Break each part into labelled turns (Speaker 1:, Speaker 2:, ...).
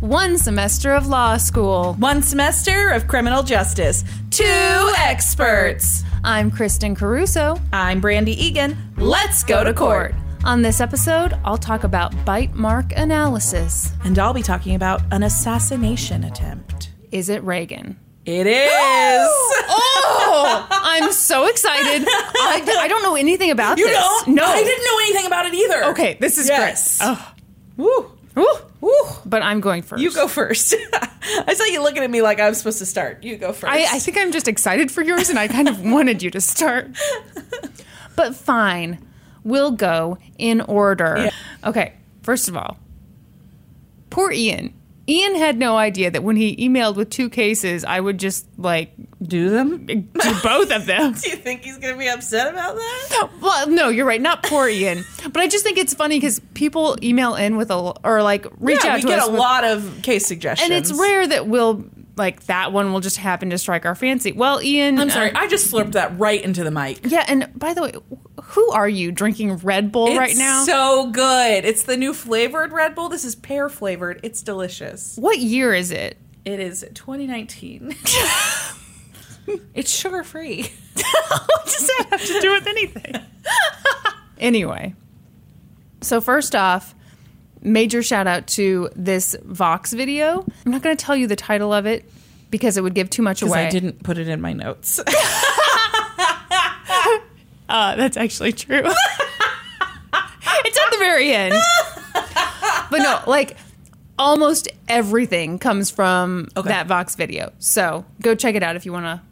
Speaker 1: One semester of law school.
Speaker 2: One semester of criminal justice. Two experts.
Speaker 1: I'm Kristen Caruso.
Speaker 2: I'm Brandy Egan. Let's go to court.
Speaker 1: On this episode, I'll talk about bite mark analysis.
Speaker 2: And I'll be talking about an assassination attempt.
Speaker 1: Is it Reagan?
Speaker 2: It is.
Speaker 1: oh, I'm so excited. I, I don't know anything about
Speaker 2: you
Speaker 1: this.
Speaker 2: You don't?
Speaker 1: No.
Speaker 2: I didn't know anything about it either.
Speaker 1: Okay, this is
Speaker 2: Yes.
Speaker 1: great. Oh,
Speaker 2: Woo.
Speaker 1: Woo.
Speaker 2: Woo.
Speaker 1: But I'm going first.
Speaker 2: You go first. I saw you looking at me like I'm supposed to start. You go first.
Speaker 1: I, I think I'm just excited for yours, and I kind of wanted you to start. But fine, we'll go in order. Okay, first of all, poor Ian. Ian had no idea that when he emailed with two cases, I would just like
Speaker 2: do them.
Speaker 1: do both of them.
Speaker 2: Do you think he's going to be upset about that?
Speaker 1: Well, no, you're right. Not poor Ian, but I just think it's funny because people email in with a or like reach
Speaker 2: yeah,
Speaker 1: out
Speaker 2: we
Speaker 1: to
Speaker 2: get
Speaker 1: us
Speaker 2: a
Speaker 1: with-
Speaker 2: lot of case suggestions.
Speaker 1: and it's rare that we'll like that one will just happen to strike our fancy. Well, Ian,
Speaker 2: I'm sorry,
Speaker 1: uh,
Speaker 2: I just slurped that right into the mic.
Speaker 1: yeah, and by the way, who are you drinking Red Bull right now?
Speaker 2: so good. It's the new flavored Red Bull. This is pear flavored. It's delicious.
Speaker 1: what year is it?
Speaker 2: It is 2019. it's sugar free.
Speaker 1: what does that have to do with anything? anyway, so first off, major shout out to this Vox video. I'm not going to tell you the title of it because it would give too much away.
Speaker 2: I didn't put it in my notes.
Speaker 1: Uh, that's actually true. it's at the very end. but no, like almost everything comes from that Vox video. So go check it out if you want to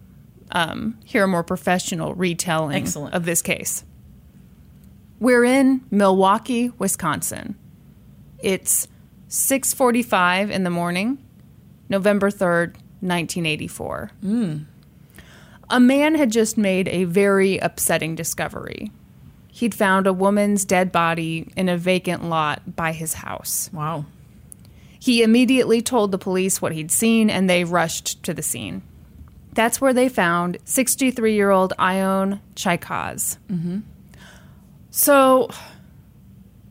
Speaker 1: um, hear a more professional retelling
Speaker 2: Excellent.
Speaker 1: of this case. We're in Milwaukee, Wisconsin. It's 6:45 in the morning, November 3rd, 1984 hmm. a man had just made a very upsetting discovery. He'd found a woman's dead body in a vacant lot by his house.
Speaker 2: wow.
Speaker 1: He immediately told the police what he'd seen and they rushed to the scene. That's where they found 63 year old Ione Cychosz. Mm-hmm. So,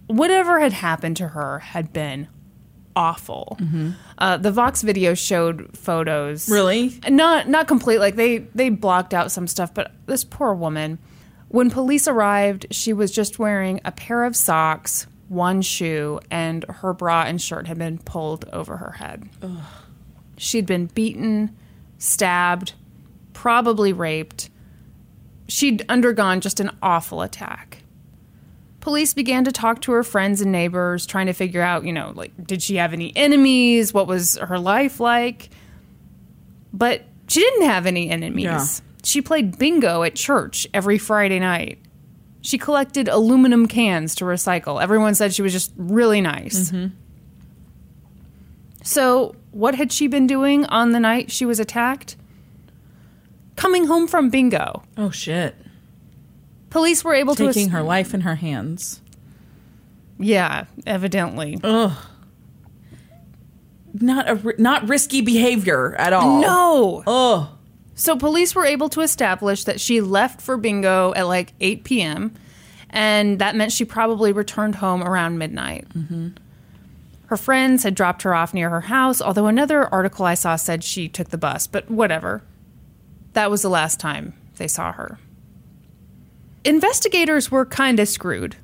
Speaker 1: whatever had happened to her had been awful. Uh, the Vox video showed photos.
Speaker 2: Really?
Speaker 1: Not not complete. Like they they blocked out some stuff, but this poor woman. When police arrived, she was just wearing a pair of socks, one shoe, and her bra and shirt had been pulled over her head. She'd been beaten, stabbed, probably raped. She'd undergone just an awful attack. Police began to talk to her friends and neighbors, trying to figure out, you know, like, did she have any enemies? What was her life like? But she didn't have any enemies.
Speaker 2: Yeah.
Speaker 1: She played bingo at church every Friday night. She collected aluminum cans to recycle. Everyone said she was just really nice. Mm-hmm. So, what had she been doing on the night she was attacked? Coming home from bingo.
Speaker 2: Oh, shit.
Speaker 1: Police were able to.
Speaker 2: Taking her life in her hands.
Speaker 1: Yeah, evidently.
Speaker 2: Ugh. Not a not risky behavior at all.
Speaker 1: No.
Speaker 2: Oh.
Speaker 1: So police were able to establish that she left for bingo at like 8 p.m. and that meant she probably returned home around midnight. Mm-hmm. Her friends had dropped her off near her house, although another article I saw said she took the bus, but whatever. That was the last time they saw her. Investigators were kind of screwed.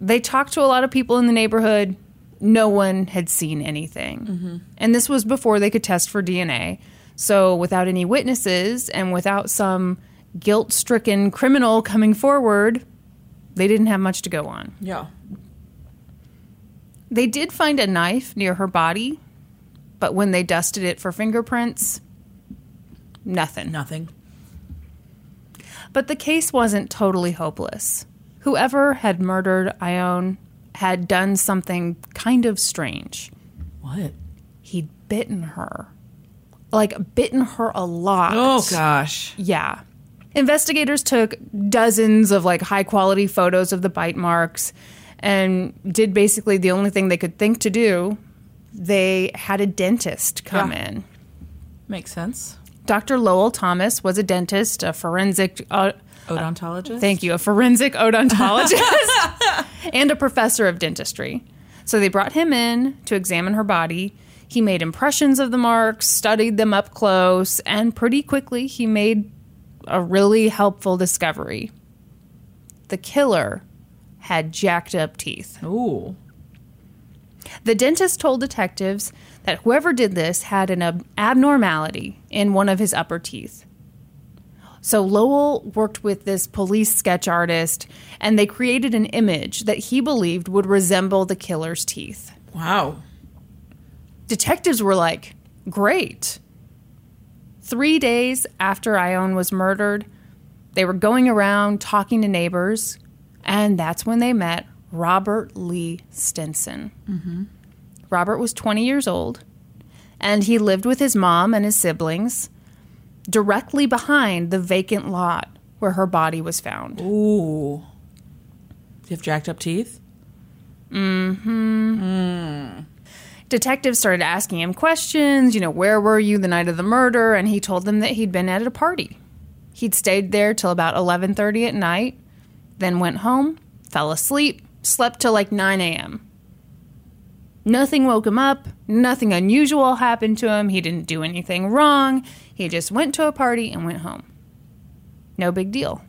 Speaker 1: They talked to a lot of people in the neighborhood. No one had seen anything. Mm-hmm. And this was before they could test for DNA. So, without any witnesses and without some guilt stricken criminal coming forward, they didn't have much to go on.
Speaker 2: Yeah.
Speaker 1: They did find a knife near her body, but when they dusted it for fingerprints, nothing.
Speaker 2: Nothing.
Speaker 1: But the case wasn't totally hopeless. Whoever had murdered Ione had done something kind of strange.
Speaker 2: What?
Speaker 1: he'd bitten her. Like, bitten her a lot.
Speaker 2: Oh gosh.
Speaker 1: Yeah. Investigators took dozens of like high quality photos of the bite marks and did basically the only thing they could think to do. They had a dentist come
Speaker 2: Yeah.
Speaker 1: in.
Speaker 2: Makes sense.
Speaker 1: Dr. Lowell Thomas was a dentist, a forensic uh,
Speaker 2: Odontologist.
Speaker 1: Thank you. A forensic odontologist and a professor of dentistry. So they brought him in to examine her body. He made impressions of the marks, studied them up close, and pretty quickly he made a really helpful discovery. The killer had jacked up teeth.
Speaker 2: Ooh.
Speaker 1: The dentist told detectives that whoever did this had an ab- abnormality in one of his upper teeth. So Lowell worked with this police sketch artist, and they created an image that he believed would resemble the killer's teeth.
Speaker 2: Wow.
Speaker 1: Detectives were like, great. Three days after Ione was murdered, they were going around talking to neighbors, and that's when they met Robert Lee Stinson. Mm-hmm. Robert was 20 years old, and he lived with his mom and his siblings directly behind the vacant lot where her body was found.
Speaker 2: Ooh. Do you have jacked up teeth? Mm-hmm. Mm.
Speaker 1: Detectives started asking him questions, you know, where were you the night of the murder? And he told them that he'd been at a party. He'd stayed there till about 11:30 at night, then went home, fell asleep, slept till like 9 a.m. Nothing woke him up, nothing unusual happened to him, he didn't do anything wrong. He just went to a party and went home. No big deal.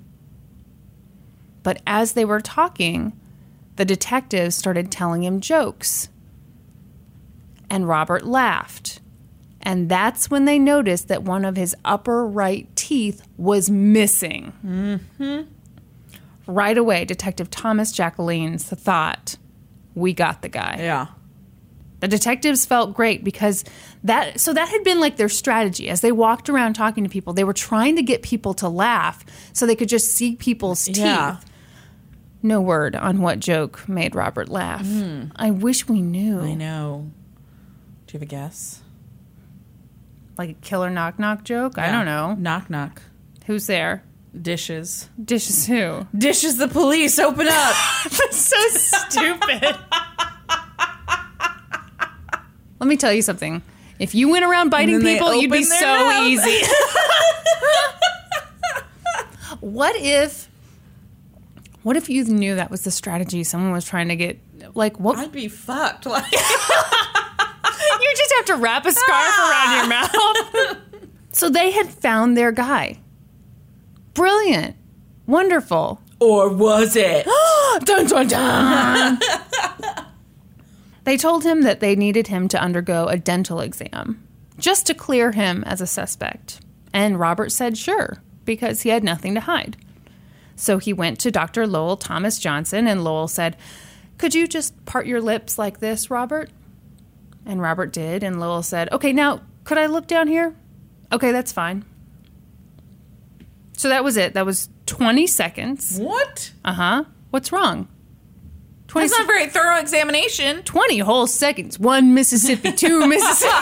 Speaker 1: But as they were talking, the detectives started telling him jokes and Robert laughed. And that's when they noticed that one of his upper right teeth was missing. Mm-hmm. Right away, Detective Thomas Jacqueline's thought, we got the guy.
Speaker 2: Yeah.
Speaker 1: The detectives felt great because that so that had been like their strategy as they walked around talking to people. They were trying to get people to laugh so they could just see people's teeth.
Speaker 2: Yeah.
Speaker 1: No word on what joke made Robert laugh. Hmm. I wish we knew.
Speaker 2: I know. Do you have a guess?
Speaker 1: Like a killer knock knock joke? I don't know.
Speaker 2: Knock knock.
Speaker 1: Who's there?
Speaker 2: Dishes.
Speaker 1: Dishes who?
Speaker 2: Dishes the police. Open up.
Speaker 1: That's so stupid. Let me tell you something. If you went around biting
Speaker 2: And then they
Speaker 1: people, you'd be so
Speaker 2: mouth.
Speaker 1: easy. what if what if you knew that was the strategy someone was trying to get like what
Speaker 2: I'd be fucked. Like,
Speaker 1: you just have to wrap a scarf ah! around your mouth. so they had found their guy. Brilliant. Wonderful.
Speaker 2: or was it?
Speaker 1: dun, dun, dun. they told him that they needed him to undergo a dental exam just to clear him as a suspect. And Robert said sure, because he had nothing to hide. So he went to Dr. Lowell Thomas Johnson, and Lowell said, Could you just part your lips like this, Robert? And Robert did, and Lowell said, Okay, now, could I look down here? Okay, that's fine. So that was it. That was 20 seconds.
Speaker 2: what?
Speaker 1: Uh huh. What's wrong? 20,
Speaker 2: That's not a very thorough examination.
Speaker 1: 20 whole seconds. One Mississippi, two Mississippi.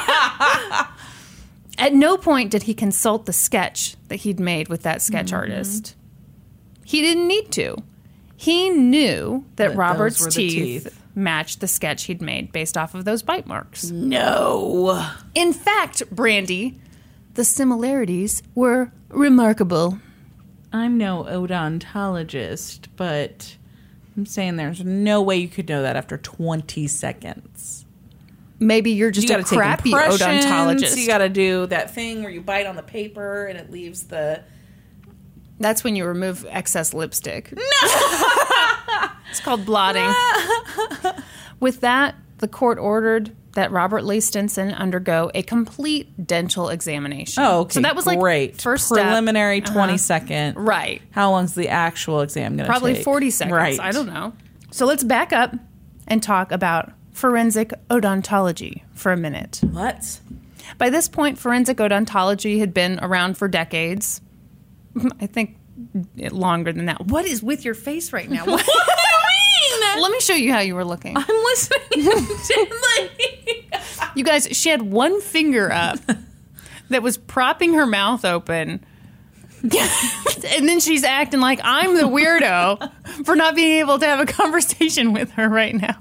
Speaker 1: At no point did he consult the sketch that he'd made with that sketch
Speaker 2: Mm-hmm.
Speaker 1: artist. He didn't need to. He knew that,
Speaker 2: those
Speaker 1: Robert's teeth,
Speaker 2: teeth.
Speaker 1: matched the sketch he'd made based off of those bite marks.
Speaker 2: No.
Speaker 1: In fact, Brandy, the similarities were remarkable.
Speaker 2: I'm no odontologist, but I'm saying there's no way you could know that after 20 seconds.
Speaker 1: Maybe you're just
Speaker 2: you
Speaker 1: a
Speaker 2: got to take
Speaker 1: crappy odontologist.
Speaker 2: You got to do that thing where you bite on the paper and it leaves the.
Speaker 1: That's when you remove excess lipstick. No! it's called blotting. With that, the court ordered that Robert Lee Stinson undergo a complete dental examination.
Speaker 2: Oh, okay.
Speaker 1: So that was like
Speaker 2: great.
Speaker 1: first step.
Speaker 2: preliminary
Speaker 1: Uh-huh.
Speaker 2: 20 second.
Speaker 1: Right.
Speaker 2: How long's the actual exam going to take?
Speaker 1: Probably 40 seconds.
Speaker 2: Right.
Speaker 1: I don't know. So let's back up and talk about forensic odontology for a minute.
Speaker 2: Let's.
Speaker 1: By this point, forensic odontology had been around for decades. I think longer than that. What is with your face right now? What-
Speaker 2: What do you mean?
Speaker 1: Let me show you how you were looking.
Speaker 2: I'm listening.
Speaker 1: You guys, she had one finger up that was propping her mouth open. and then she's acting like I'm the weirdo for not being able to have a conversation with her right now.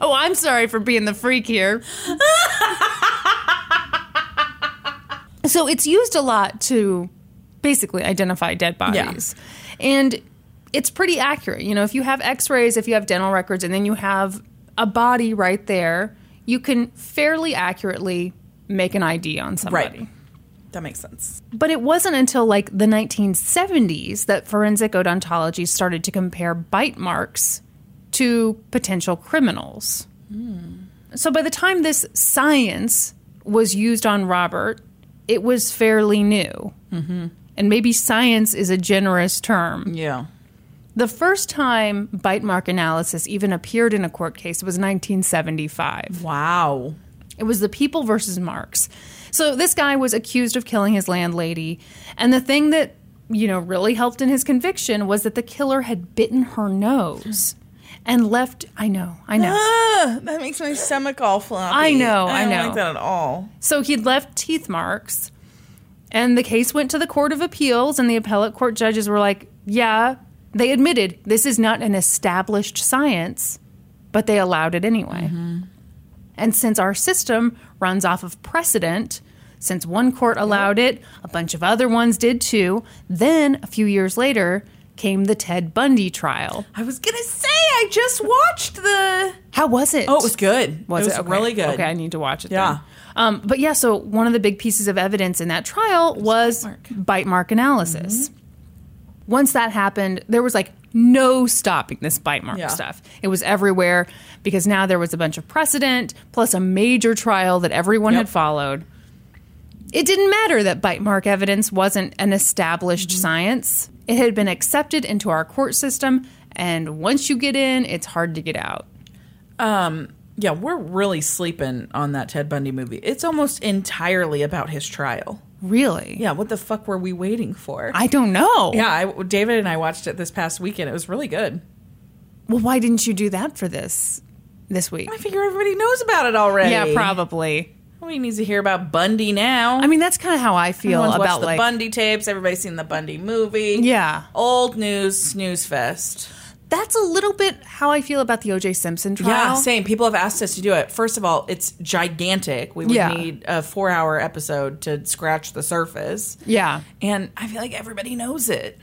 Speaker 1: oh, I'm sorry for being the freak here. so it's used a lot to basically identify dead bodies. And it's pretty accurate. You know, if you have x rays, if you have dental records, and then you have a body right there, you can fairly accurately make an ID on somebody.
Speaker 2: Right. That makes sense.
Speaker 1: But it wasn't until like the 1970s that forensic odontology started to compare bite marks to potential criminals. So by the time this science was used on Robert, it was fairly new. Mm-hmm. And maybe science is a generous term.
Speaker 2: Yeah.
Speaker 1: The first time bite mark analysis even appeared in a court case was 1975.
Speaker 2: Wow.
Speaker 1: It was the People versus Marks. So this guy was accused of killing his landlady, and the thing that you know really helped in his conviction was that the killer had bitten her nose and left. I know, I know.
Speaker 2: Ah, that makes my stomach all floppy.
Speaker 1: I know, I
Speaker 2: don't
Speaker 1: know.
Speaker 2: like that at all.
Speaker 1: So he'd left teeth marks, and the case went to the Court of Appeals, and the appellate court judges were like, "Yeah." They admitted this is not an established science, but they allowed it anyway. Mm-hmm. And since our system runs off of precedent, since one court allowed it, a bunch of other ones did too, then a few years later came the Ted Bundy trial.
Speaker 2: I was gonna say I just watched the.
Speaker 1: How was it?
Speaker 2: Oh, it was good.
Speaker 1: Was
Speaker 2: it
Speaker 1: it, Okay.
Speaker 2: really good.
Speaker 1: Okay, I need to watch it.
Speaker 2: Yeah.
Speaker 1: Then. Um, but yeah, so one of the big pieces of evidence in that trial was
Speaker 2: bite mark.
Speaker 1: bite mark analysis. Once that happened, there was like no stopping this bite mark
Speaker 2: Yeah.
Speaker 1: stuff. It was everywhere because now there was a bunch of precedent plus a major trial that everyone
Speaker 2: Yep.
Speaker 1: had followed. It didn't matter that bite mark evidence wasn't an established
Speaker 2: Mm-hmm.
Speaker 1: science. It had been accepted into our court system, and once you get in, it's hard to get out.
Speaker 2: Um, yeah, we're really sleeping on that Ted Bundy movie. It's almost entirely about his trial.
Speaker 1: Really?
Speaker 2: Yeah, what the fuck were we waiting for?
Speaker 1: I don't know.
Speaker 2: yeah, I, David and I watched it this past weekend. It was really good.
Speaker 1: Well, why didn't you do that for this this week?
Speaker 2: I figure everybody knows about it already.
Speaker 1: Yeah, probably.
Speaker 2: Nobody needs to hear about Bundy now.
Speaker 1: I mean, that's kind of how I feel
Speaker 2: Everyone's watched
Speaker 1: about
Speaker 2: the
Speaker 1: like
Speaker 2: Bundy tapes. Everybody's seen the Bundy movie.
Speaker 1: Yeah.
Speaker 2: Old news, snooze fest.
Speaker 1: That's a little bit how I feel about the O.J. Simpson trial.
Speaker 2: Yeah, same. People have asked us to do it. First of all, it's gigantic. We would
Speaker 1: Yeah.
Speaker 2: need a four hour episode to scratch the surface.
Speaker 1: Yeah,
Speaker 2: And I feel like everybody knows it.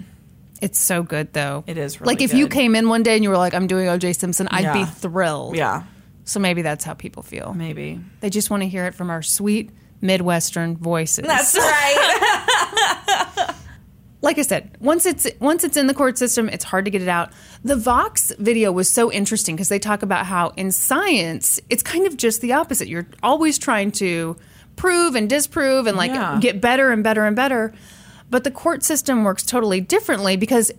Speaker 1: it's so good though.
Speaker 2: It is really
Speaker 1: like if you came in one day and you were like, "I'm doing O.J. Simpson," I'd be thrilled.
Speaker 2: Yeah,
Speaker 1: So maybe that's how people feel.
Speaker 2: maybe.
Speaker 1: They just want to hear it from our sweet Midwestern voices.
Speaker 2: That's right.
Speaker 1: like I said, once it's once it's in the court system, it's hard to get it out. The Vox video was so interesting because they talk about how in science it's kind of just the opposite. You're always trying to prove and disprove and like
Speaker 2: Yeah.
Speaker 1: get better and better and better. But the court system works totally differently because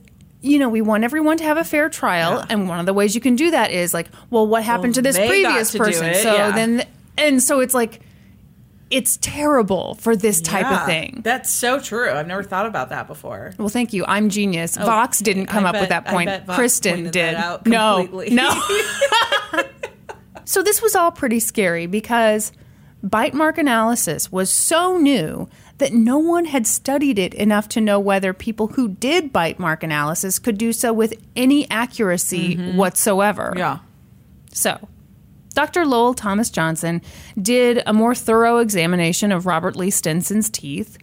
Speaker 1: you know, we want everyone to have a fair trial,
Speaker 2: Yeah.
Speaker 1: and one of the ways you can do that is like, well, what happened
Speaker 2: Well,
Speaker 1: to this previous
Speaker 2: to
Speaker 1: person? so
Speaker 2: yeah.
Speaker 1: then, and so it's like, it's terrible for this type of thing.
Speaker 2: That's so true. I've never thought about that before.
Speaker 1: Well, thank you. I'm genius. Vox didn't come
Speaker 2: I
Speaker 1: up with
Speaker 2: bet-
Speaker 1: that
Speaker 2: I
Speaker 1: point. Kristen did.
Speaker 2: that
Speaker 1: no, no. so this was all pretty scary because bite mark analysis was so new that no one had studied it enough to know whether people who did bite mark analysis could do so with any accuracy whatsoever.
Speaker 2: Mm-hmm. Yeah.
Speaker 1: So, Dr. Lowell Thomas Johnson did a more thorough examination of Robert Lee Stinson's teeth.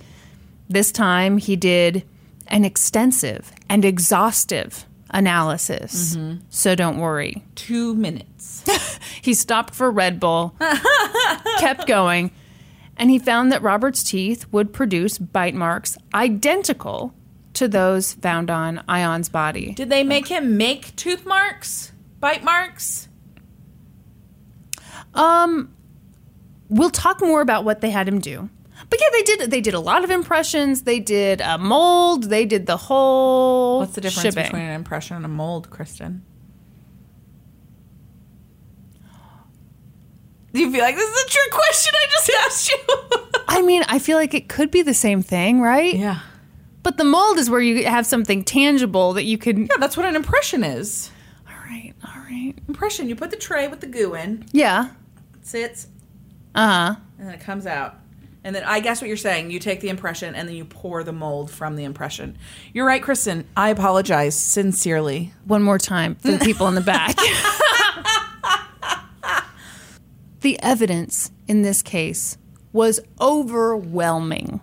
Speaker 1: This time, he did an extensive and exhaustive analysis. Mm-hmm. So, don't worry.
Speaker 2: Two minutes.
Speaker 1: He stopped for Red Bull, kept going, and he found that Robert's teeth would produce bite marks identical to those found on Ione's body.
Speaker 2: Did they make him make tooth marks? Bite marks?
Speaker 1: Um, we'll talk more about what they had him do. But yeah, they did. They did a lot of impressions. They did a mold. They did the whole.
Speaker 2: What's the difference
Speaker 1: shebang.
Speaker 2: between an impression and a mold, Kristen? Do you feel like this is a trick question I just asked you?
Speaker 1: I mean, I feel like it could be the same thing, right?
Speaker 2: yeah.
Speaker 1: But the mold is where you have something tangible that you can.
Speaker 2: Yeah, that's what an impression is.
Speaker 1: All right, all right.
Speaker 2: Impression. You put the tray with the goo in,
Speaker 1: Yeah.
Speaker 2: It sits,
Speaker 1: Uh huh.
Speaker 2: and then it comes out. And then I guess what you're saying, you take the impression and then you pour the mold from the impression. You're right, Kristen. I apologize sincerely.
Speaker 1: One more time for the people in the back. the evidence in this case was overwhelming.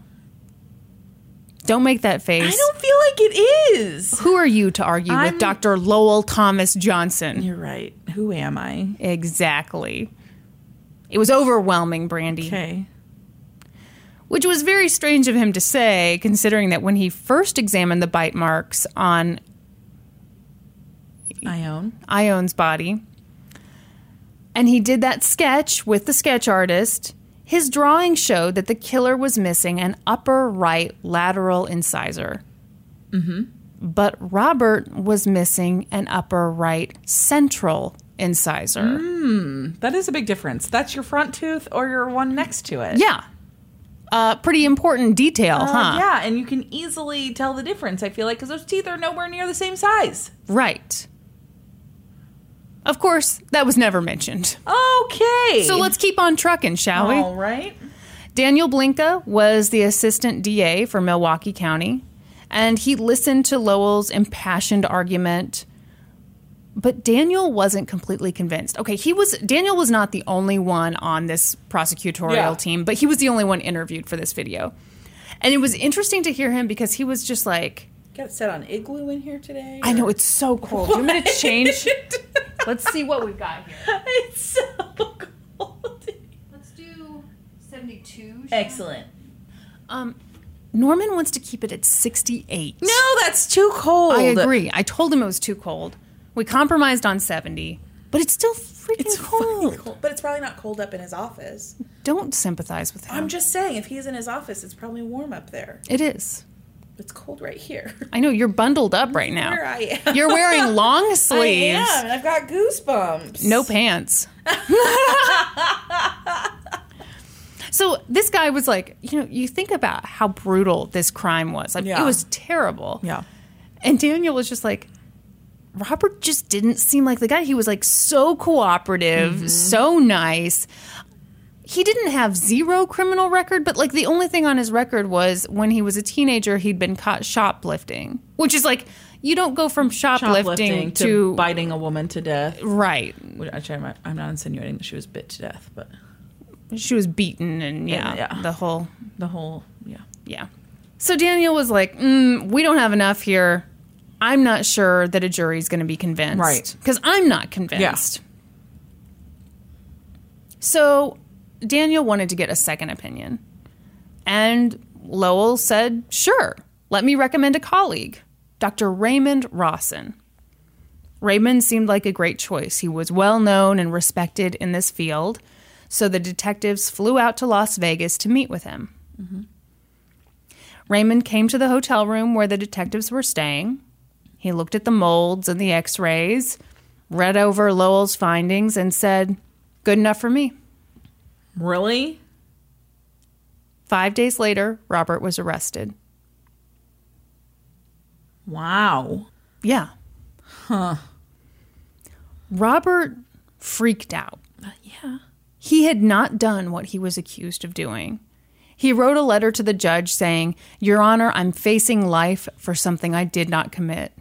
Speaker 1: Don't make that face.
Speaker 2: I don't feel like it is.
Speaker 1: Who are you to argue
Speaker 2: I'm-
Speaker 1: with Dr. Lowell Thomas Johnson?
Speaker 2: You're right. Who am I?
Speaker 1: Exactly. It was overwhelming, Brandy.
Speaker 2: Okay.
Speaker 1: Which was very strange of him to say, considering that when he first examined the bite marks on
Speaker 2: I own.
Speaker 1: Ione's body, and he did that sketch with the sketch artist, his drawing showed that the killer was missing an upper right lateral incisor. Mm-hmm. But Robert was missing an upper right central incisor.
Speaker 2: That is a big difference. That's your front tooth or your one next to it.
Speaker 1: Yeah. Uh, pretty important detail,
Speaker 2: Uh,
Speaker 1: huh?
Speaker 2: Yeah, and you can easily tell the difference, I feel like, because those teeth are nowhere near the same size.
Speaker 1: Right. Of course, that was never mentioned.
Speaker 2: Okay.
Speaker 1: So let's keep on trucking, shall we?
Speaker 2: All right.
Speaker 1: Daniel Blinka was the assistant DA for Milwaukee County, and he listened to Lowell's impassioned argument. But Daniel wasn't completely convinced. Okay, he was Daniel was not the only one on this prosecutorial
Speaker 2: Yeah.
Speaker 1: team, but he was the only one interviewed for this video. And it was interesting to hear him because he was just like,
Speaker 2: Got set on igloo in here today?
Speaker 1: I know it's so cold. Do you want me to change? Let's see what we've got here.
Speaker 2: it's so cold.
Speaker 1: Let's do 72.
Speaker 2: Excellent.
Speaker 1: Um, Norman wants to keep it at 68.
Speaker 2: No, that's too cold.
Speaker 1: I agree. I told him it was too cold. We compromised on 70, but it's still freaking
Speaker 2: It's
Speaker 1: cold.
Speaker 2: cold. cold. But it's probably not cold up in his office.
Speaker 1: Don't sympathize with him.
Speaker 2: I'm just saying, if he's in his office, it's probably warm up there.
Speaker 1: it is.
Speaker 2: It's cold right here.
Speaker 1: I know you're bundled up right now.
Speaker 2: Here I am.
Speaker 1: You're wearing long sleeves.
Speaker 2: I am, and I've got goosebumps.
Speaker 1: no pants. so this guy was like, you know, you think about how brutal this crime was. Like
Speaker 2: Yeah.
Speaker 1: it was terrible.
Speaker 2: Yeah.
Speaker 1: And Daniel was just like, Robert just didn't seem like the guy. He was like so cooperative,
Speaker 2: Mm-hmm.
Speaker 1: so nice. He didn't have zero criminal record, but like the only thing on his record was when he was a teenager, he'd been caught shoplifting, which is like, you don't go from shoplifting,
Speaker 2: Shoplifting to,
Speaker 1: to,
Speaker 2: biting a woman to death.
Speaker 1: right.
Speaker 2: Which actually, I'm not, I'm not insinuating that she was bit to death, but
Speaker 1: She was beaten and yeah,
Speaker 2: Yeah.
Speaker 1: the whole
Speaker 2: the whole, yeah.
Speaker 1: Yeah. So Daniel was like, mm, we don't have enough here. I'm not sure that a jury's going to be convinced.
Speaker 2: Right.
Speaker 1: Because I'm not convinced. So Daniel wanted to get a second opinion. And Lowell said, sure, let me recommend a colleague, Dr. Raymond Rawson. Raymond seemed like a great choice. He was well known and respected in this field, so the detectives flew out to Las Vegas to meet with him. Mm-hmm. Raymond came to the hotel room where the detectives were staying. He looked at the molds and the x rays, read over Lowell's findings, and said, Good enough for me.
Speaker 2: Really?
Speaker 1: Five days later, Robert was arrested.
Speaker 2: Wow.
Speaker 1: Yeah. Huh. Robert freaked out.
Speaker 2: Uh, yeah.
Speaker 1: He had not done what he was accused of doing. He wrote a letter to the judge saying, Your Honor, I'm facing life for something I did not commit.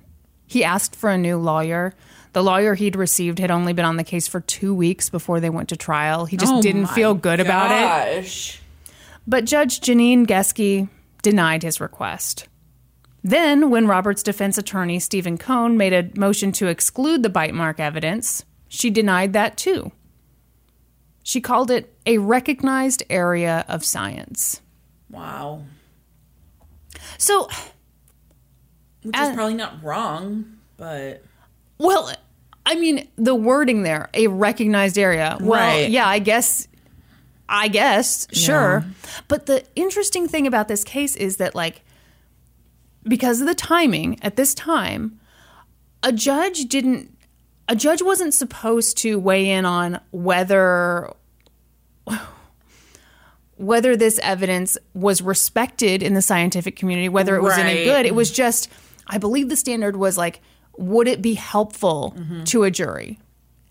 Speaker 1: He asked for a new lawyer. The lawyer he'd received had only been on the case for two weeks before they went to trial. He just
Speaker 2: Oh
Speaker 1: didn't feel good about it. But Judge Janine Geske denied his request. Then, when Robert's defense attorney, Stephen Cohn, made a motion to exclude the bite mark evidence, she denied that too. She called it a recognized area of science.
Speaker 2: Wow.
Speaker 1: So,
Speaker 2: Which
Speaker 1: Uh,
Speaker 2: is probably not wrong, but
Speaker 1: well, I mean, the wording there, a recognized area. Well,
Speaker 2: Right.
Speaker 1: yeah, I guess, I guess, sure. But the interesting thing about this case is that, like, because of the timing at this time, a judge didn't, a judge wasn't supposed to weigh in on whether. Whether this evidence was respected in the scientific community, whether it was any good, it was just, I believe the standard was like, would it be helpful to a jury?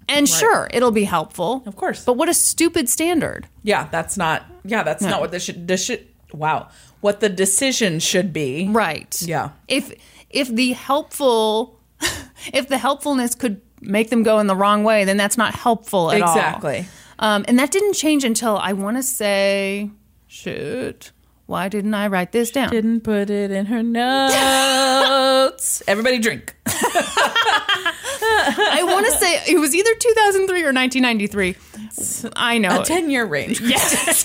Speaker 1: And sure, it'll be helpful.
Speaker 2: Of course.
Speaker 1: But what a stupid standard.
Speaker 2: Yeah, that's not. Yeah, that's not what this should. This should. Wow, what the decision should be.
Speaker 1: Right.
Speaker 2: Yeah.
Speaker 1: If if the helpful if the helpfulness could make them go in the wrong way, then that's not helpful at all.
Speaker 2: Exactly.
Speaker 1: Um, and that didn't change until I want to say, shoot, why didn't I write this down?
Speaker 2: Didn't put it in her notes. Everybody drink.
Speaker 1: I want to say it was either 2003 or 1993. I know.
Speaker 2: A ten-year range.
Speaker 1: Yes.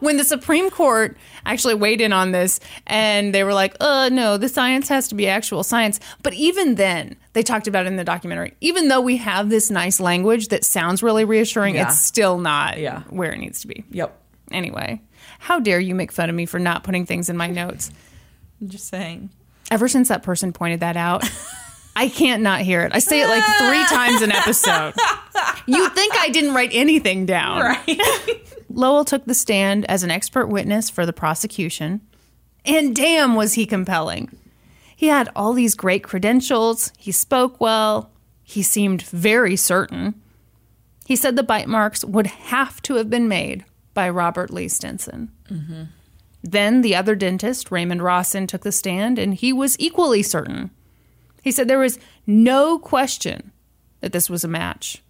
Speaker 1: when the Supreme Court actually weighed in on this and they were like, uh, no, the science has to be actual science. But even then, they talked about it in the documentary. Even though we have this nice language that sounds really reassuring,
Speaker 2: Yeah.
Speaker 1: it's still not
Speaker 2: Yeah.
Speaker 1: where it needs to be.
Speaker 2: Yep.
Speaker 1: Anyway, how dare you make fun of me for not putting things in my notes?
Speaker 2: I'm just saying.
Speaker 1: Ever since that person pointed that out, I can't not hear it. I say it like three times an episode. You think I didn't write anything down.
Speaker 2: Right.
Speaker 1: Lowell took the stand as an expert witness for the prosecution, and damn, was he compelling. He had all these great credentials, he spoke well, he seemed very certain. He said the bite marks would have to have been made by Robert Lee Stinson. Then the other dentist, Raymond Rawson, took the stand, and he was equally certain. He said there was no question that this was a match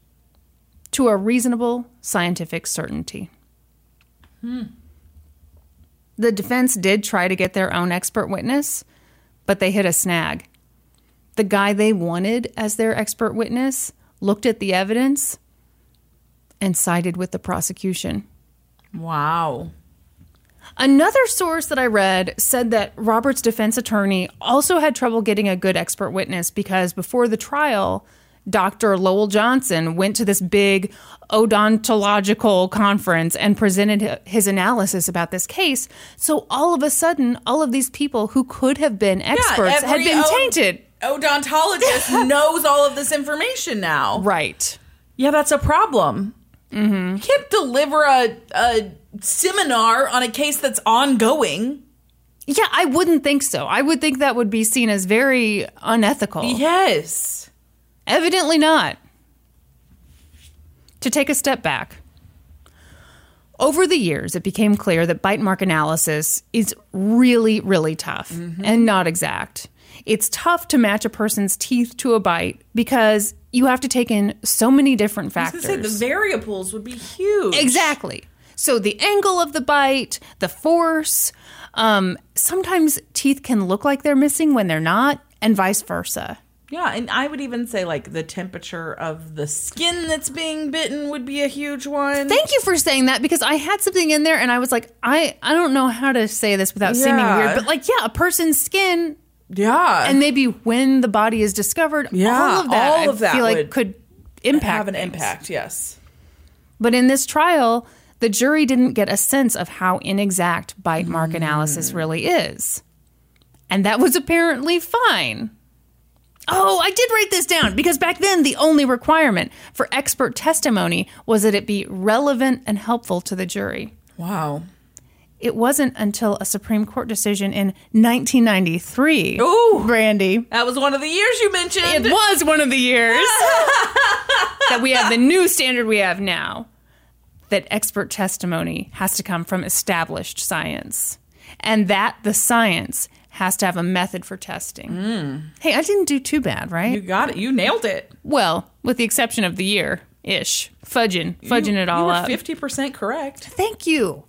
Speaker 1: to a reasonable scientific certainty. Hmm. The defense did try to get their own expert witness, but they hit a snag. The guy they wanted as their expert witness looked at the evidence and sided with the prosecution.
Speaker 2: Wow.
Speaker 1: Another source that I read said that Robert's defense attorney also had trouble getting a good expert witness because before the trial, Dr. Lowell Johnson went to this big odontological conference and presented his analysis about this case. So all of a sudden, all of these people who could have been experts had
Speaker 2: every
Speaker 1: been
Speaker 2: od-
Speaker 1: tainted.
Speaker 2: Odontologist knows all of this information now.
Speaker 1: Right.
Speaker 2: Yeah, that's a problem. Mm-hmm. You can't deliver a, a seminar on a case that's ongoing.
Speaker 1: Yeah, I wouldn't think so. I would think that would be seen as very unethical.
Speaker 2: Yes.
Speaker 1: Evidently not. To take a step back, over the years, it became clear that bite mark analysis is really, really tough and not exact. It's tough to match a person's teeth to a bite because you have to take in so many different factors.
Speaker 2: say the variables would be huge.
Speaker 1: Exactly. So the angle of the bite, the force, um, sometimes teeth can look like they're missing when they're not, and vice versa.
Speaker 2: Yeah, and I would even say like the temperature of the skin that's being bitten would be a huge one.
Speaker 1: Thank you for saying that because I had something in there and I was like, I, I don't know how to say this without seeming weird, but like, yeah, a person's skin
Speaker 2: yeah,
Speaker 1: and maybe when the body is discovered,
Speaker 2: Yeah,
Speaker 1: all of that,
Speaker 2: all
Speaker 1: I
Speaker 2: of that
Speaker 1: feel like could impact
Speaker 2: have an
Speaker 1: things.
Speaker 2: impact. Yes.
Speaker 1: But in this trial, the jury didn't get a sense of how inexact bite mark
Speaker 2: Mm.
Speaker 1: analysis really is. And that was apparently fine. Oh, I did write this down because back then the only requirement for expert testimony was that it be relevant and helpful to the jury.
Speaker 2: Wow.
Speaker 1: It wasn't until a Supreme Court decision in 1993,
Speaker 2: Ooh.
Speaker 1: Brandy,
Speaker 2: That was one of the years you mentioned.
Speaker 1: it was one of the years that we have the new standard we have now that expert testimony has to come from established science and that the science has to have a method for testing. Hmm. Hey, I didn't do too bad, right?
Speaker 2: You got it. You nailed it.
Speaker 1: well, with the exception of the year ish, fudging, fudging it all
Speaker 2: you were
Speaker 1: up.
Speaker 2: Fifty percent correct.
Speaker 1: Thank you.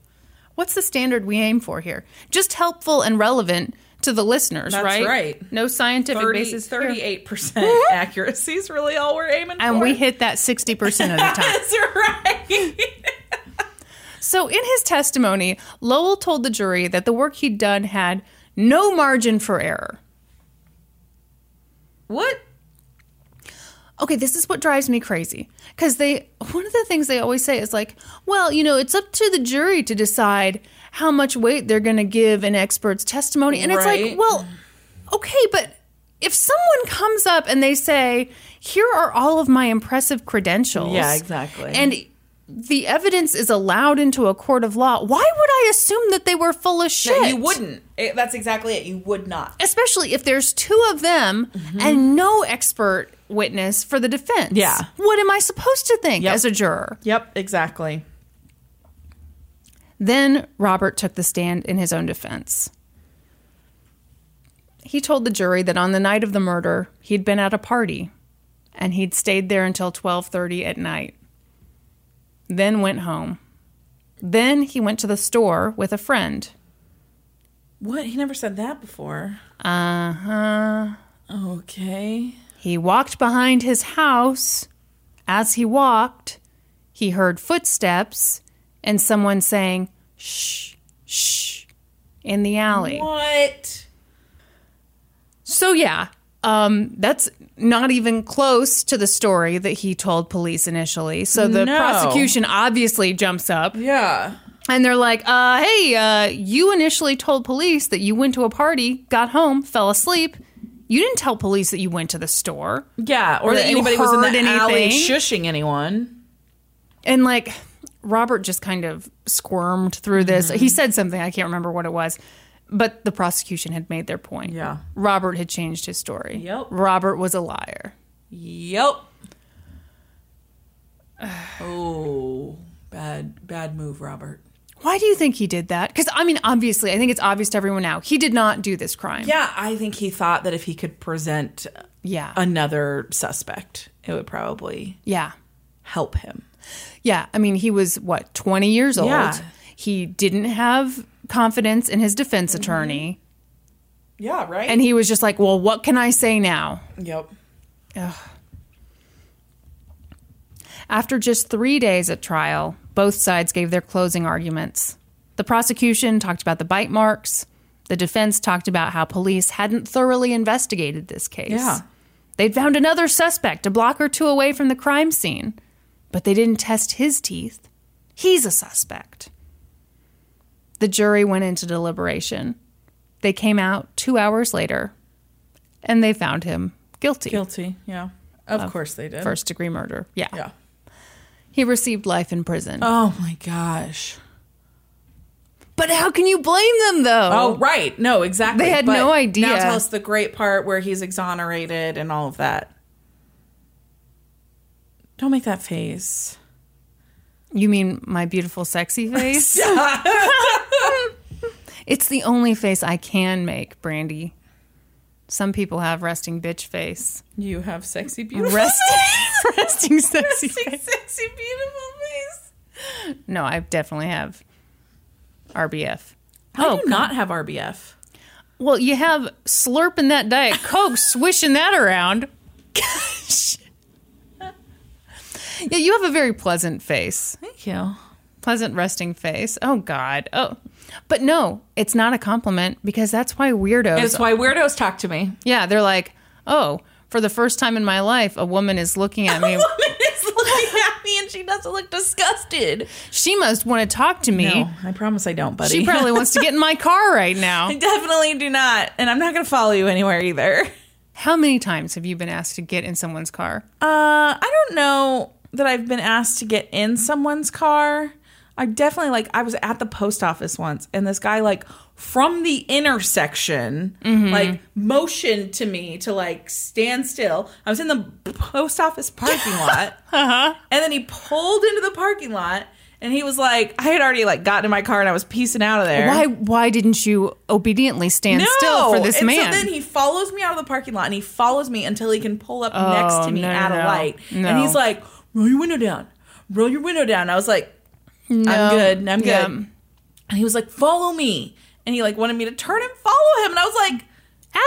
Speaker 1: What's the standard we aim for here? Just helpful and relevant to the listeners,
Speaker 2: That's
Speaker 1: right?
Speaker 2: right.
Speaker 1: No scientific
Speaker 2: 30,
Speaker 1: basis. here.
Speaker 2: 38% accuracy is really all we're aiming for.
Speaker 1: And we hit that 60% of the time.
Speaker 2: That's right.
Speaker 1: So, in his testimony, Lowell told the jury that the work he'd done had no margin for error.
Speaker 2: what?
Speaker 1: Okay, this is what drives me crazy. Because they, one of the things they always say is like, well, you know, it's up to the jury to decide how much weight they're going to give an expert's testimony. And it's like, well, okay, but if someone comes up and they say, here are all of my impressive credentials.
Speaker 2: Yeah, exactly.
Speaker 1: And the evidence is allowed into a court of law, why would I assume that they were full of shit?
Speaker 2: No, you wouldn't. It- that's exactly it. You would not.
Speaker 1: especially if there's two of them mm-hmm. and no expert witness for the defense.
Speaker 2: Yeah.
Speaker 1: What am I supposed to think
Speaker 2: Yep.
Speaker 1: as a juror?
Speaker 2: Yep, exactly.
Speaker 1: Then Robert took the stand in his own defense. He told the jury that on the night of the murder, he'd been at a party and he'd stayed there until 12:30 at night. Then went home. Then he went to the store with a friend.
Speaker 2: What? He never said that before.
Speaker 1: Uh-huh.
Speaker 2: Okay.
Speaker 1: He walked behind his house. As he walked, he heard footsteps and someone saying, shh, shh, in the alley.
Speaker 2: What?
Speaker 1: So, yeah, um, that's not even close to the story that he told police initially. So the
Speaker 2: No.
Speaker 1: prosecution obviously jumps up
Speaker 2: Yeah.
Speaker 1: and they're like, uh, hey, uh, you initially told police that you went to a party, got home, fell asleep. You didn't tell police that you went to the store.
Speaker 2: Yeah, or,
Speaker 1: Or
Speaker 2: that,
Speaker 1: that
Speaker 2: anybody was in the alley shushing anyone.
Speaker 1: And like Robert just kind of squirmed through this.
Speaker 2: Mm-hmm.
Speaker 1: He said something, I can't remember what it was, but the prosecution had made their point.
Speaker 2: Yeah.
Speaker 1: Robert had changed his story.
Speaker 2: Yep.
Speaker 1: Robert was a liar.
Speaker 2: Yep. oh, bad, bad move, Robert.
Speaker 1: Why do you think he did that? Because, I mean, obviously, I think it's obvious to everyone now. He did not do this crime.
Speaker 2: Yeah, I think he thought that if he could present
Speaker 1: Yeah.
Speaker 2: another suspect, it would probably
Speaker 1: yeah.
Speaker 2: help him.
Speaker 1: Yeah. I mean, he was, what, 20 years old?
Speaker 2: Yeah.
Speaker 1: He didn't have confidence in his defense
Speaker 2: Mm-hmm.
Speaker 1: attorney.
Speaker 2: Yeah, right.
Speaker 1: And he was just like, well, what can I say now?
Speaker 2: yep.
Speaker 1: After just three days at trial, both sides gave their closing arguments. The prosecution talked about the bite marks. The defense talked about how police hadn't thoroughly investigated this case.
Speaker 2: Yeah.
Speaker 1: They'd found another suspect a block or two away from the crime scene, but they didn't test his teeth. He's a suspect. The jury went into deliberation. They came out two hours later, and they found him guilty.
Speaker 2: Guilty. Yeah. Of course they did.
Speaker 1: First degree murder. Yeah.
Speaker 2: Yeah.
Speaker 1: He received life in prison.
Speaker 2: Oh my gosh.
Speaker 1: But how can you blame them though?
Speaker 2: Oh, right. No, exactly.
Speaker 1: They had
Speaker 2: But
Speaker 1: no idea.
Speaker 2: Now tell us the great part where he's exonerated and all of that. Don't make that face.
Speaker 1: You mean my beautiful sexy face? it's the only face I can make, Brandy. Some people have resting bitch face.
Speaker 2: You have sexy, beautiful
Speaker 1: Resting, resting sexy
Speaker 2: sexy,
Speaker 1: face.
Speaker 2: sexy, beautiful face.
Speaker 1: No, I definitely have RBF.
Speaker 2: I do oh, not have RBF.
Speaker 1: Well, you have slurping that Diet Coke, swishing that around. Gosh. Yeah, you have a very pleasant face.
Speaker 2: Thank you.
Speaker 1: pleasant resting face. Oh God. Oh, but no, it's not a compliment because that's why weirdos.
Speaker 2: It's why weirdos talk to me.
Speaker 1: yeah, they're like, oh, for the first time in my life, a woman is looking at me.
Speaker 2: woman is looking at me and she doesn't look disgusted.
Speaker 1: she must want to talk to me.
Speaker 2: No, I promise I don't, buddy.
Speaker 1: She probably wants to get in my car right now.
Speaker 2: I definitely do not, and I'm not going to follow you anywhere either.
Speaker 1: How many times have you been asked to get in someone's car?
Speaker 2: Uh, I don't know that I've been asked to get in someone's car. I definitely like I was at the post office once and this guy like from the intersection mm-hmm. like motioned to me to like stand still. I was in the post office parking lot. Uh-huh. And then he pulled into the parking lot and he was like I had already like gotten in my car and I was piecing out of there.
Speaker 1: Why? Why didn't you obediently stand still for this
Speaker 2: and
Speaker 1: man?
Speaker 2: So then he follows me out of the parking lot and he follows me until he can pull up next oh, to me
Speaker 1: Oh, no,
Speaker 2: at
Speaker 1: no,
Speaker 2: a light.
Speaker 1: No.
Speaker 2: And he's like, roll your window down. Roll your window down. I was like, I'm good. I'm good.
Speaker 1: Yeah.
Speaker 2: And he was like, follow me. And he like wanted me to turn and follow him. And I was like,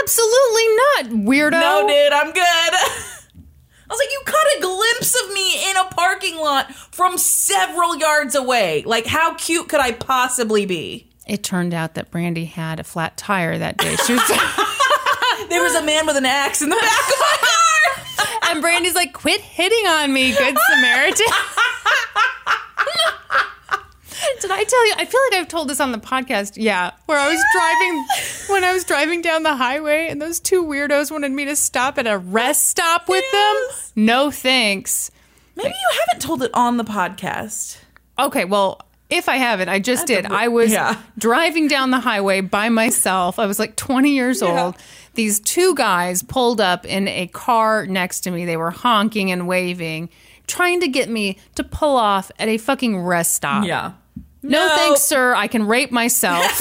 Speaker 1: Absolutely not, weirdo.
Speaker 2: no, dude, I'm good. I was like, you caught a glimpse of me in a parking lot from several yards away. Like, how cute could I possibly be?
Speaker 1: It turned out that Brandy had a flat tire that day. She was.
Speaker 2: There was a man with an axe in the back of my car.
Speaker 1: And Brandy's like, quit hitting on me, good Samaritan. Did I tell you? I feel like I've told this on the podcast. Yeah, where I was driving when I was driving down the highway, and those two weirdos wanted me to stop at a rest stop with
Speaker 2: Yes.
Speaker 1: them. No thanks.
Speaker 2: Maybe you haven't told it on the podcast.
Speaker 1: Okay, well, If I haven't, I just did. I was
Speaker 2: yeah.
Speaker 1: driving down the highway by myself. I was like 20 years old. These two guys pulled up in a car next to me. They were honking and waving, trying to get me to pull off at a fucking rest stop.
Speaker 2: Yeah.
Speaker 1: No,
Speaker 2: No.
Speaker 1: thanks, sir. I can rape myself.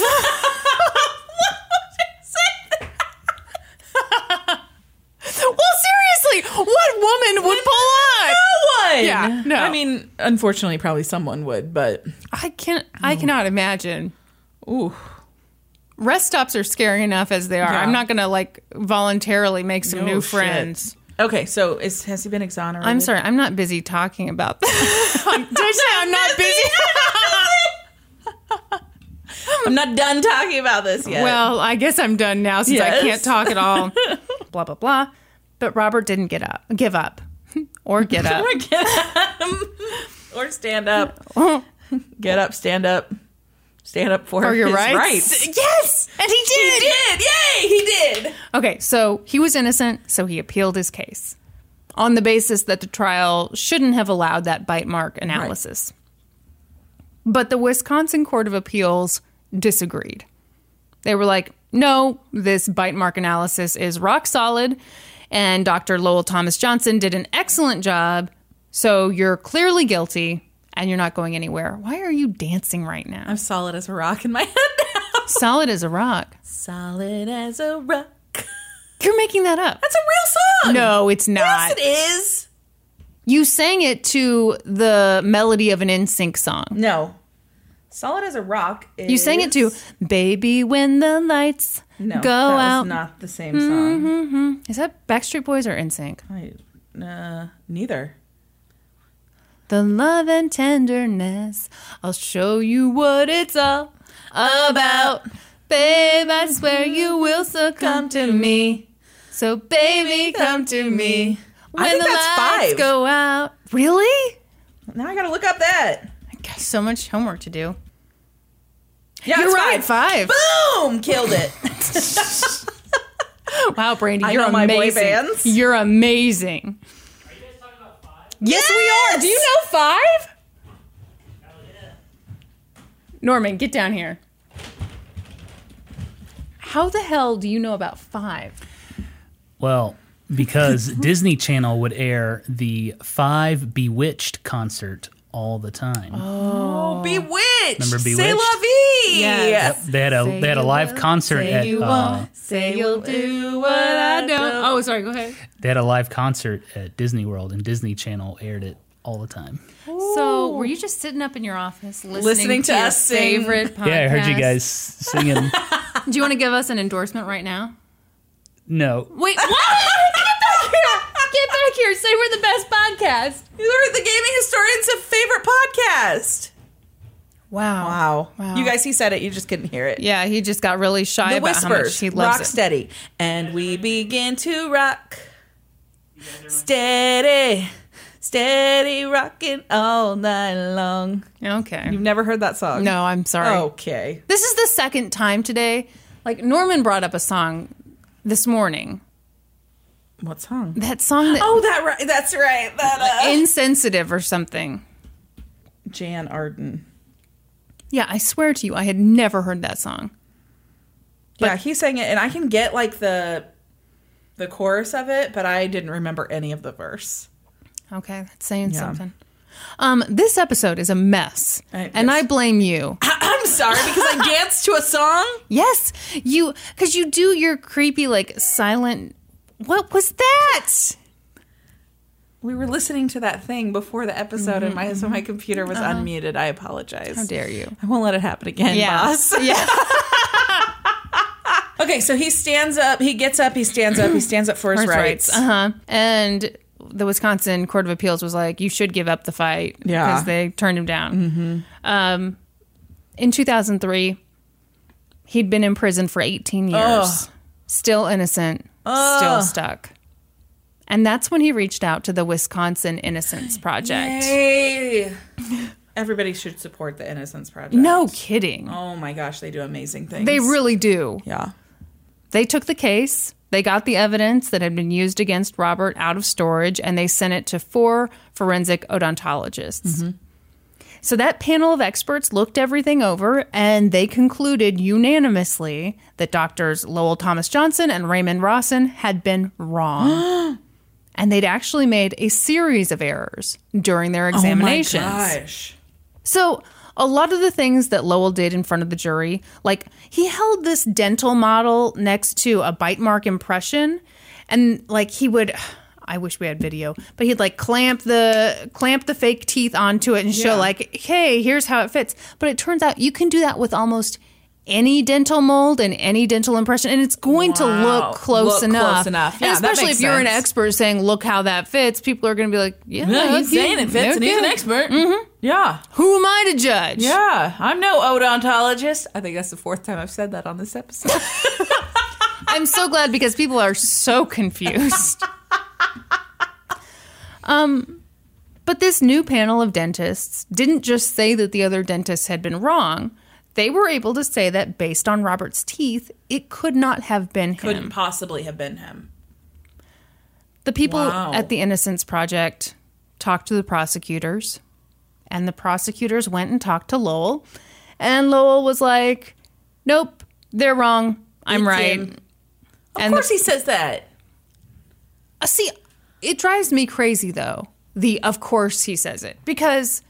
Speaker 1: well, seriously, what woman would pull on?
Speaker 2: No one.
Speaker 1: Yeah, no.
Speaker 2: I mean, unfortunately, probably someone would, but
Speaker 1: I can't. I cannot imagine.
Speaker 2: ooh,
Speaker 1: Rest stops are scary enough as they are.
Speaker 2: Yeah.
Speaker 1: I'm not gonna like voluntarily make some
Speaker 2: No
Speaker 1: new
Speaker 2: shit.
Speaker 1: friends.
Speaker 2: Okay, so is has he been exonerated?
Speaker 1: I'm sorry, I'm not busy talking about that. I'm, did I say I'm not busy?
Speaker 2: I'm not done talking about this yet.
Speaker 1: well, I guess I'm done now since I can't talk at all. blah blah blah. But Robert didn't get up, give up, or get up.
Speaker 2: or get up, or stand up. Get up, stand up, stand up for
Speaker 1: For your
Speaker 2: his
Speaker 1: rights.
Speaker 2: rights.
Speaker 1: Yes, and he did.
Speaker 2: He
Speaker 1: did.
Speaker 2: did, yay, he did.
Speaker 1: Okay, so he was innocent, so he appealed his case on the basis that the trial shouldn't have allowed that bite mark analysis. But the Wisconsin Court of Appeals disagreed. They were like, no, this bite mark analysis is rock solid, and Dr. Lowell Thomas Johnson did an excellent job, so you're clearly guilty and you're not going anywhere. Why are you dancing right now?
Speaker 2: I'm solid as a rock in my head now.
Speaker 1: Solid as a rock.
Speaker 2: Solid as a rock.
Speaker 1: You're making that up.
Speaker 2: That's a real song.
Speaker 1: No, it's not.
Speaker 2: Yes, it is.
Speaker 1: You sang it to the melody of an NSYNC song.
Speaker 2: No. Solid as a rock. Is...
Speaker 1: You sang it to "Baby When the Lights
Speaker 2: no,
Speaker 1: Go
Speaker 2: that
Speaker 1: Out."
Speaker 2: Not the same song.
Speaker 1: Is that Backstreet Boys or NSYNC?
Speaker 2: I, uh, neither.
Speaker 1: The love and tenderness, I'll show you what it's all about. Babe, I swear you will succumb to me. So, baby, come to me when
Speaker 2: I think
Speaker 1: the
Speaker 2: that's
Speaker 1: lights
Speaker 2: five.
Speaker 1: go out. Really?
Speaker 2: Now I gotta look up that.
Speaker 1: I got so much homework to do.
Speaker 2: Yeah,
Speaker 1: You're right, five.
Speaker 2: Boom! Killed it.
Speaker 1: Wow, Brandy,
Speaker 2: I
Speaker 1: you're
Speaker 2: know my boy
Speaker 1: amazing.
Speaker 2: bands.
Speaker 1: You're amazing. Yes, we are. Do you know five? Norman, get down here. How the hell do you know about five?
Speaker 3: Well, because Disney Channel would air the Five Bewitched concert all the time.
Speaker 2: Oh, Bewitched.
Speaker 3: Remember
Speaker 2: Say
Speaker 3: Bewitched?
Speaker 2: la vie.
Speaker 1: Yes.
Speaker 3: They had a
Speaker 1: Say
Speaker 3: they had a live
Speaker 1: will,
Speaker 3: concert
Speaker 1: say
Speaker 3: at
Speaker 1: you
Speaker 3: uh,
Speaker 1: won't, say you'll do what I don't. Oh, sorry. Go ahead.
Speaker 3: they had a live concert at Disney World, and Disney Channel aired it all the time.
Speaker 1: So, were you just sitting up in your office listening,
Speaker 2: Listening to
Speaker 1: your
Speaker 2: us sing.
Speaker 1: favorite podcast?
Speaker 3: Yeah, I heard you guys singing.
Speaker 1: Do you want to give us an endorsement right now?
Speaker 3: No,
Speaker 1: Wait, what? Get back here! Get back here! Say we're the best podcast.
Speaker 2: You are the gaming historian's favorite podcast.
Speaker 1: Wow.
Speaker 2: Wow.
Speaker 1: Wow.
Speaker 2: You guys, he said it. You just couldn't hear it.
Speaker 1: Yeah, he just got really shy
Speaker 2: The
Speaker 1: about how much
Speaker 2: whispers.
Speaker 1: he loves
Speaker 2: rock
Speaker 1: it.
Speaker 2: steady. And we begin to rock. Steady. Steady rocking all night long.
Speaker 1: Okay.
Speaker 2: You've never heard that song?
Speaker 1: No, I'm sorry.
Speaker 2: Okay.
Speaker 1: This is the second time today. Like Norman brought up a song this morning.
Speaker 2: What song?
Speaker 1: That song that
Speaker 2: Oh, that right. That's right. That uh,
Speaker 1: insensitive or something.
Speaker 2: Jann Arden.
Speaker 1: Yeah, I swear to you, I had never heard that song.
Speaker 2: yeah, he sang it, and I can get like the the chorus of it, but I didn't remember any of the verse.
Speaker 1: Okay, that's saying
Speaker 2: Yeah.
Speaker 1: something. Um, this episode is a mess,
Speaker 2: I-
Speaker 1: and
Speaker 2: yes.
Speaker 1: I blame you.
Speaker 2: I'm sorry because I danced to a song.
Speaker 1: Yes, you because you do your creepy like silent. What was that?
Speaker 2: We were listening to that thing before the episode, and my so my computer was unmuted. I apologize.
Speaker 1: Mm-hmm. How dare you?
Speaker 2: I won't let it happen again, boss.
Speaker 1: yeah.
Speaker 2: Okay, so he stands up, he gets up, he stands up, he stands up for his rights.
Speaker 1: Uh huh. And the Wisconsin Court of Appeals was like, you should give up the fight.
Speaker 2: Yeah.
Speaker 1: Because they turned him down. Mm-hmm. Um, in 2003, he'd been in prison for 18 years.
Speaker 2: Ugh.
Speaker 1: Still innocent. Still stuck. And that's when he reached out to the Wisconsin Innocence Project.
Speaker 2: Yay. Everybody should support the Innocence Project.
Speaker 1: No kidding.
Speaker 2: Oh my gosh, they do amazing things.
Speaker 1: They really do.
Speaker 2: Yeah.
Speaker 1: They took the case, they got the evidence that had been used against Robert out of storage, and they sent it to four forensic odontologists. Mm-hmm. So that panel of experts looked everything over and they concluded unanimously that doctors Lowell Thomas Johnson and Raymond Rawson had been wrong. and they'd actually made a series of errors during their examinations.
Speaker 2: Oh my gosh.
Speaker 1: So, a lot of the things that Lowell did in front of the jury, like he held this dental model next to a bite mark impression, and like he would. I wish we had video, but he'd like clamp the clamp the fake teeth onto it and show
Speaker 2: Yeah.
Speaker 1: like, "Hey, here's how it fits." But it turns out you can do that with almost any dental mold and any dental impression, and it's going to look close
Speaker 2: Look close
Speaker 1: enough.
Speaker 2: enough.
Speaker 1: And
Speaker 2: Yeah,
Speaker 1: especially if you're an expert saying, "Look how that fits," people are going to be like, "Yeah,
Speaker 2: Yeah, he's saying it fits, and he's an expert. Mm-hmm. Yeah.
Speaker 1: Who am I to judge?"
Speaker 2: Yeah. I'm no odontologist. I think that's the fourth time I've said that on this episode.
Speaker 1: I'm so glad because people are so confused. Um, but this new panel of dentists didn't just say that the other dentists had been wrong. They were able to say that based on Robert's teeth, it could not have been him.
Speaker 2: Couldn't possibly have been him.
Speaker 1: The people
Speaker 2: Wow.
Speaker 1: at the Innocence Project talked to the prosecutors, and the prosecutors went and talked to Lowell, and Lowell was like, "Nope, they're wrong. I'm
Speaker 2: It's
Speaker 1: right."
Speaker 2: him. Of
Speaker 1: And the-
Speaker 2: course he says that.
Speaker 1: Uh, See, it drives me crazy though. The of course he says it because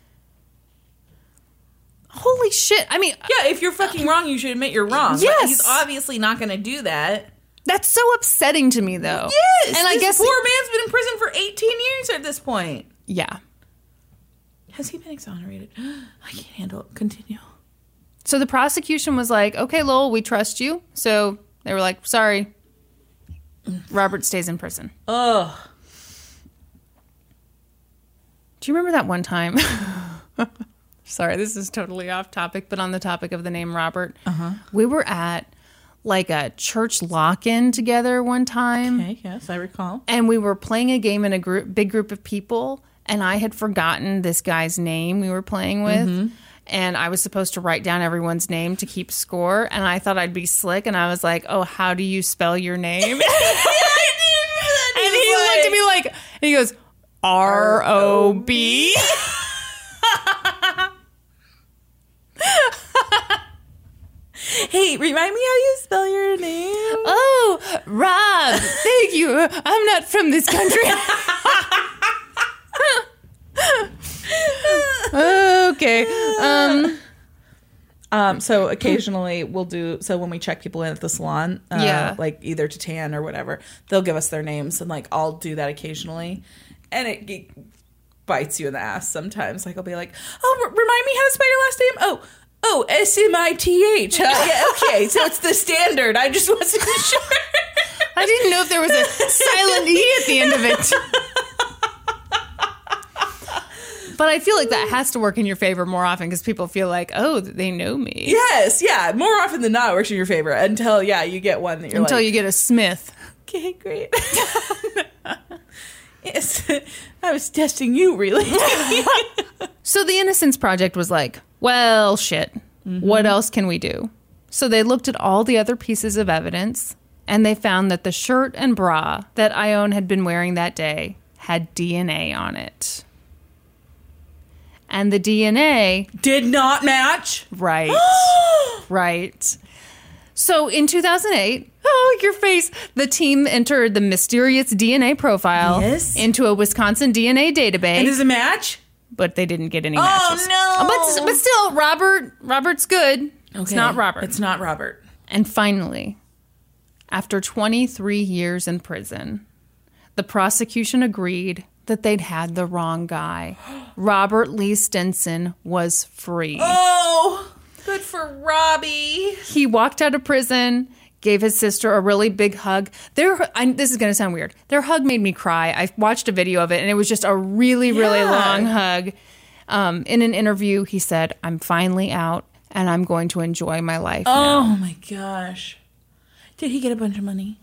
Speaker 1: holy shit. I mean,
Speaker 2: Yeah, if you're fucking wrong, you should admit you're wrong. But
Speaker 1: Yes.
Speaker 2: he's obviously not going to do that.
Speaker 1: that's so upsetting to me though.
Speaker 2: Yes.
Speaker 1: And I guess
Speaker 2: poor man's been in prison for 18 years at this point.
Speaker 1: yeah.
Speaker 2: Has he been exonerated? I can't handle it. Continue.
Speaker 1: So the prosecution was like, "Okay, Lowell, we trust you." So they were like, "Sorry. Robert stays in prison."
Speaker 2: Ugh.
Speaker 1: Do you remember that one time? Sorry, this is totally off topic, but on the topic of the name Robert, uh-huh. we were at like a church lock-in together one time.
Speaker 2: Okay, yes, I recall.
Speaker 1: and we were playing a game in a group, big group of people, and I had forgotten this guy's name we were playing with. Mm-hmm. And I was supposed to write down everyone's name to keep score. And I thought I'd be slick. And I was like, Oh, how do you spell your name? and he looked at me like, and he goes, R O B.
Speaker 2: Hey, remind me how you spell your name.
Speaker 1: Oh, Rob, thank you. I'm not from this country. okay. Um,
Speaker 2: Um, so occasionally we'll do so when we check people in at the salon, uh,
Speaker 1: Yeah.
Speaker 2: like either to tan or whatever, they'll give us their names, and like I'll do that occasionally, and it, it bites you in the ass sometimes. Like I'll be like, "Oh, r- remind me how to spell your last name." Oh, oh, S M I T H. Yeah, okay, so it's the standard. I just wasn't sure.
Speaker 1: I didn't know if there was a silent E at the end of it. But I feel like that has to work in your favor more often because people feel like, oh, they know me.
Speaker 2: yes, yeah. More often than not, it works in your favor until yeah, you get one that you're
Speaker 1: Until
Speaker 2: like,
Speaker 1: you get a Smith.
Speaker 2: okay, great. yes, I was testing you, really.
Speaker 1: So the Innocence Project was like, well, shit. Mm-hmm. What else can we do? So they looked at all the other pieces of evidence and they found that the shirt and bra that Ione had been wearing that day had DNA on it. And the DNA,
Speaker 2: Did not match.
Speaker 1: right, right. So in 2008, oh, your face, the team entered the mysterious DNA profile
Speaker 2: Yes.
Speaker 1: into a Wisconsin DNA database
Speaker 2: And does it match?
Speaker 1: but they didn't get any oh, matches.
Speaker 2: Oh, no.
Speaker 1: Uh, but but still, Robert Robert's good. It's not Robert.
Speaker 2: It's not Robert.
Speaker 1: and finally, after 23 years in prison, the prosecution agreed that they'd had the wrong guy. Robert Lee Stinson was free.
Speaker 2: Oh, good for Robbie.
Speaker 1: He walked out of prison, gave his sister a really big hug. Their I, this is going to sound weird. Their hug made me cry. I watched a video of it, and it was just a really, really
Speaker 2: Yeah.
Speaker 1: long hug. Um, in an interview, he said, "I'm finally out, and I'm going to enjoy my life." now."
Speaker 2: Oh my gosh. Did he get a bunch of money?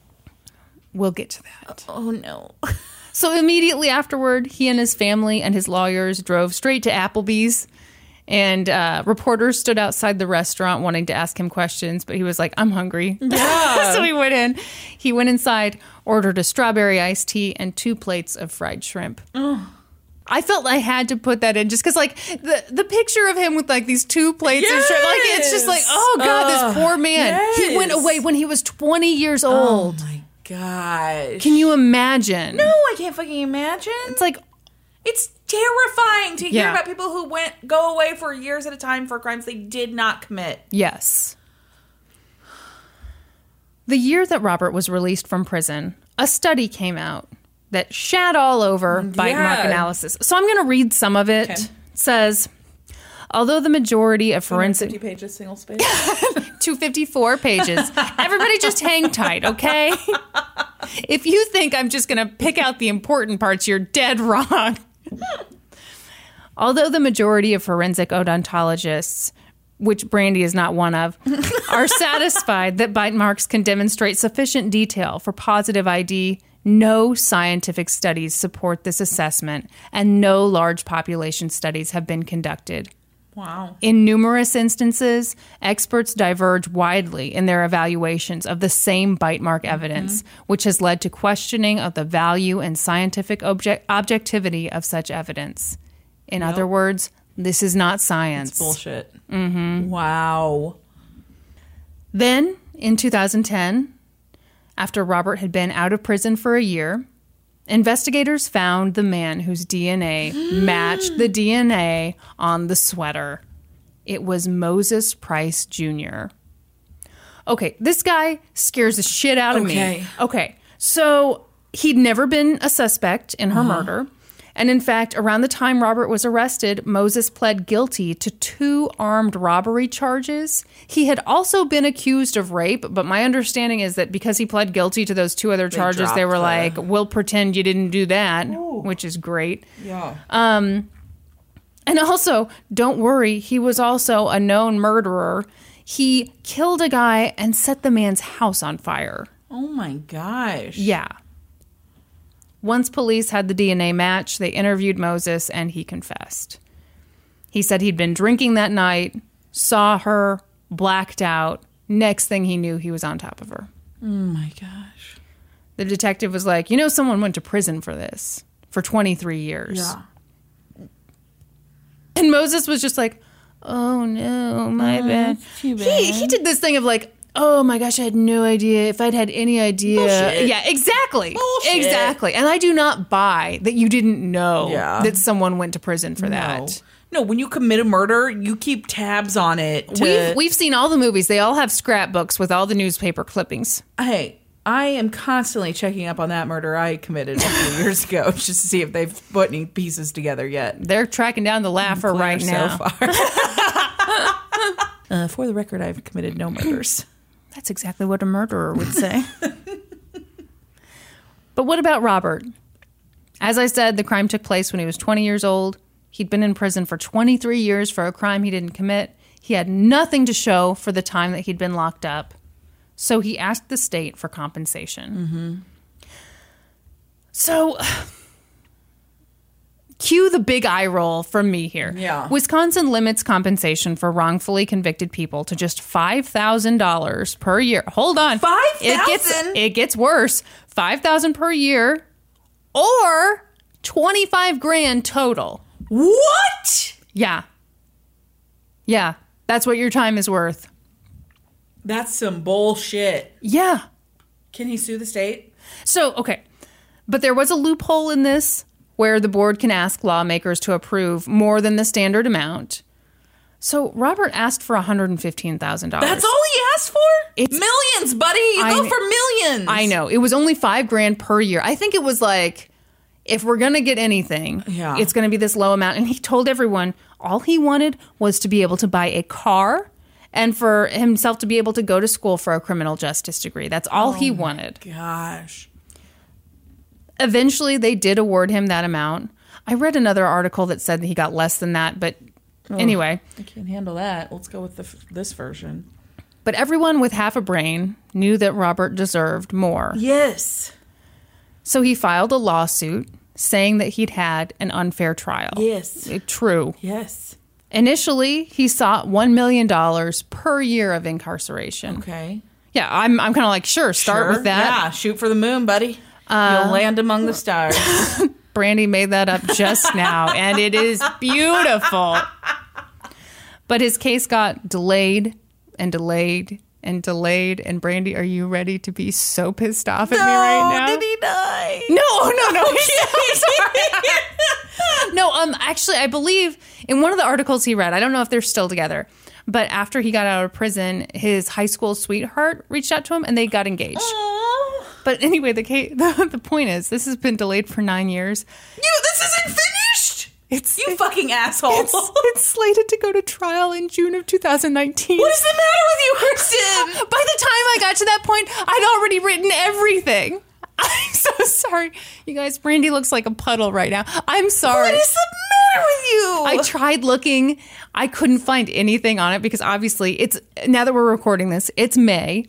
Speaker 1: We'll get to that.
Speaker 2: Oh no.
Speaker 1: So immediately afterward, he and his family and his lawyers drove straight to Applebee's. And uh, reporters stood outside the restaurant wanting to ask him questions, but he was like, I'm hungry. Yeah. so he went in. He went inside, ordered a strawberry iced tea and two plates of fried shrimp. I felt I had to put that in just because, like, the the picture of him with like these two plates of shrimp, like, it's just like, oh god,
Speaker 2: Ugh,
Speaker 1: this poor man. He went away when he was 20 years old.
Speaker 2: Oh my gosh.
Speaker 1: Can you imagine?
Speaker 2: No, I can't fucking imagine.
Speaker 1: It's like,
Speaker 2: It's terrifying to hear
Speaker 1: Yeah.
Speaker 2: about people who went go away for years at a time for crimes they did not commit.
Speaker 1: yes. The year that Robert was released from prison, a study came out that shat all over bite mark analysis. So I'm going to read some of it.
Speaker 2: Okay.
Speaker 1: It says, although the majority of forensic
Speaker 2: 50 pages, single space.
Speaker 1: 254 pages. Everybody just hang tight, okay? if you think I'm just going to pick out the important parts, you're dead wrong. Although the majority of forensic odontologists, which Brandy is not one of, are satisfied that bite marks can demonstrate sufficient detail for positive ID, no scientific studies support this assessment, and no large population studies have been conducted.
Speaker 2: Wow.
Speaker 1: In numerous instances, experts diverge widely in their evaluations of the same bite mark evidence, which has led to questioning of the value and scientific object- objectivity of such evidence. In other words, this is not science.
Speaker 2: Bullshit. Mm-hmm. Wow.
Speaker 1: Then, in 2010, after Robert had been out of prison for a year, investigators found the man whose DNA matched the DNA on the sweater. It was Moses Price Jr. Okay, this guy scares the shit out of
Speaker 2: Okay.
Speaker 1: me. Okay, so he'd never been a suspect in her uh-huh. murder. And in fact, around the time Robert was arrested, Moses pled guilty to two armed robbery charges. He had also been accused of rape, but my understanding is that because he pled guilty to those two other charges, they
Speaker 2: dropped
Speaker 1: were
Speaker 2: the-
Speaker 1: like, we'll pretend you didn't do that, which is great.
Speaker 2: Yeah.
Speaker 1: Um, and also, don't worry, he was also a known murderer. He killed a guy and set the man's house on fire.
Speaker 2: oh my gosh.
Speaker 1: Yeah. Once police had the DNA match, they interviewed Moses and he confessed. He said he'd been drinking that night, saw her, blacked out. Next thing he knew, he was on top of her.
Speaker 2: Oh my gosh.
Speaker 1: The detective was like, You know, someone went to prison for this for 23 years.
Speaker 2: Yeah.
Speaker 1: And Moses was just like, "Oh no, my oh, bad."
Speaker 2: too
Speaker 1: He he did this thing of like, "Oh my gosh, I had no idea. If I'd had any idea."
Speaker 2: Bullshit.
Speaker 1: Yeah, exactly.
Speaker 2: Bullshit.
Speaker 1: Exactly. And I do not buy that you didn't know
Speaker 2: Yeah.
Speaker 1: that someone went to prison for
Speaker 2: No.
Speaker 1: that.
Speaker 2: No, when you commit a murder, you keep tabs on it. To,
Speaker 1: We've we've seen all the movies. They all have scrapbooks with all the newspaper clippings.
Speaker 2: hey, I am constantly checking up on that murder I committed a few years ago just to see if they've put any pieces together yet.
Speaker 1: They're tracking down the laugher right now.
Speaker 2: So far. uh, for the record, I've committed no murders.
Speaker 1: That's exactly what a murderer would say. but what about Robert? As I said, the crime took place when he was 20 years old. He'd been in prison for 23 years for a crime he didn't commit. He had nothing to show for the time that he'd been locked up. So he asked the state for compensation. Mm-hmm. So, cue the big eye roll from me here.
Speaker 2: Yeah.
Speaker 1: Wisconsin limits compensation for wrongfully convicted people to just $5,000 per year. Hold on. It gets
Speaker 2: 5,000?
Speaker 1: it gets worse. 5,000 per year or 25 grand total.
Speaker 2: What?
Speaker 1: Yeah. Yeah. That's what your time is worth.
Speaker 2: That's some bullshit.
Speaker 1: Yeah.
Speaker 2: Can he sue the state?
Speaker 1: So, okay. But there was a loophole in this where the board can ask lawmakers to approve more than the standard amount. So Robert asked for $115,000.
Speaker 2: That's all he asked for?
Speaker 1: It's-
Speaker 2: millions, buddy. You
Speaker 1: I
Speaker 2: go for millions.
Speaker 1: I know. It was only five grand per year. I think it was like, if we're going to get anything,
Speaker 2: Yeah.
Speaker 1: it's going to be this low amount. And he told everyone all he wanted was to be able to buy a car and for himself to be able to go to school for a criminal justice degree. That's all
Speaker 2: Oh
Speaker 1: he wanted.
Speaker 2: Gosh.
Speaker 1: Eventually, they did award him that amount. I read another article that said that he got less than that, but anyway.
Speaker 2: I can't handle that. Let's go with the, this version.
Speaker 1: But everyone with half a brain knew that Robert deserved more.
Speaker 2: Yes.
Speaker 1: So he filed a lawsuit saying that he'd had an unfair trial.
Speaker 2: Yes.
Speaker 1: Uh, True.
Speaker 2: Yes.
Speaker 1: Initially, he sought $1 million per year of incarceration.
Speaker 2: Okay.
Speaker 1: Yeah, I'm, I'm kind of like, sure, start
Speaker 2: Sure.
Speaker 1: with that.
Speaker 2: Yeah, shoot for the moon, buddy. You'll land among the stars.
Speaker 1: Brandy made that up just now, and it is beautiful. But his case got delayed and delayed and delayed. And Brandy, are you ready to be so pissed off at me right now?
Speaker 2: did he die?
Speaker 1: No, no, no. Sorry. no, um, actually, I believe in one of the articles he read, I don't know if they're still together, but after he got out of prison, his high school sweetheart reached out to him and they got engaged. But anyway, the, ca- the the point is, this has been delayed for nine years.
Speaker 2: You, this isn't finished.
Speaker 1: It's
Speaker 2: You fucking asshole.
Speaker 1: it's, it's slated to go to trial in June of 2019.
Speaker 2: what is the matter with you, Kristen?
Speaker 1: By the time I got to that point, I'd already written everything. I'm so sorry. You guys, Brandy looks like a puddle right now. I'm sorry.
Speaker 2: What is the matter with you?
Speaker 1: I tried looking. I couldn't find anything on it because obviously it's now that we're recording this, it's May.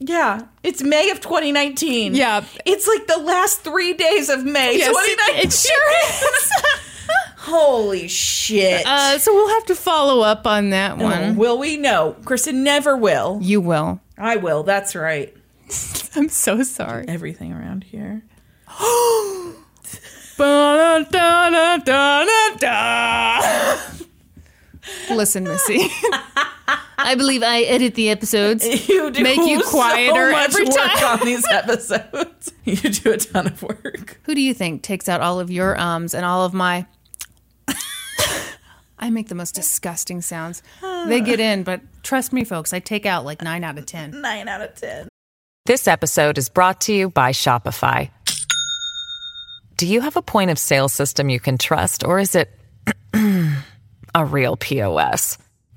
Speaker 2: Yeah, it's May of 2019.
Speaker 1: Yeah.
Speaker 2: It's like the last three days of May
Speaker 1: Yes,
Speaker 2: 2019.
Speaker 1: it, it sure is.
Speaker 2: Holy shit.
Speaker 1: uh, so we'll have to follow up on that one.
Speaker 2: will we? No. Kristen never will.
Speaker 1: You will.
Speaker 2: I will. That's right.
Speaker 1: I'm so sorry.
Speaker 2: Everything around here.
Speaker 1: Listen, Missy. I believe I edit the episodes.
Speaker 2: You do
Speaker 1: Make you quieter
Speaker 2: so much
Speaker 1: every
Speaker 2: work
Speaker 1: time.
Speaker 2: on these episodes. you do a ton of work.
Speaker 1: Who do you think takes out all of your ums and all of my? I make the most disgusting sounds. They get in, but trust me, folks, I take out like nine out of ten.
Speaker 2: Nine out of ten.
Speaker 4: This episode is brought to you by Shopify. Do you have a point of sale system you can trust, or is it a real POS?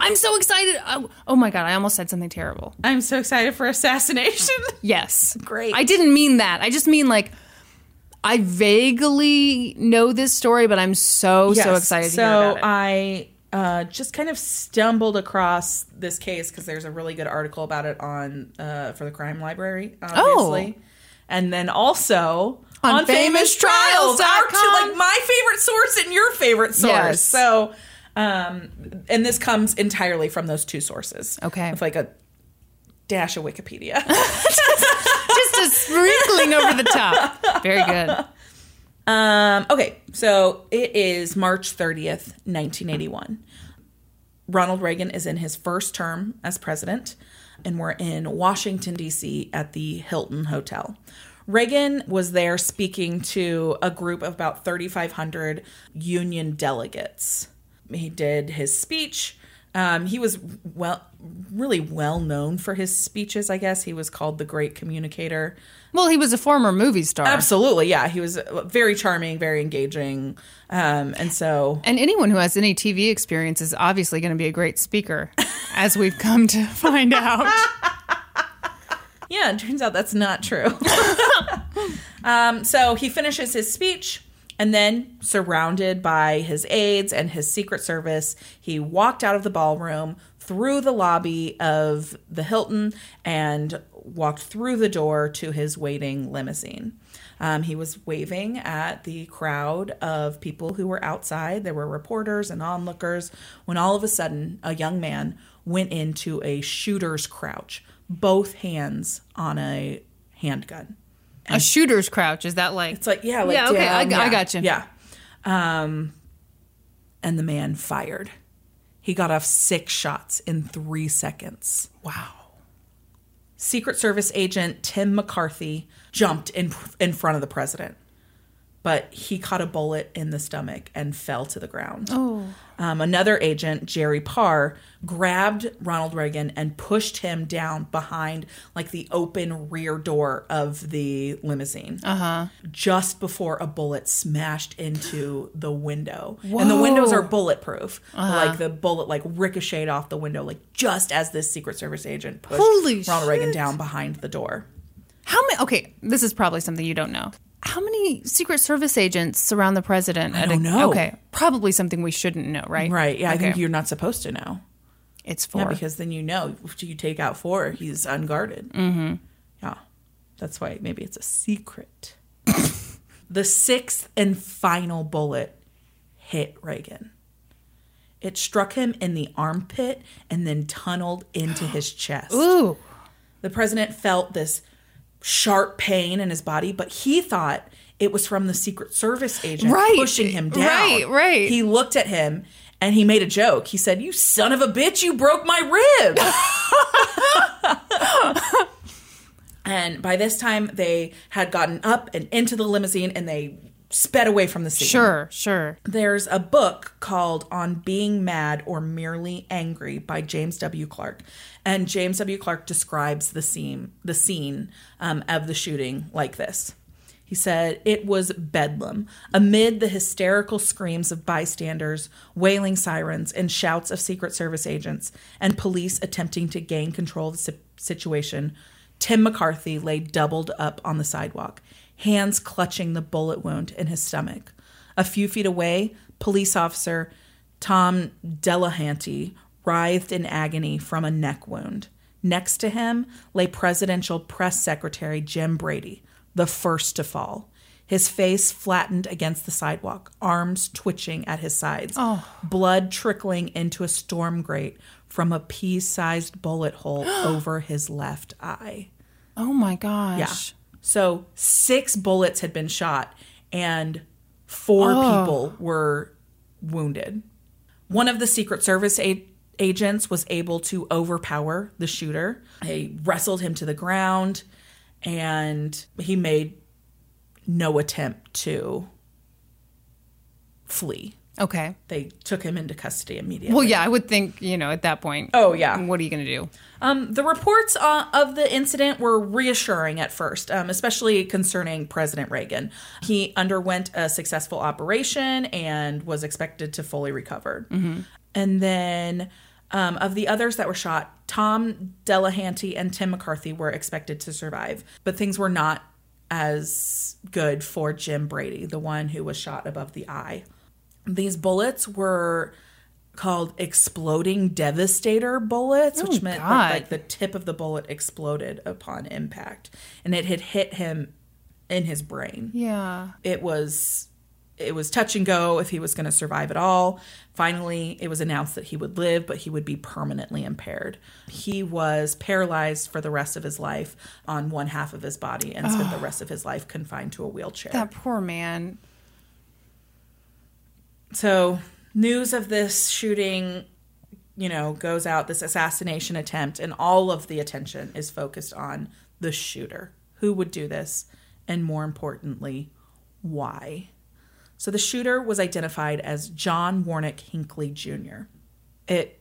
Speaker 1: I'm so excited. Oh, oh my god, I almost said something terrible.
Speaker 2: I'm so excited for assassination.
Speaker 1: Yes.
Speaker 2: Great.
Speaker 1: I didn't mean that. I just mean like I vaguely know this story, but I'm so so
Speaker 2: Yes.
Speaker 1: excited to
Speaker 2: so
Speaker 1: hear about it.
Speaker 2: I uh, just kind of stumbled across this case because there's a really good article about it on uh, for the Crime Library, obviously, and then also
Speaker 1: Oh. On
Speaker 2: on, Famous Trials, our two, like my favorite source and your favorite source.
Speaker 1: Yes.
Speaker 2: So, um, and this comes entirely from those two sources.
Speaker 1: Okay.
Speaker 2: with like a dash of Wikipedia.
Speaker 1: just a sprinkling over the top. Very good.
Speaker 2: Um, okay, so it is March 30th, 1981. Ronald Reagan is in his first term as president, and we're in Washington, D.C. at the Hilton Hotel. Reagan was there speaking to a group of about 3,500 union delegates. He did his speech. Um, he was well, really well known for his speeches. I guess he was called the Great Communicator.
Speaker 1: Well, he was a former movie star.
Speaker 2: Absolutely, yeah. He was uh, very charming, very engaging, um, and so
Speaker 1: And anyone who has any TV experience is obviously going to be a great speaker, as we've come to find out.
Speaker 2: yeah. It turns out that's not true. um, so he finishes his speech, and then, surrounded by his aides and his Secret Service, he walked out of the ballroom through the lobby of the Hilton and walked through the door to his waiting limousine. Um, he was waving at the crowd of people who were outside. There were reporters and onlookers when all of a sudden a young man went into a shooter's crouch, both hands on a handgun.
Speaker 1: A shooter's crouch. Is that like?
Speaker 2: It's like yeah, like
Speaker 1: Yeah, okay, I-
Speaker 2: down,
Speaker 1: I
Speaker 2: yeah,
Speaker 1: gotcha.
Speaker 2: Yeah, um, and the man fired. He got off six shots in three seconds.
Speaker 3: Wow.
Speaker 2: Secret Service agent Tim McCarthy jumped in in front of the president, but he caught a bullet in the stomach and fell to the ground. Oh. Um, another agent, Jerry Parr, grabbed Ronald Reagan and pushed him down behind like the open rear door of the limousine. Uh-huh. Just before a bullet smashed into the window. And the windows are bulletproof. Like the bullet like ricocheted off the window, like just as this Secret Service agent pushed
Speaker 1: Holy
Speaker 2: Ronald Reagan down behind the door.
Speaker 1: How many? Okay, this is probably something you don't know. How many Secret Service agents surround the president? I
Speaker 2: don't know.
Speaker 1: Okay, probably something we shouldn't know, right?
Speaker 2: Right. Yeah, I think you're not supposed to know.
Speaker 1: It's four.
Speaker 2: Yeah, because then you know if you take out four, he's unguarded. Mm-hmm. Yeah, that's why maybe it's a secret. the sixth and final bullet hit Reagan. It struck him in the armpit and then tunneled into his chest.
Speaker 1: Ooh.
Speaker 2: The president felt this sharp pain in his body, but he thought it was from the Secret Service agent
Speaker 1: Right.
Speaker 2: pushing him down.
Speaker 1: Right, right.
Speaker 2: He looked at him and he made a joke. He said, You son of a bitch, you broke my rib. and by this time, they had gotten up and into the limousine and they sped away from the scene.
Speaker 1: Sure, sure.
Speaker 2: There's a book called On Being Mad or Merely Angry by James W. Clarke. And James W. Clarke describes the scene, the scene um, of the shooting like this. He said, It was bedlam. Amid the hysterical screams of bystanders, wailing sirens, and shouts of Secret Service agents and police attempting to gain control of the situation, Tim McCarthy lay doubled up on the sidewalk, hands clutching the bullet wound in his stomach. A few feet away, police officer Tom Delahanty writhed in agony from a neck wound. Next to him lay presidential press secretary Jim Brady, the first to fall. His face flattened against the sidewalk, arms twitching at his sides, oh. blood trickling into a storm grate from a pea sized bullet hole over his left eye.
Speaker 1: Oh my gosh.
Speaker 2: Yeah. So six bullets had been shot and four oh. people were wounded. One of the Secret Service a- agents was able to overpower the shooter. They wrestled him to the ground and he made no attempt to flee.
Speaker 1: Okay.
Speaker 2: They took him into custody immediately.
Speaker 1: Well, yeah, I would think, you know, at that point.
Speaker 2: Oh, yeah.
Speaker 1: What are you going to do?
Speaker 2: Um, the reports uh, of the incident were reassuring at first, um, especially concerning President Reagan. He underwent a successful operation and was expected to fully recover. And then um, of the others that were shot, Tom Delahanty and Tim McCarthy were expected to survive, but things were not as good for Jim Brady, the one who was shot above the eye. These bullets were called exploding devastator bullets, which meant that like the tip of the bullet exploded upon impact, and it had hit him in his brain.
Speaker 1: Yeah.
Speaker 2: It was it was touch and go if he was going to survive at all. Finally, it was announced that he would live, but he would be permanently impaired. He was paralyzed for the rest of his life on one half of his body and spent the rest of his life confined to a wheelchair.
Speaker 1: That poor man.
Speaker 2: So, news of this shooting, you know, goes out, this assassination attempt, and all of the attention is focused on the shooter. Who would do this? And more importantly, why? So, the shooter was identified as John Warnock Hinckley Jr. It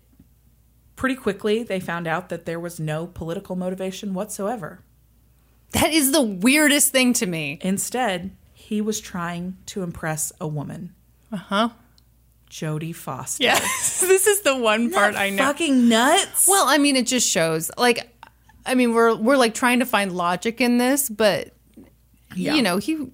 Speaker 2: pretty quickly they found out that there was no political motivation whatsoever.
Speaker 1: That is the weirdest thing to me.
Speaker 2: Instead, he was trying to impress a woman.
Speaker 1: Uh huh.
Speaker 2: Jodie Foster.
Speaker 1: Yes. this is the one part I know.
Speaker 2: Fucking nuts.
Speaker 1: Well, I mean, it just shows. Like, I mean, we're we're like trying to find logic in this, but
Speaker 2: Yeah.
Speaker 1: you know, he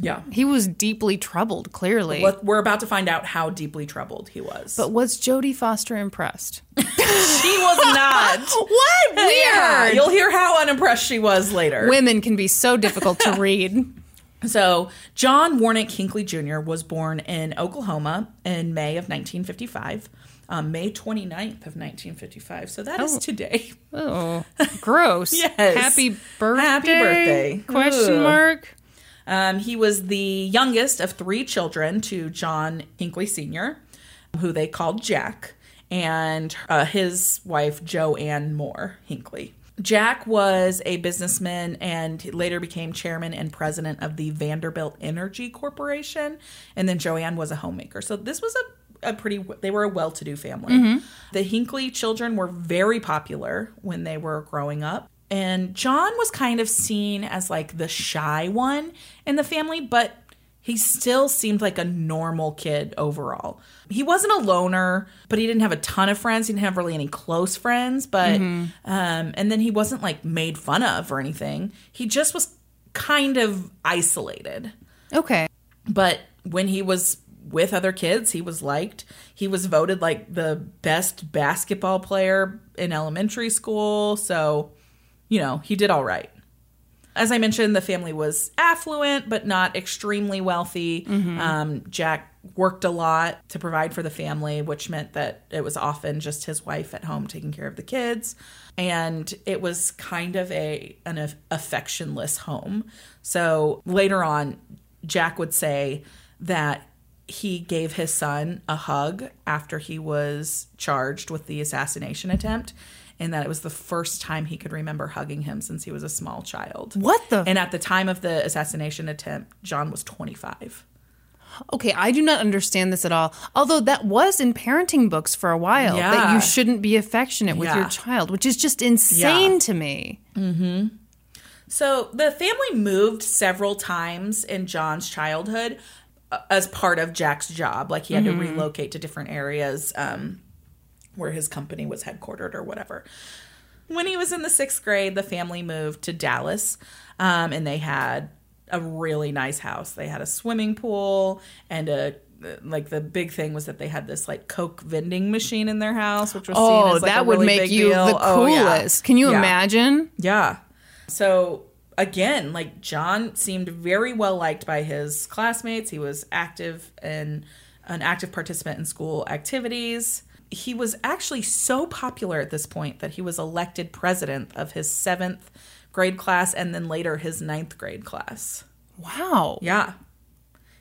Speaker 2: yeah.
Speaker 1: he was deeply troubled. Clearly,
Speaker 2: Let- We're about to find out how deeply troubled he was.
Speaker 1: but was Jodie Foster impressed?
Speaker 2: she was not.
Speaker 1: what weird?
Speaker 2: Yeah, you'll hear how unimpressed she was later.
Speaker 1: Women can be so difficult to read.
Speaker 2: So, John Warnock Hinckley Jr. was born in Oklahoma in May of 1955. um, May 29th of 1955. So that is
Speaker 1: Oh.
Speaker 2: today.
Speaker 1: Oh, gross.
Speaker 2: Yes.
Speaker 1: Happy birthday.
Speaker 2: Happy birthday.
Speaker 1: Question
Speaker 2: Ugh.
Speaker 1: mark.
Speaker 2: Um, he was the youngest of three children to John Hinckley Sr., who they called Jack, and uh, his wife, Joanne Moore Hinckley. Jack was a businessman and later became chairman and president of the Vanderbilt Energy Corporation. And then Joanne was a homemaker. So this was a, a pretty, they were a well to do family. The Hinckley children were very popular when they were growing up. And John was kind of seen as like the shy one in the family, but he still seemed like a normal kid overall. He wasn't a loner, but he didn't have a ton of friends. He didn't have really any close friends, but um and then he wasn't like made fun of or anything. He just was kind of isolated.
Speaker 1: Okay.
Speaker 2: But when he was with other kids, he was liked. He was voted like the best basketball player in elementary school, so you know, he did all right. As I mentioned, the family was affluent, but not extremely wealthy. Um, Jack worked a lot to provide for the family, which meant that it was often just his wife at home taking care of the kids. And it was kind of a an affectionless home. So later on, Jack would say that he gave his son a hug after he was charged with the assassination attempt and that it was the first time he could remember hugging him since he was a small child.
Speaker 1: What the?
Speaker 2: And at the time of the assassination attempt, John was 25.
Speaker 1: okay, I do not understand this at all. Although that was in parenting books for a while that you shouldn't be affectionate with your child, which is just insane
Speaker 2: Yeah.
Speaker 1: to me. Mm-hmm.
Speaker 2: So the family moved several times in John's childhood uh, as part of Jack's job. Like he had to relocate to different areas um, where his company was headquartered or whatever. When he was in the sixth grade, the family moved to Dallas um, and they had a really nice house. They had a swimming pool and a like the big thing was that they had this like Coke vending machine in their house, which was seen
Speaker 1: Oh,
Speaker 2: as like
Speaker 1: that
Speaker 2: a
Speaker 1: would
Speaker 2: really
Speaker 1: make you
Speaker 2: deal.
Speaker 1: the
Speaker 2: Oh, yeah.
Speaker 1: coolest. Can you
Speaker 2: Yeah.
Speaker 1: imagine?
Speaker 2: Yeah. So again, like John seemed very well liked by his classmates. He was active and an active participant in school activities. He was actually so popular at this point that he was elected president of his seventh grade class and then later his ninth grade class.
Speaker 1: Wow.
Speaker 2: Yeah.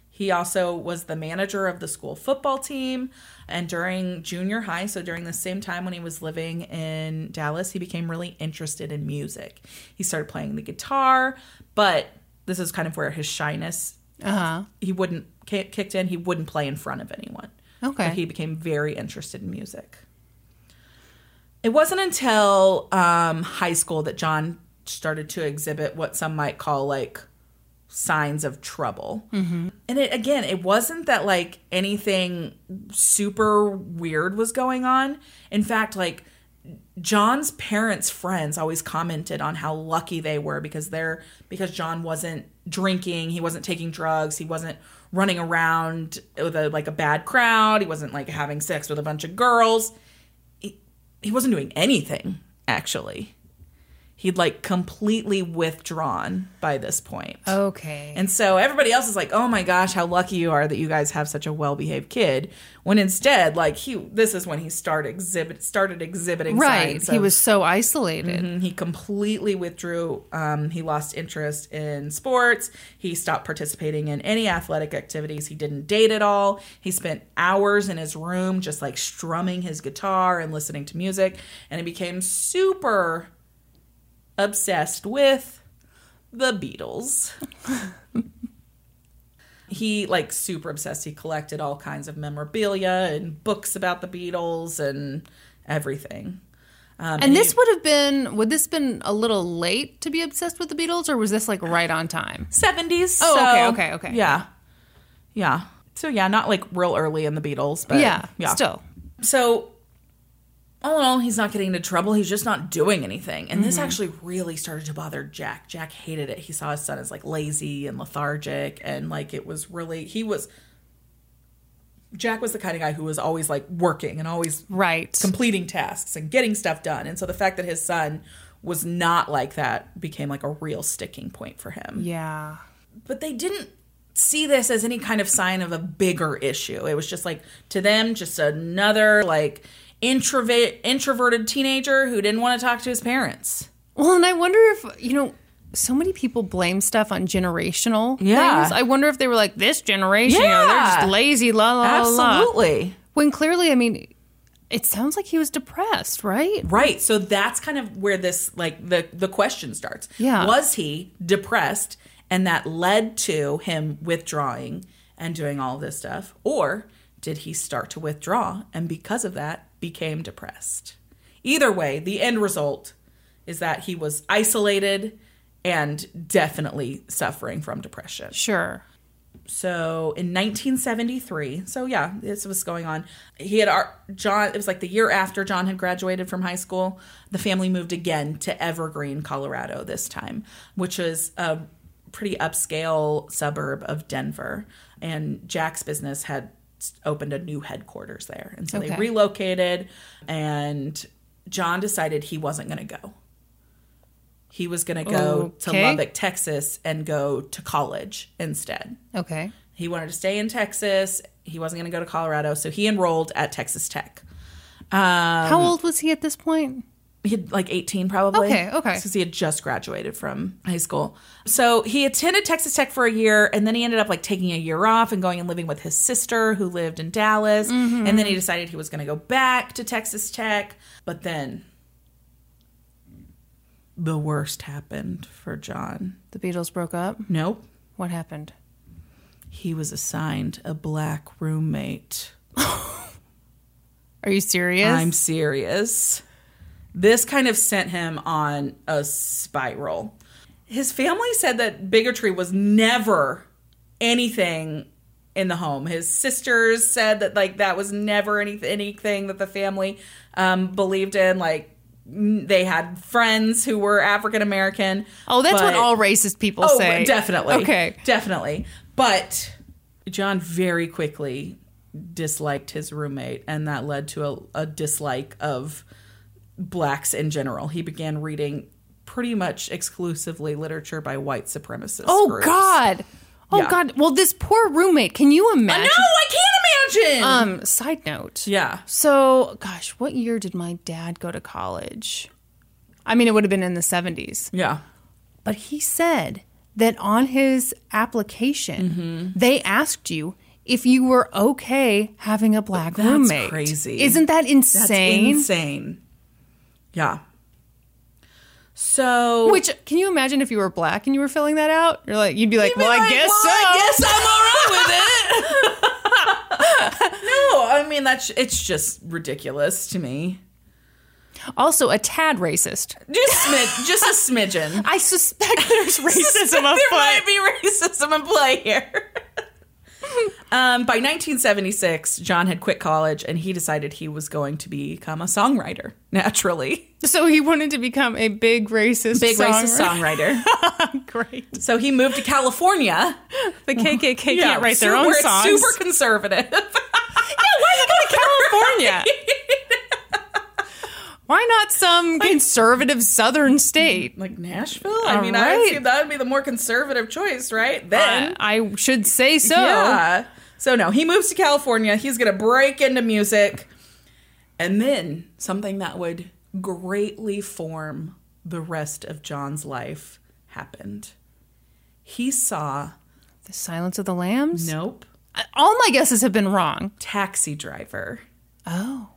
Speaker 2: He also was the manager of the school football team. And during junior high, so during the same time when he was living in Dallas, he became really interested in music. He started playing the guitar, but this is kind of where his shyness
Speaker 1: Uh-huh.
Speaker 2: he wouldn't ki- kicked in. He wouldn't play in front of anyone.
Speaker 1: Okay.
Speaker 2: He became very interested in music. It wasn't until um, high school that John started to exhibit what some might call like signs of trouble. And it again, it wasn't that like anything super weird was going on. In fact, like John's parents' friends always commented on how lucky they were because they're because John wasn't drinking, he wasn't taking drugs, he wasn't running around with a like a bad crowd, he wasn't like having sex with a bunch of girls. He, he wasn't doing anything actually. He'd like completely withdrawn by this point.
Speaker 1: Okay.
Speaker 2: And so everybody else is like, "Oh my gosh, how lucky you are that you guys have such a well-behaved kid." When instead, like he, this is when he started exhibit started exhibiting
Speaker 1: right. He
Speaker 2: of-
Speaker 1: was so isolated.
Speaker 2: Mhm. He completely withdrew. Um, he lost interest in sports. He stopped participating in any athletic activities. He didn't date at all. He spent hours in his room just like strumming his guitar and listening to music. And he became super obsessed with the Beatles. he like super obsessed. He collected all kinds of memorabilia and books about the Beatles and everything. Um,
Speaker 1: And this
Speaker 2: he-
Speaker 1: would have been would this been a little late to be obsessed with the Beatles or was this like right on time?
Speaker 2: 70s.
Speaker 1: Oh,
Speaker 2: so-
Speaker 1: okay, okay, okay.
Speaker 2: Yeah. Yeah. So yeah, not like real early in the Beatles, but
Speaker 1: yeah,
Speaker 2: yeah.
Speaker 1: Still.
Speaker 2: So all in all, he's not getting into trouble. He's just not doing anything. And this mm-hmm. actually really started to bother Jack. Jack hated it. He saw his son as like lazy and lethargic and like it was really he was Jack was the kind of guy who was always like working and always
Speaker 1: Right.
Speaker 2: completing tasks and getting stuff done. And so the fact that his son was not like that became like a real sticking point for him
Speaker 1: yeah.
Speaker 2: but they didn't see this as any kind of sign of a bigger issue. It was just like to them just another like introvert introverted teenager who didn't want to talk to his parents.
Speaker 1: Well, and I wonder if, you know, so many people blame stuff on generational
Speaker 2: Yeah.
Speaker 1: things. I wonder if they were like, this generation, you know, they're just lazy, la la la, la.
Speaker 2: Absolutely.
Speaker 1: When clearly, I mean, it sounds like he was depressed, right?
Speaker 2: Right. So that's kind of where this like the the question starts.
Speaker 1: Yeah.
Speaker 2: Was he depressed and that led to him withdrawing and doing all this stuff or did he start to withdraw and because of that became depressed? Either way, the end result is that he was isolated and definitely suffering from depression.
Speaker 1: Sure.
Speaker 2: So in 1973, so yeah, this was going on. He had our John. It was like the year after John had graduated from high school. The family moved again to Evergreen, Colorado. This time, which is a pretty upscale suburb of Denver, and Jack's business had opened a new headquarters there, and so they relocated. And John decided he wasn't going to go. He was going to go to Lubbock, Texas, and go to college instead.
Speaker 1: Okay.
Speaker 2: He wanted to stay in Texas. He wasn't going to go to Colorado, so he enrolled at Texas Tech. Um,
Speaker 1: How old was he at this point?
Speaker 2: He had like 18 probably.
Speaker 1: Okay, okay.
Speaker 2: Because he had just graduated from high school. So he attended Texas Tech for a year and then he ended up like taking a year off and going and living with his sister who lived in Dallas.
Speaker 1: Mm-hmm.
Speaker 2: And then he decided he was going to go back to Texas Tech. But then the worst happened for John.
Speaker 1: The Beatles broke up.
Speaker 2: Nope.
Speaker 1: What happened?
Speaker 2: He was assigned a black roommate.
Speaker 1: Are you serious?
Speaker 2: I'm serious. This kind of sent him on a spiral. His family said that bigotry was never anything in the home. His sisters said that like that was never any, anything that the family um, believed in. Like they had friends who were African American.
Speaker 1: oh, that's what all racist people
Speaker 2: Oh,
Speaker 1: say.
Speaker 2: definitely.
Speaker 1: Okay.
Speaker 2: Definitely. But John very quickly disliked his roommate, and that led to a, a dislike of blacks in general. He began reading pretty much exclusively literature by white supremacists.
Speaker 1: Oh
Speaker 2: groups.
Speaker 1: God. Oh
Speaker 2: Yeah.
Speaker 1: God. Well, this poor roommate. Can you
Speaker 2: I
Speaker 1: imagine?
Speaker 2: no, I can't imagine.
Speaker 1: Um. Side note.
Speaker 2: yeah.
Speaker 1: So, gosh, what year did my dad go to college? I mean, it would have been in the seventies.
Speaker 2: Yeah.
Speaker 1: But he said that on his application,
Speaker 2: Mm-hmm.
Speaker 1: they asked you if you were okay having a black
Speaker 2: That's
Speaker 1: roommate.
Speaker 2: crazy.
Speaker 1: Isn't that
Speaker 2: That's
Speaker 1: insane?
Speaker 2: Yeah. So
Speaker 1: Which can you imagine if you were black and you were filling that out? You're like, you'd be like, well, I guess
Speaker 2: well,
Speaker 1: so.
Speaker 2: I guess I'm all right with it. no, I mean that's it's just ridiculous to me.
Speaker 1: Also, a tad racist.
Speaker 2: Just smid, just a smidgen.
Speaker 1: I suspect there's racism
Speaker 2: there might be racism in play here. Um, by 1976, John had quit college and he decided he was going to become a songwriter. Naturally,
Speaker 1: So he wanted to become a big racist,
Speaker 2: big racist
Speaker 1: songwriter.
Speaker 2: songwriter.
Speaker 1: Great.
Speaker 2: so he moved to California.
Speaker 1: The KKK
Speaker 2: Yeah,
Speaker 1: can't write their
Speaker 2: su-
Speaker 1: own songs.
Speaker 2: Super conservative.
Speaker 1: yeah, Why go to California? Why not some conservative southern state?
Speaker 2: like Nashville. I mean, I would see that would be the more conservative choice, right? Then,
Speaker 1: I, I should say so.
Speaker 2: yeah. So no, he moves to California. He's gonna break into music, and then something that would greatly form the rest of John's life happened. He saw
Speaker 1: The Silence of the Lambs?
Speaker 2: nope
Speaker 1: All my guesses have been wrong.
Speaker 2: taxi driver.
Speaker 1: Oh.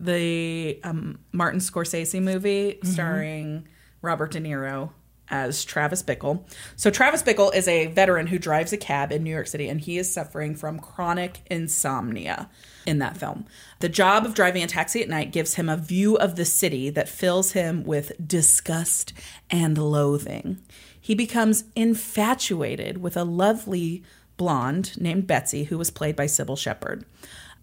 Speaker 2: the um, Martin Scorsese movie starring Robert De Niro as Travis Bickle. So Travis Bickle is a veteran who drives a cab in New York City and he is suffering from chronic insomnia in that film. The job of driving a taxi at night gives him a view of the city that fills him with disgust and loathing. He becomes infatuated with a lovely blonde named Betsy who was played by Cybill Shepherd.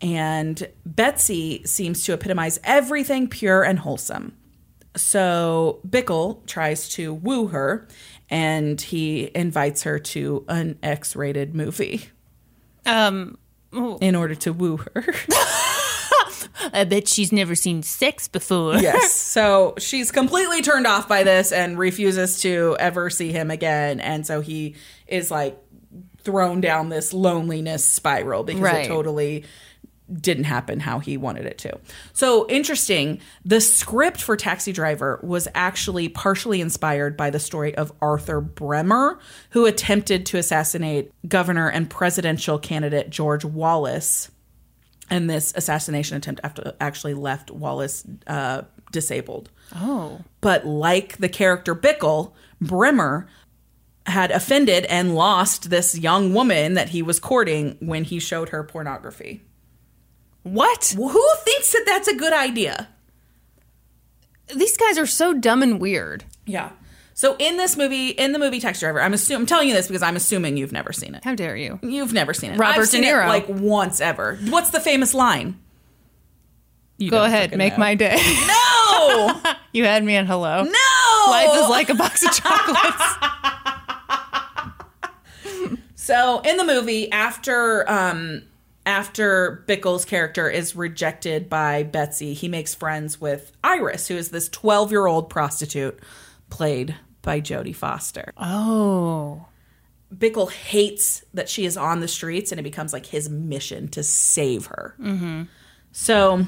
Speaker 2: And Betsy seems to epitomize everything pure and wholesome. So Bickle tries to woo her and he invites her to an X rated movie
Speaker 1: Um,
Speaker 2: in order to woo her.
Speaker 1: I bet she's never seen sex before.
Speaker 2: yes. So she's completely turned off by this and refuses to ever see him again. And so he is like thrown down this loneliness spiral because
Speaker 1: Right.
Speaker 2: it totally didn't happen how he wanted it to. So interesting. The script for Taxi Driver was actually partially inspired by the story of Arthur Bremer, who attempted to assassinate governor and presidential candidate George Wallace. And this assassination attempt after actually left Wallace uh, disabled.
Speaker 1: Oh.
Speaker 2: But like the character Bickle, Bremer had offended and lost this young woman that he was courting when he showed her pornography.
Speaker 1: What?
Speaker 2: Who thinks that that's a good idea?
Speaker 1: These guys are so dumb and weird.
Speaker 2: Yeah. So in this movie, in the movie Taxi Driver, I'm assuming I'm telling you this because I'm assuming you've never seen it.
Speaker 1: How dare you?
Speaker 2: You've never seen it.
Speaker 1: Robert
Speaker 2: I've
Speaker 1: De Niro.
Speaker 2: it like once ever. What's the famous line? You
Speaker 1: Go ahead, make
Speaker 2: know.
Speaker 1: my day.
Speaker 2: No,
Speaker 1: you had me at hello.
Speaker 2: no.
Speaker 1: Life is like a box of chocolates.
Speaker 2: So in the movie, after um after Bickle's character is rejected by Betsy, he makes friends with Iris, who is this 12 year old prostitute played by Jodie Foster.
Speaker 1: oh.
Speaker 2: Bickle hates that she is on the streets, and it becomes like his mission to save her. Mm-hmm. So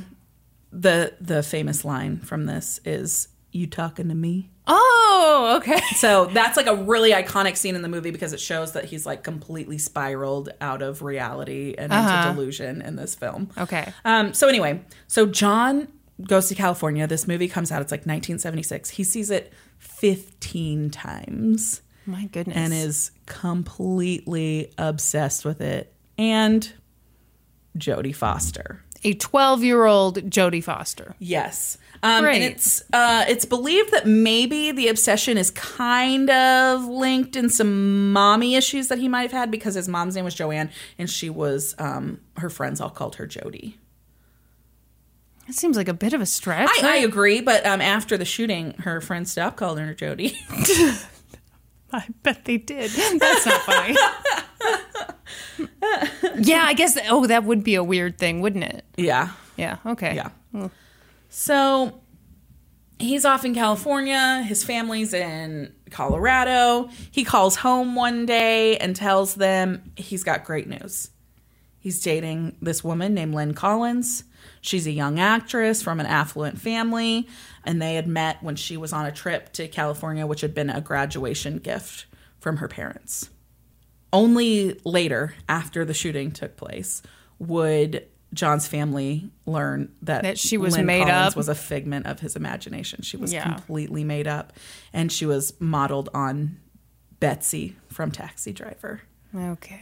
Speaker 2: the the famous line from this is, "You talking to me?"
Speaker 1: Oh, okay.
Speaker 2: So that's like a really iconic scene in the movie because it shows that he's like completely spiraled out of reality and into delusion in this film.
Speaker 1: Okay.
Speaker 2: Um, so anyway, so John goes to California. This movie comes out. It's like 1976. He sees it 15 times
Speaker 1: My goodness.
Speaker 2: and is completely obsessed with it. And Jodie Foster.
Speaker 1: a 12 year old Jodie Foster.
Speaker 2: Yes. Um,
Speaker 1: Great.
Speaker 2: and it's uh, it's believed that maybe the obsession is kind of linked in some mommy issues that he might have had because his mom's name was Joanne and she was um, her friends all called her Jody.
Speaker 1: That seems like a bit of a stretch.
Speaker 2: I, I agree, but um, after the shooting, her friends stopped calling her Jody.
Speaker 1: I bet they did. That's not funny. yeah, I guess. Oh, that would be a weird thing, wouldn't it?
Speaker 2: yeah,
Speaker 1: Yeah. Okay.
Speaker 2: yeah. So he's off in California. His family's in Colorado. He calls home one day and tells them he's got great news. He's dating this woman named Lynn Collins. She's a young actress from an affluent family, and they had met when she was on a trip to California, which had been a graduation gift from her parents. Only later, after the shooting took place, would John's family learn that,
Speaker 1: That she was
Speaker 2: Lynn
Speaker 1: made
Speaker 2: Collins
Speaker 1: up?
Speaker 2: was a figment of his imagination. She was
Speaker 1: Yeah.
Speaker 2: completely made up, and she was modeled on Betsy from Taxi Driver.
Speaker 1: Okay.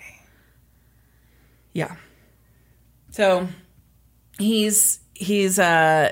Speaker 2: Yeah. So he's he's uh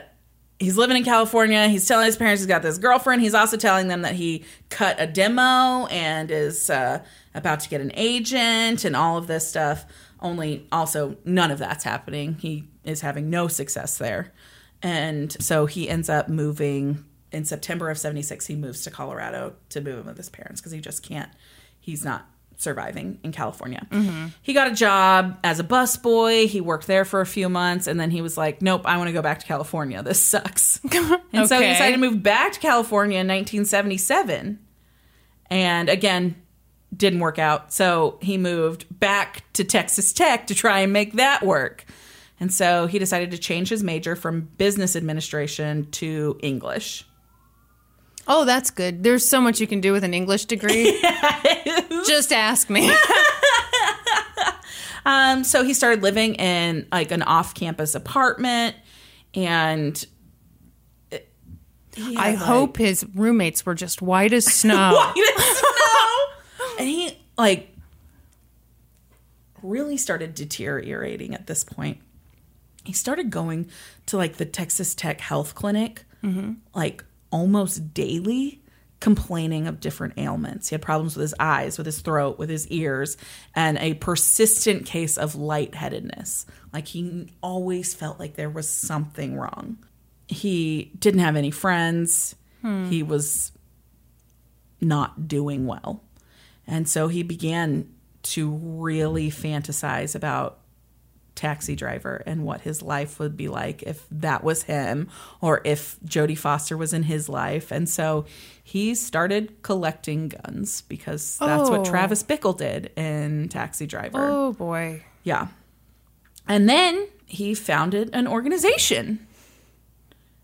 Speaker 2: he's living in California. He's telling his parents he's got this girlfriend. He's also telling them that he cut a demo and is uh, about to get an agent and all of this stuff. Only also none of that's happening. He is having no success there. And so he ends up moving in September of 76 he moves to Colorado to move in with his parents because he just can't he's not surviving in California. Mm-hmm. He got a job as a busboy. He worked there for a few months and then he was like, "Nope, I want to go back to California. This sucks." and so he decided to move back to California in 1977. And again, didn't work out. So he moved back to Texas Tech to try and make that work. And so he decided to change his major from business administration to English.
Speaker 1: Oh, that's good. There's so much you can do with an English degree. Just ask me.
Speaker 2: Um, so he started living in like an off-campus apartment, and
Speaker 1: I
Speaker 2: like,
Speaker 1: hope his roommates were just white as snow.
Speaker 2: white as snow. And he like really started deteriorating at this point. He started going to like the Texas Tech Health Clinic mm-hmm. like almost daily, complaining of different ailments. He had problems with his eyes, with his throat, with his ears, and a persistent case of lightheadedness. Like he always felt like there was something wrong. He didn't have any friends. Hmm. He was not doing well. And so he began to really fantasize about taxi driver and what his life would be like if that was him or if Jodie Foster was in his life. And so he started collecting guns because that's what
Speaker 1: Oh.
Speaker 2: Travis Bickle did in Taxi Driver.
Speaker 1: Oh boy.
Speaker 2: Yeah. And then he founded an organization.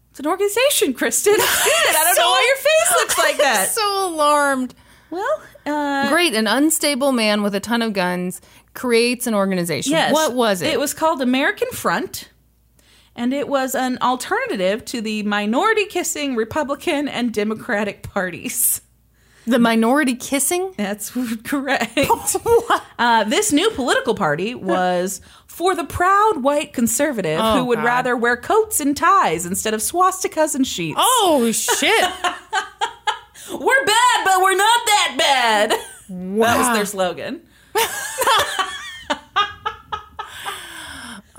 Speaker 2: It's an organization, Kristen. I don't know why your face looks like that.
Speaker 1: I'm So alarmed.
Speaker 2: well, uh,
Speaker 1: Great, an unstable man with a ton of guns creates an organization.
Speaker 2: yes.
Speaker 1: What was it?
Speaker 2: It was called American Front. And it was an alternative to the minority kissing Republican and Democratic parties.
Speaker 1: the minority kissing.
Speaker 2: That's correct. uh, this new political party was for the proud white conservative
Speaker 1: Oh,
Speaker 2: who would
Speaker 1: God.
Speaker 2: rather wear coats and ties instead of swastikas and sheets.
Speaker 1: Oh shit!
Speaker 2: We're bad, but we're not that bad. That was their slogan.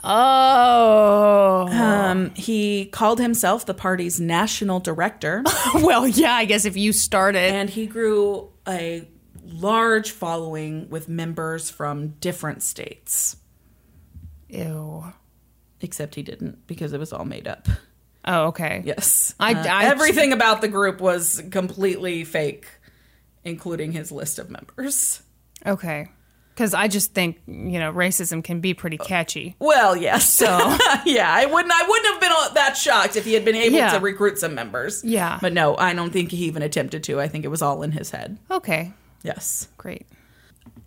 Speaker 1: oh.
Speaker 2: Um, he called himself the party's national director,
Speaker 1: well, yeah. I guess if you started.
Speaker 2: and he grew a large following with members from different states.
Speaker 1: Ew.
Speaker 2: Except he didn't because it was all made up.
Speaker 1: Oh, okay.
Speaker 2: Yes.
Speaker 1: I-
Speaker 2: Uh,
Speaker 1: I-
Speaker 2: everything about the group was completely fake, including his list of members.
Speaker 1: Okay. Because I just think you know racism can be pretty catchy.
Speaker 2: Well, yes. So yeah, I wouldn't. I wouldn't have been that shocked if he had been able
Speaker 1: Yeah.
Speaker 2: to recruit some members.
Speaker 1: Yeah.
Speaker 2: But no, I don't think he even attempted to. I think it was all in his head.
Speaker 1: Okay.
Speaker 2: Yes.
Speaker 1: Great.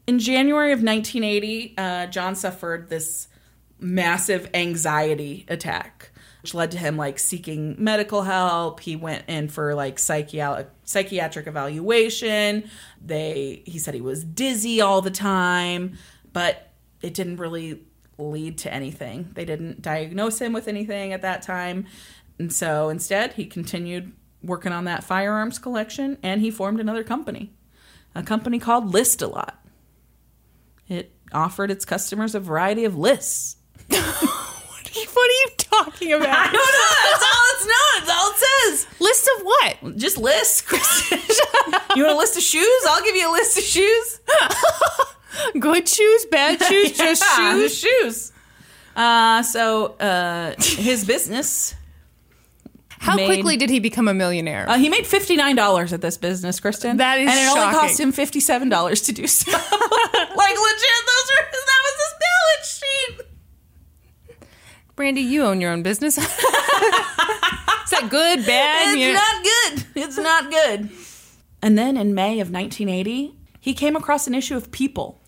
Speaker 2: In January of 1980, uh, John suffered this massive anxiety attack, which led to him like seeking medical help. He went in for like psychiatric psychiatric evaluation. They he said he was dizzy all the time, but it didn't really lead to anything. They didn't diagnose him with anything at that time. And so instead, he continued working on that firearms collection and he formed another company, a company called List a Lot. It offered its customers a variety of lists.
Speaker 1: What are you talking about?
Speaker 2: I don't know. That's all it's known. That's all it says.
Speaker 1: List of what?
Speaker 2: Just lists, Kristen. you want a list of shoes? I'll give you a list of shoes.
Speaker 1: Good shoes, bad shoes, just
Speaker 2: Yeah,
Speaker 1: shoes.
Speaker 2: shoes. Uh, so uh, his business.
Speaker 1: How
Speaker 2: made-
Speaker 1: quickly did he become a millionaire?
Speaker 2: Uh, he made fifty nine dollars at this business, Kristen.
Speaker 1: That is
Speaker 2: and it only cost him fifty seven dollars to do so. like legit, those are that was his balance sheet.
Speaker 1: Brandy, you own your own business. Is that good, bad?
Speaker 2: It's
Speaker 1: You-
Speaker 2: not good. It's not good. And then in May of 1980, he came across an issue of People.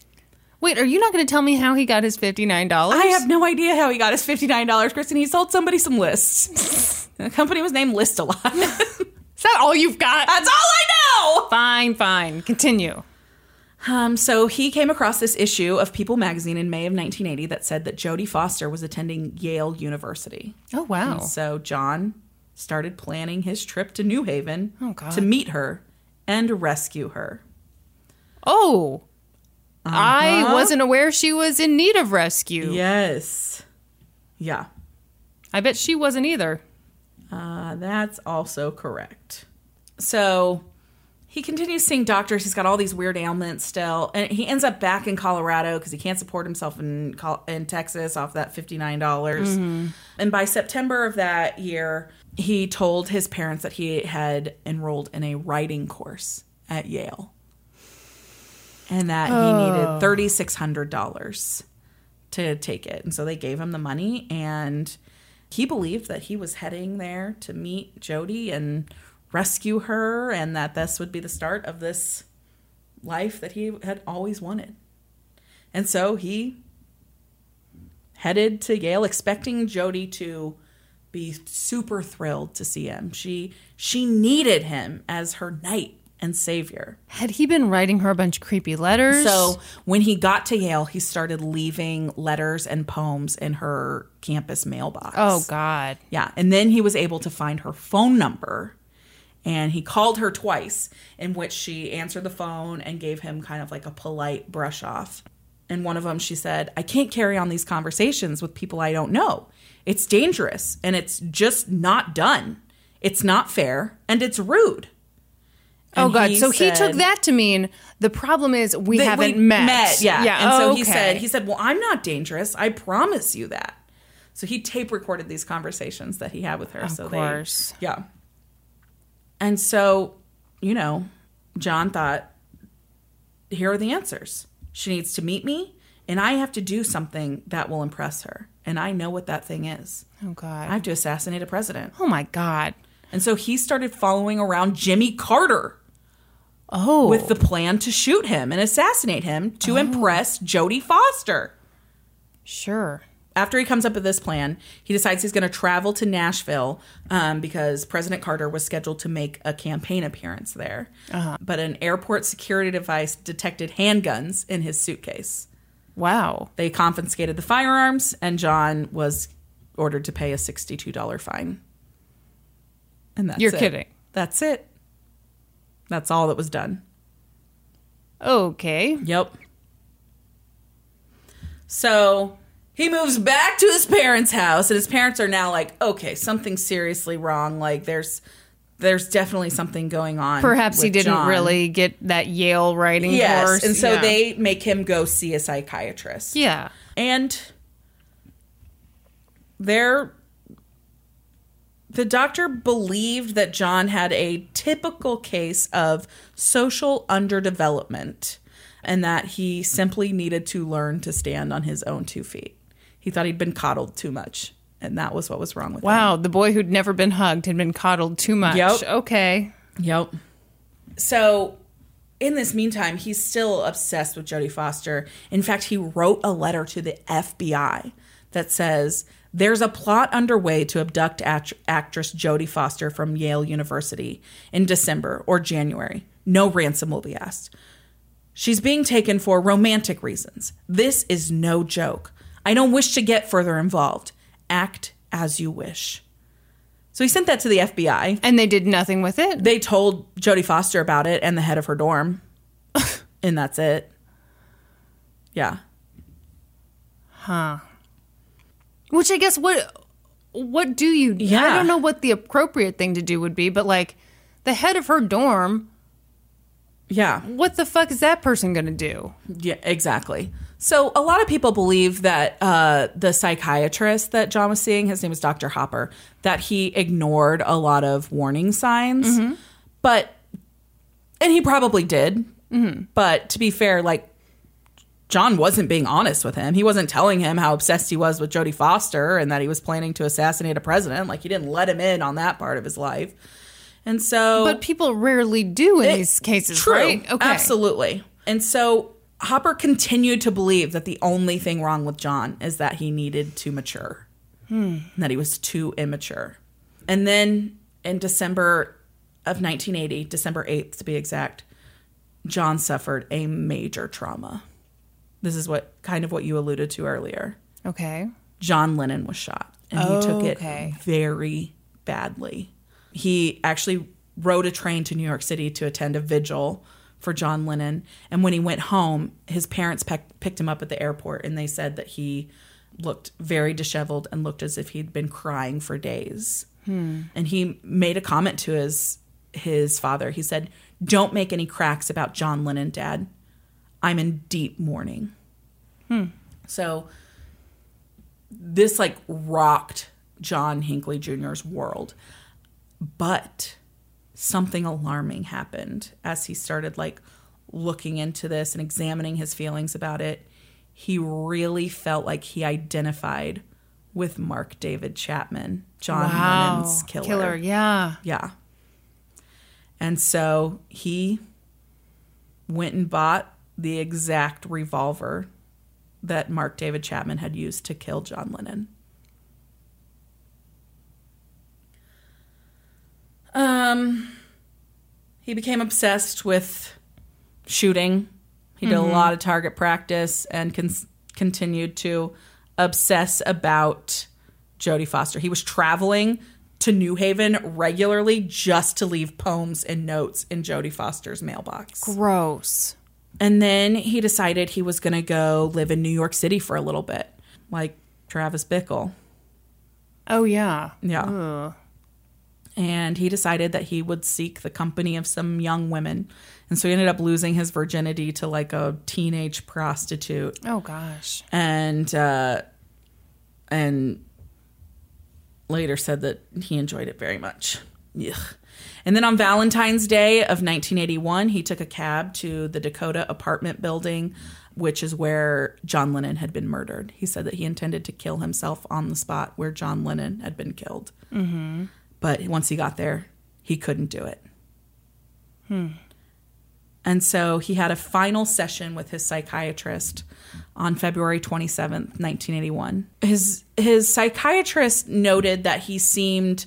Speaker 1: Wait, are you not going to tell me how he got his fifty nine dollars?
Speaker 2: I have no idea how he got his $59, Kristen. He sold somebody some lists. the company was named List a Lot.
Speaker 1: Is that all you've got?
Speaker 2: That's all I know.
Speaker 1: Fine, fine. Continue.
Speaker 2: Um, so he came across this issue of People magazine in May of 1980 that said that Jodie Foster was attending Yale University.
Speaker 1: Oh wow.
Speaker 2: And so John started planning his trip to New Haven
Speaker 1: Oh,
Speaker 2: to meet her and rescue her.
Speaker 1: Oh. I wasn't aware she was in need of rescue.
Speaker 2: Yes. Yeah.
Speaker 1: I bet she wasn't either.
Speaker 2: Uh, that's also correct. So he continues seeing doctors. He's got all these weird ailments still, and he ends up back in Colorado because he can't support himself in in Texas off that fifty nine dollars. Mm-hmm. And by September of that year, he told his parents that he had enrolled in a writing course at Yale, and that he needed oh. thirty six hundred dollars to take it. And so they gave him the money and he believed that he was heading there to meet Jodie and rescue her and that this would be the start of this life that he had always wanted. And so he headed to Yale expecting Jodie to be super thrilled to see him. She she needed him as her knight and savior.
Speaker 1: Had he been writing her a bunch of creepy letters?
Speaker 2: So when he got to Yale, he started leaving letters and poems in her campus mailbox.
Speaker 1: Oh God.
Speaker 2: Yeah. And then he was able to find her phone number and he called her twice, in which she answered the phone and gave him kind of like a polite brush off. And one of them, she said, I can't carry on these conversations with people I don't know. It's dangerous and it's just not done. It's not fair and it's rude.
Speaker 1: Oh
Speaker 2: And
Speaker 1: God! so he took that to mean the problem is we haven't
Speaker 2: we
Speaker 1: met.
Speaker 2: Yeah.
Speaker 1: yeah.
Speaker 2: And so
Speaker 1: oh,
Speaker 2: he
Speaker 1: okay.
Speaker 2: said, he said, well, I'm not dangerous. I promise you that. So he tape recorded these conversations that he had with her.
Speaker 1: Of
Speaker 2: so
Speaker 1: course.
Speaker 2: They, yeah. And so, you know, John thought, here are the answers. She needs to meet me, and I have to do something that will impress her. And I know what that thing is.
Speaker 1: oh God!
Speaker 2: I have to assassinate a president.
Speaker 1: oh my God!
Speaker 2: And so he started following around Jimmy Carter
Speaker 1: Oh,
Speaker 2: with the plan to shoot him and assassinate him to oh. impress Jodie Foster.
Speaker 1: sure.
Speaker 2: After he comes up with this plan, he decides he's going to travel to Nashville um, because President Carter was scheduled to make a campaign appearance there. But an airport security device detected handguns in his suitcase.
Speaker 1: Wow.
Speaker 2: They confiscated the firearms, and John was ordered to pay a $62 fine. And that's
Speaker 1: You're
Speaker 2: it.
Speaker 1: kidding.
Speaker 2: That's it. That's all that was done.
Speaker 1: Okay.
Speaker 2: Yep. So he moves back to his parents' house, and his parents are now like, okay, something's seriously wrong. Like there's there's definitely something going on.
Speaker 1: Perhaps he didn't
Speaker 2: John.
Speaker 1: really get that Yale writing
Speaker 2: Yes,
Speaker 1: course.
Speaker 2: and so
Speaker 1: Yeah.
Speaker 2: they make him go see a psychiatrist.
Speaker 1: Yeah.
Speaker 2: And there the doctor believed that John had a typical case of social underdevelopment and that he simply needed to learn to stand on his own two feet. He thought he'd been coddled too much, and that was what was wrong with him.
Speaker 1: Wow, the boy who'd never been hugged had been coddled too much.
Speaker 2: Yep.
Speaker 1: Okay.
Speaker 2: Yep. So, in this meantime, he's still obsessed with Jodie Foster. In fact, he wrote a letter to the FBI that says there's a plot underway to abduct act- actress Jodie Foster from Yale University in December or January. No ransom will be asked. She's being taken for romantic reasons. This is no joke. I don't wish to get further involved. Act as you wish. So he sent that to the FBI
Speaker 1: And they did nothing with it.
Speaker 2: they told Jodie Foster about it and the head of her dorm, and that's it. Yeah, Huh.
Speaker 1: Which I guess what what do you I
Speaker 2: Yeah.
Speaker 1: don't know what the appropriate thing to do would be, but like the head of her dorm,
Speaker 2: yeah,
Speaker 1: what the fuck is that person going to do?
Speaker 2: yeah, exactly. So a lot of people believe that uh, the psychiatrist that John was seeing, his name was Dr. Hopper, that he ignored a lot of warning signs, but and he probably did. But to be fair, like John wasn't being honest with him. He wasn't telling him how obsessed he was with Jodie Foster and that he was planning to assassinate a president. Like he didn't let him in on that part of his life. And so
Speaker 1: But people rarely do in
Speaker 2: It-
Speaker 1: these cases,
Speaker 2: True.
Speaker 1: right? Okay.
Speaker 2: Absolutely. And so Hopper continued to believe that the only thing wrong with John is that he needed to mature, and that he was too immature. And then in December of 1980, December 8th to be exact, John suffered a major trauma. This is what kind of what you alluded to earlier.
Speaker 1: Okay.
Speaker 2: John Lennon was shot, and he took
Speaker 1: Okay.
Speaker 2: it very badly. He actually rode a train to New York City to attend a vigil for John Lennon. And when he went home, his parents peck picked him up at the airport, and they said that he looked very disheveled and looked as if he'd been crying for days. Hmm. And he made a comment to his his father. He said, "Don't make any cracks about John Lennon, Dad. I'm in deep mourning." Hmm. So this like rocked John Hinckley Jr.'s world. But something alarming happened as he started like looking into this and examining his feelings about it. He really felt like he identified with Mark David Chapman, John Lennon's killer.
Speaker 1: Killer, yeah.
Speaker 2: Yeah. And so he went and bought the exact revolver that Mark David Chapman had used to kill John Lennon. Um he became obsessed with shooting. He did a lot of target practice and con- continued to obsess about Jodie Foster. He was traveling to New Haven regularly just to leave poems and notes in Jodie Foster's mailbox.
Speaker 1: Gross.
Speaker 2: And then he decided he was going to go live in New York City for a little bit, like Travis Bickle.
Speaker 1: Oh yeah.
Speaker 2: Yeah. And he decided that he would seek the company of some young women. And so he ended up losing his virginity to like a teenage prostitute
Speaker 1: Oh gosh.
Speaker 2: and uh, and later said that he enjoyed it very much. Ugh. And then on Valentine's Day of 1981, he took a cab to the Dakota apartment building, which is where John Lennon had been murdered. He said that he intended to kill himself on the spot where John Lennon had been killed. Mm-hmm. But once he got there, he couldn't do it. And so he had a final session with his psychiatrist on February 27th, 1981. His his psychiatrist noted that he seemed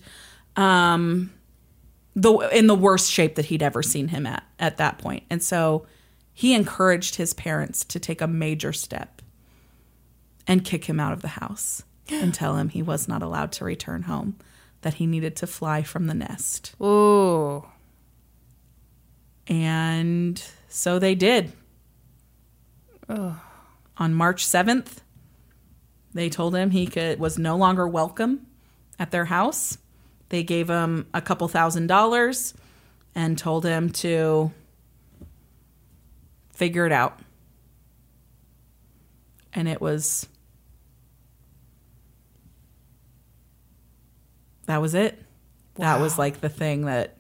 Speaker 2: um the in the worst shape that he'd ever seen him at at that point. And so he encouraged his parents to take a major step and kick him out of the house and tell him he was not allowed to return home, that he needed to fly from the nest.
Speaker 1: Ooh.
Speaker 2: And so they did. On March 7th, they told him he could was no longer welcome at their house. They gave him a couple thousand dollars and told him to figure it out. And it was that was it. That was like the thing that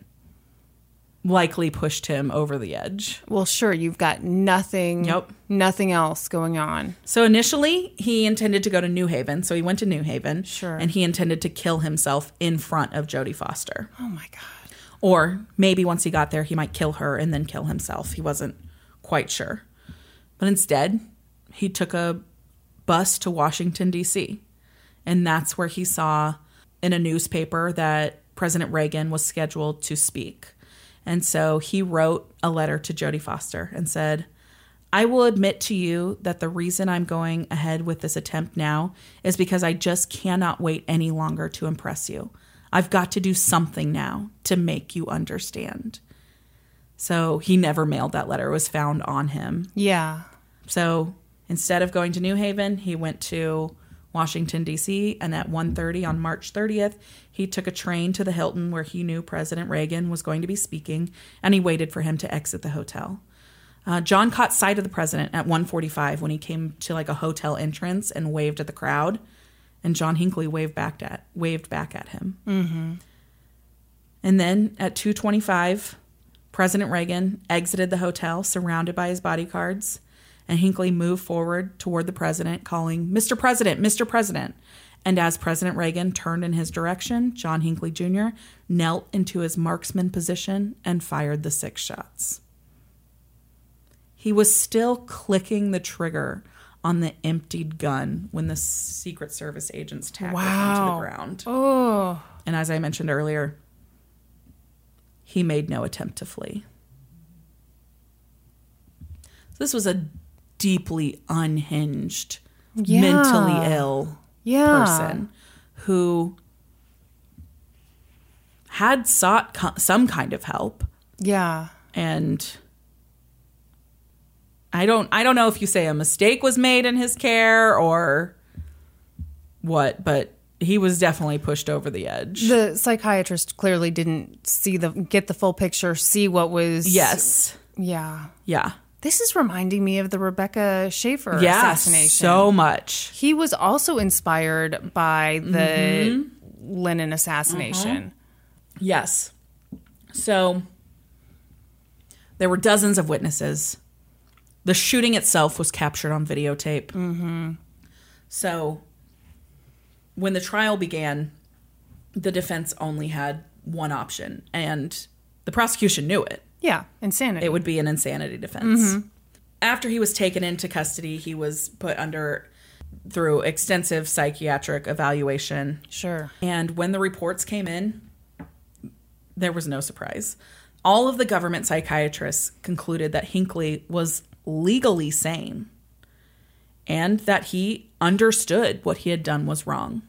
Speaker 2: likely pushed him over the edge.
Speaker 1: Well, sure, you've got nothing
Speaker 2: Yep.
Speaker 1: nothing else going on.
Speaker 2: So initially, he intended to go to New Haven. So he went to New Haven.
Speaker 1: Sure.
Speaker 2: And he intended to kill himself in front of Jodie Foster.
Speaker 1: Oh my god.
Speaker 2: Or maybe once he got there, he might kill her and then kill himself. He wasn't quite sure. But instead, he took a bus to Washington, D.C. And that's where he saw in a newspaper that President Reagan was scheduled to speak. And so he wrote a letter to Jodie Foster and said, I will admit to you that the reason I'm going ahead with this attempt now is because I just cannot wait any longer to impress you. I've got to do something now to make you understand. So he never mailed that letter. It was found on him.
Speaker 1: Yeah.
Speaker 2: So instead of going to New Haven, he went to Washington D.C. and at 1:30 on March 30th, he took a train to the Hilton where he knew President Reagan was going to be speaking, and he waited for him to exit the hotel. Uh, John caught sight of the president at 1:45 when he came to like a hotel entrance and waved at the crowd, and John Hinckley waved back at waved back at him. Mm-hmm. And then at 2:25, President Reagan exited the hotel surrounded by his bodyguards, and Hinckley moved forward toward the president, calling, Mr. President, Mr. President. And as President Reagan turned in his direction, John Hinckley Jr. knelt into his marksman position and fired the six shots. He was still clicking the trigger on the emptied gun when the Secret Service agents tackled him to the
Speaker 1: Wow.
Speaker 2: ground.
Speaker 1: Oh.
Speaker 2: And as I mentioned earlier, he made no attempt to flee. This was a deeply unhinged,
Speaker 1: Yeah.
Speaker 2: mentally ill
Speaker 1: Yeah.
Speaker 2: person who had sought co- some kind of help
Speaker 1: Yeah.
Speaker 2: and I don't I don't know if you say a mistake was made in his care or what, but he was definitely pushed over the edge.
Speaker 1: The psychiatrist clearly didn't see the get the full picture, see what was
Speaker 2: yes.
Speaker 1: Yeah.
Speaker 2: Yeah.
Speaker 1: This is reminding me of the Rebecca Schaeffer
Speaker 2: Yeah.
Speaker 1: assassination.
Speaker 2: So much.
Speaker 1: he was also inspired by the Lennon assassination.
Speaker 2: Yes. So there were dozens of witnesses. The shooting itself was captured on videotape. Mm-hmm. So when the trial began, the defense only had one option, and the prosecution knew it.
Speaker 1: Yeah, insanity.
Speaker 2: It would be an insanity defense. Mm-hmm. After he was taken into custody, he was put under through extensive psychiatric evaluation.
Speaker 1: sure.
Speaker 2: And when the reports came in, there was no surprise. All of the government psychiatrists concluded that Hinckley was legally sane and that he understood what he had done was wrong.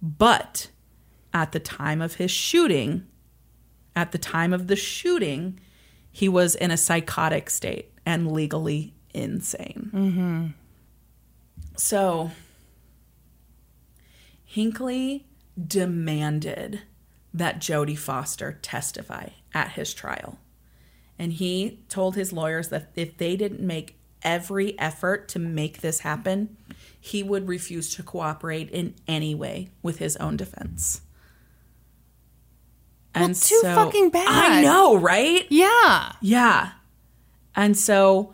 Speaker 2: But at the time of his shooting, at the time of the shooting, he was in a psychotic state and legally insane. So Hinckley demanded that Jodie Foster testify at his trial. And he told his lawyers that if they didn't make every effort to make this happen, he would refuse to cooperate in any way with his own defense.
Speaker 1: Well, too fucking bad.
Speaker 2: I know, right?
Speaker 1: Yeah.
Speaker 2: Yeah. And so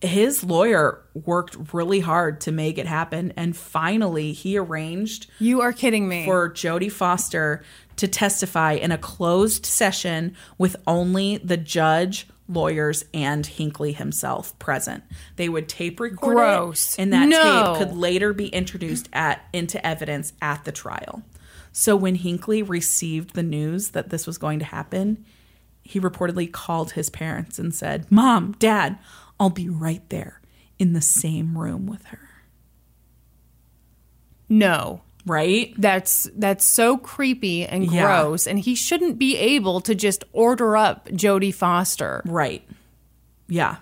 Speaker 2: his lawyer worked really hard to make it happen. And finally, he arranged
Speaker 1: You are kidding me.
Speaker 2: for Jodie Foster to testify in a closed session with only the judge, lawyers, and Hinckley himself present. They would tape record
Speaker 1: Gross.
Speaker 2: it, and that
Speaker 1: No.
Speaker 2: tape could later be introduced at into evidence at the trial. So when Hinckley received the news that this was going to happen, he reportedly called his parents and said, "Mom, Dad, I'll be right there in the same room with her."
Speaker 1: no.
Speaker 2: Right?
Speaker 1: That's that's so creepy and
Speaker 2: Yeah.
Speaker 1: gross and he shouldn't be able to just order up Jodie Foster.
Speaker 2: Right. Yeah.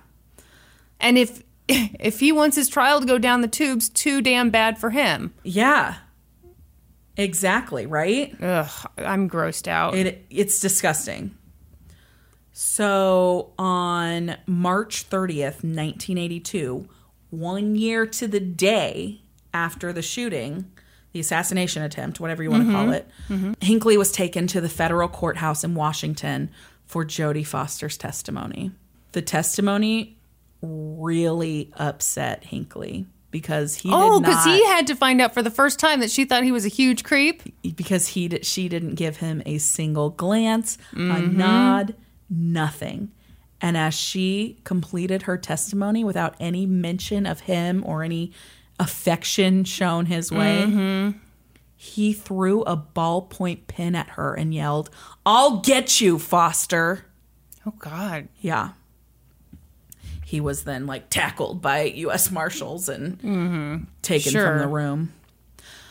Speaker 1: And if if he wants his trial to go down the tubes, too damn bad for him.
Speaker 2: Yeah. Exactly, right?
Speaker 1: Ugh, I'm grossed out.
Speaker 2: It it's disgusting. So on March 30th, 1982, one year to the day after the shooting, the assassination attempt, whatever you want to call mm-hmm. it, Hinckley was taken to the federal courthouse in Washington for Jodie Foster's testimony. The testimony really upset Hinckley because he
Speaker 1: oh, because he had to find out for the first time that she thought he was a huge creep.
Speaker 2: because he did, she didn't give him a single glance, a
Speaker 1: Mm-hmm.
Speaker 2: nod, nothing. And as she completed her testimony without any mention of him or any affection shown his way,
Speaker 1: Mm-hmm.
Speaker 2: he threw a ballpoint pen at her and yelled, "I'll get you, Foster."
Speaker 1: Oh God.
Speaker 2: Yeah. He was then like tackled by U.S. Marshals and taken
Speaker 1: Sure.
Speaker 2: from the room.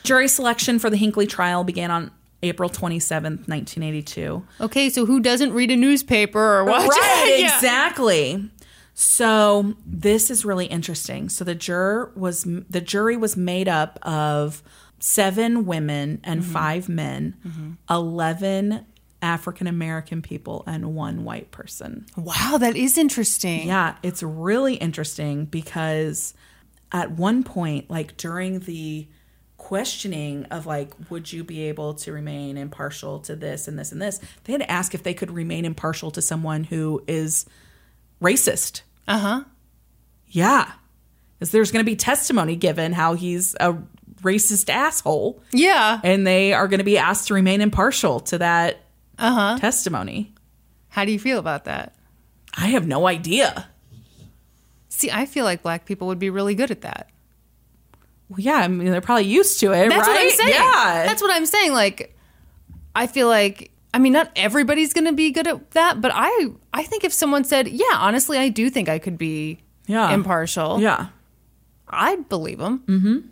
Speaker 2: Jury selection for the Hinckley trial began on April 27th, 1982.
Speaker 1: Okay, so who doesn't read a newspaper or watch
Speaker 2: Right,
Speaker 1: Yeah.
Speaker 2: exactly. So this is really interesting. So the juror was the jury was made up of seven women and
Speaker 1: Mm-hmm.
Speaker 2: five men, 11 African American people and one white person.
Speaker 1: Wow, that is interesting.
Speaker 2: Yeah, it's really interesting because at one point, like during the questioning of like, would you be able to remain impartial to this and this and this, they had to ask if they could remain impartial to someone who is racist.
Speaker 1: Uh huh.
Speaker 2: Yeah. Because there's going to be testimony given how he's a racist asshole,
Speaker 1: Yeah.
Speaker 2: and they are going to be asked to remain impartial to that
Speaker 1: Uh huh.
Speaker 2: testimony.
Speaker 1: How do you feel about that?
Speaker 2: I have no idea.
Speaker 1: See, I feel like black people would be really good at that.
Speaker 2: Well, yeah, I mean, they're probably used to it,
Speaker 1: That's
Speaker 2: right?
Speaker 1: what I'm saying.
Speaker 2: Yeah.
Speaker 1: That's what I'm saying. Like, I feel like I mean, not everybody's going to be good at that, but I I think if someone said, "Yeah, honestly, I do think I could be
Speaker 2: Yeah.
Speaker 1: impartial,"
Speaker 2: Yeah.
Speaker 1: I'd believe them.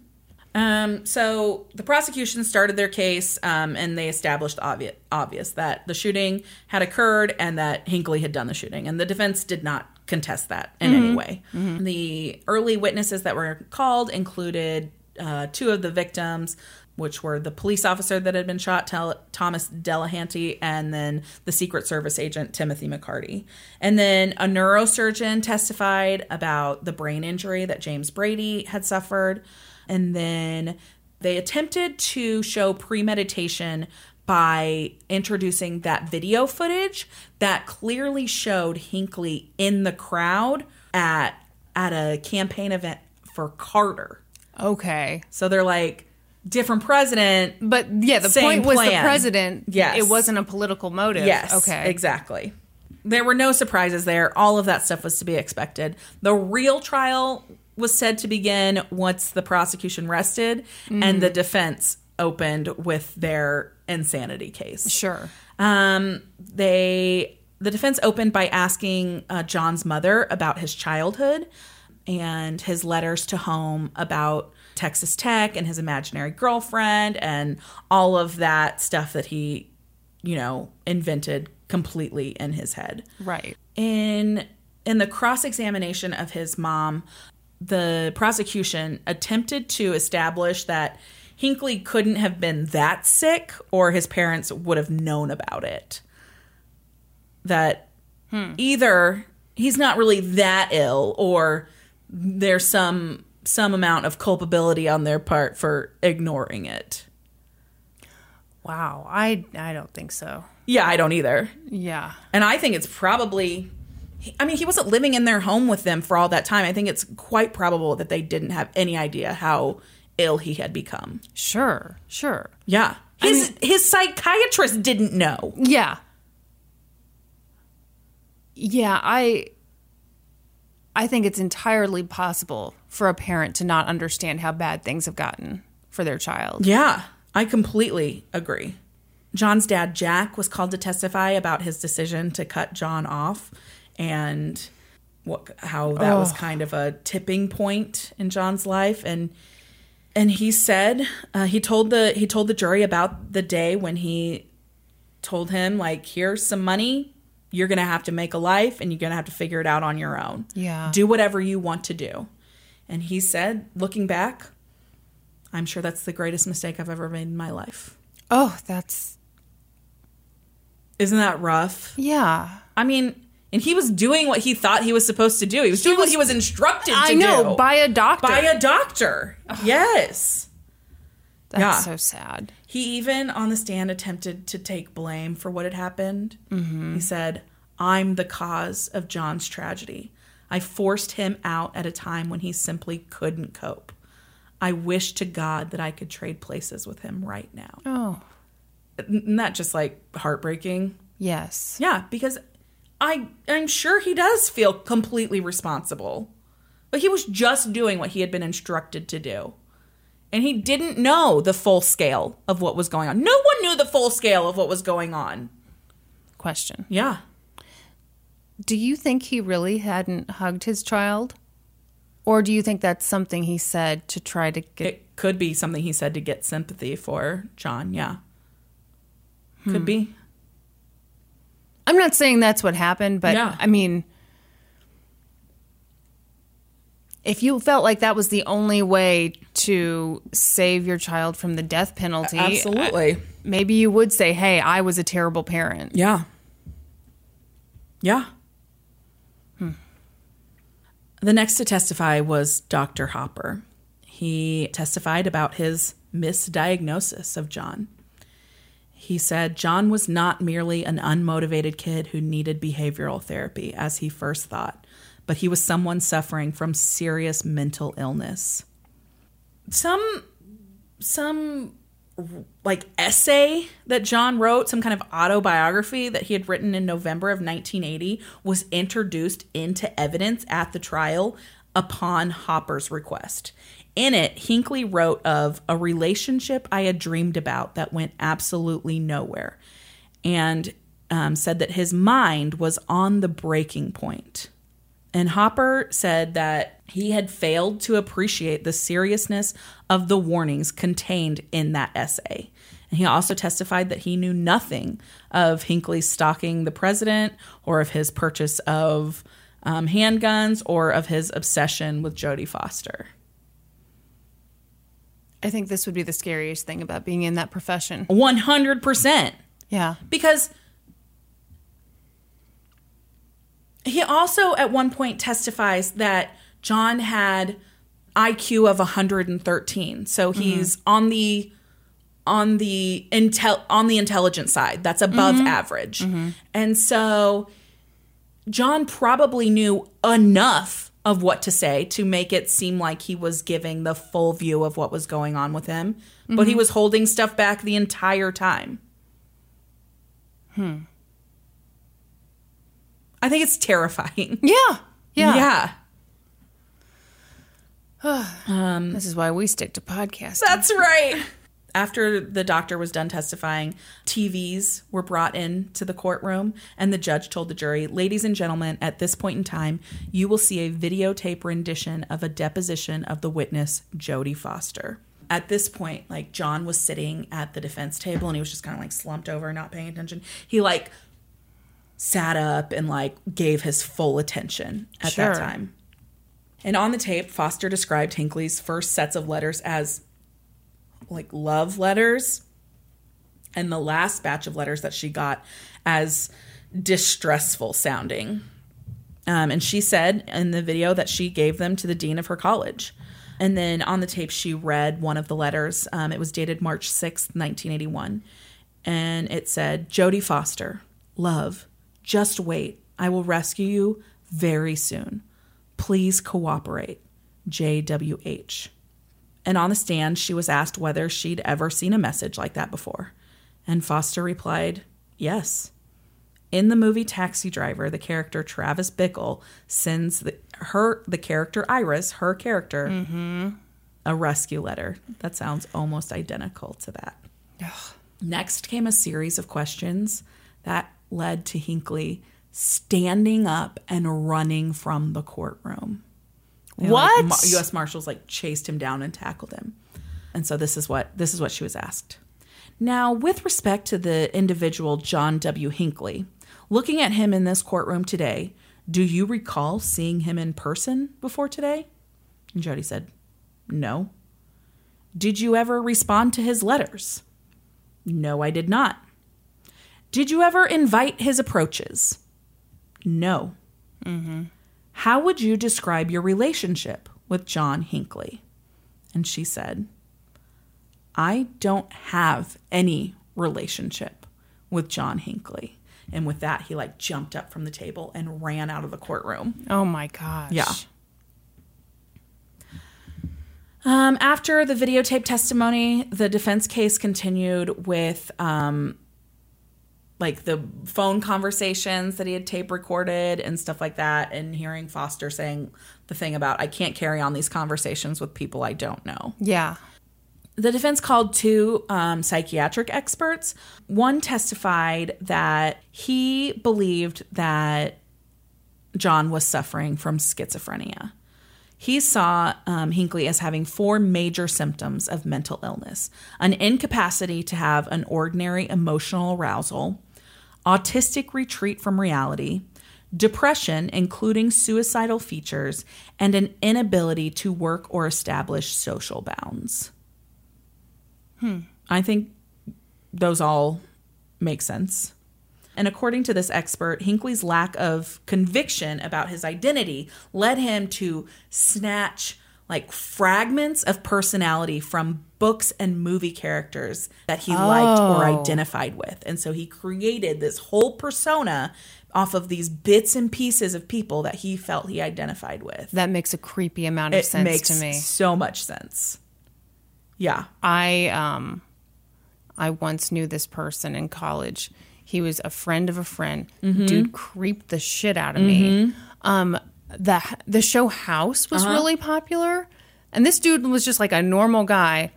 Speaker 2: Um, so the prosecution started their case, um, and they established obvious, obvious that the shooting had occurred and that Hinckley had done the shooting, and the defense did not contest that in any way. The early witnesses that were called included uh, two of the victims, which were the police officer that had been shot, Tel- Thomas Delahanty, and then the Secret Service agent Timothy McCarthy. And then a neurosurgeon testified about the brain injury that James Brady had suffered. And then they attempted to show premeditation by introducing that video footage that clearly showed Hinckley in the crowd at at a campaign event for Carter.
Speaker 1: Okay.
Speaker 2: So they're like different president,
Speaker 1: But yeah, the point was the president.
Speaker 2: Yes.
Speaker 1: It wasn't a political motive.
Speaker 2: Yes.
Speaker 1: Okay.
Speaker 2: Exactly. There were no surprises there. All of that stuff was to be expected. The real trial was said to begin once the prosecution rested and the defense opened with their insanity case.
Speaker 1: Sure.
Speaker 2: Um, they the defense opened by asking uh, John's mother about his childhood and his letters to home about Texas Tech and his imaginary girlfriend and all of that stuff that he, you know, invented completely in his head
Speaker 1: Right.
Speaker 2: in in the cross examination of his mom, the prosecution attempted to establish that Hinckley couldn't have been that sick, or his parents would have known about it. That either he's not really that ill, or there's some some amount of culpability on their part for ignoring it.
Speaker 1: Wow, I I don't think so.
Speaker 2: Yeah, I don't either.
Speaker 1: Yeah.
Speaker 2: And I think it's probably, I mean, he wasn't living in their home with them for all that time. I think it's quite probable that they didn't have any idea how ill he had become.
Speaker 1: Sure, sure.
Speaker 2: Yeah. His, his psychiatrist didn't know.
Speaker 1: Yeah. Yeah, I I think it's entirely possible for a parent to not understand how bad things have gotten for their child.
Speaker 2: Yeah, I completely agree. John's dad, Jack, was called to testify about his decision to cut John off and what how that was kind of a tipping point in John's life. And and he said uh, he told the he told the jury about the day when he told him like here's some money. You're gonna have to make a life and you're gonna have to figure it out on your own.
Speaker 1: Yeah.
Speaker 2: do whatever you want to do. And he said looking back i'm sure that's the greatest mistake i've ever made in my life.
Speaker 1: Oh, that's
Speaker 2: isn't that rough?
Speaker 1: Yeah.
Speaker 2: i mean and he was doing what he thought he was supposed to do he was doing what he was instructed to do.
Speaker 1: I know
Speaker 2: do
Speaker 1: by a doctor.
Speaker 2: by a doctor yes
Speaker 1: that's
Speaker 2: yeah.
Speaker 1: so sad.
Speaker 2: He even on the stand attempted to take blame for what had happened. Mm-hmm. He said, I'm the cause of John's tragedy. I forced him out at a time when he simply couldn't cope. I wish to God that I could trade places with him right now.
Speaker 1: Oh,
Speaker 2: that just like heartbreaking?
Speaker 1: yes.
Speaker 2: Yeah, because I I'm sure he does feel completely responsible. But he was just doing what he had been instructed to do. And he didn't know the full scale of what was going on. No one knew the full scale of what was going on.
Speaker 1: Question.
Speaker 2: Yeah.
Speaker 1: Do you think he really hadn't hugged his child? Or do you think that's something he said to try to get
Speaker 2: It could be something he said to get sympathy for John. Yeah. Could hmm. be.
Speaker 1: I'm not saying that's what happened, but
Speaker 2: Yeah.
Speaker 1: I mean, if you felt like that was the only way to save your child from the death penalty,
Speaker 2: Absolutely.
Speaker 1: maybe you would say, "Hey, I was a terrible parent."
Speaker 2: Yeah. Yeah. Hmm. The next to testify was Dr. Hopper. He testified about his misdiagnosis of John. He said John was not merely an unmotivated kid who needed behavioral therapy, as he first thought, but he was someone suffering from serious mental illness. Some some like essay that John wrote, some kind of autobiography that he had written in November of 1980, was introduced into evidence at the trial upon Hopper's request. In it, Hinckley wrote of a relationship I had dreamed about that went absolutely nowhere, and um, said that his mind was on the breaking point. And Hopper said that he had failed to appreciate the seriousness of the warnings contained in that essay. And he also testified that he knew nothing of Hinckley stalking the president or of his purchase of um, handguns or of his obsession with Jodie Foster.
Speaker 1: I think this would be the scariest thing about being in that profession.
Speaker 2: 100%.
Speaker 1: Yeah.
Speaker 2: because he also at one point testifies that John had IQ of 113. So mm-hmm. he's on the on the intel on the intelligent side. That's above mm-hmm. average. Mm-hmm. And so John probably knew enough of what to say to make it seem like he was giving the full view of what was going on with him, but he was holding stuff back the entire time. Hmm. I think it's terrifying.
Speaker 1: Yeah. Yeah.
Speaker 2: Yeah.
Speaker 1: This is why we stick to podcasting.
Speaker 2: That's right. After the doctor was done testifying, TVs were brought in to the courtroom, and the judge told the jury, Ladies and gentlemen, at this point in time, you will see a videotape rendition of a deposition of the witness, Jodie Foster. At this point, like John was sitting at the defense table and he was just kind of like slumped over, not paying attention. He like sat up and like gave his full attention at
Speaker 1: Sure.
Speaker 2: that time. And on the tape, Foster described Hinckley's first sets of letters as like love letters and the last batch of letters that she got as distressful sounding. Um, and she said in the video that she gave them to the dean of her college. And then on the tape, she read one of the letters. Um, it was dated March 6th, 1981. And it said, Jodie Foster, love, just wait. I will rescue you very soon. Please cooperate. JWH. And on the stand, she was asked whether she'd ever seen a message like that before. And Foster replied, Yes. In the movie Taxi Driver, the character Travis Bickle sends the, her, the character Iris, her character, mm-hmm. a rescue letter. That sounds almost identical to that. Next came a series of questions that led to Hinckley standing up and running from the courtroom. And, like,
Speaker 1: What?
Speaker 2: Ma- U.S. Marshals like chased him down and tackled him. And so this is what this is what she was asked. Now, with respect to the individual John W. Hinckley, looking at him in this courtroom today, do you recall seeing him in person before today? And Jodie said, No. Did you ever respond to his letters? No, I did not. Did you ever invite his approaches? No. Mm-hmm. How would you describe your relationship with John Hinckley? And she said, I don't have any relationship with John Hinckley. And with that, he like jumped up from the table and ran out of the courtroom.
Speaker 1: Oh my gosh.
Speaker 2: Yeah. Um, after the videotape testimony, the defense case continued with um, like the phone conversations that he had tape recorded and stuff like that, and hearing Foster saying the thing about, I can't carry on these conversations with people I don't know.
Speaker 1: Yeah.
Speaker 2: The defense called two um, psychiatric experts. One testified that he believed that John was suffering from schizophrenia. He saw um, Hinckley as having four major symptoms of mental illness an incapacity to have an ordinary emotional arousal, autistic retreat from reality, depression, including suicidal features, and an inability to work or establish social bounds. Hmm. I think those all make sense. And according to this expert, Hinckley's lack of conviction about his identity led him to snatch like fragments of personality from books and movie characters that he liked or
Speaker 1: Oh.
Speaker 2: identified with. And so he created this whole persona off of these bits and pieces of people that he felt he identified with.
Speaker 1: That makes a creepy amount of
Speaker 2: it
Speaker 1: sense
Speaker 2: makes
Speaker 1: to me.
Speaker 2: so much sense. Yeah.
Speaker 1: I um I once knew this person in college. He was a friend of a friend.
Speaker 2: Mm-hmm.
Speaker 1: Dude creeped the shit out of me. Um the the show House was
Speaker 2: Uh-huh.
Speaker 1: really popular and this dude was just like a normal guy.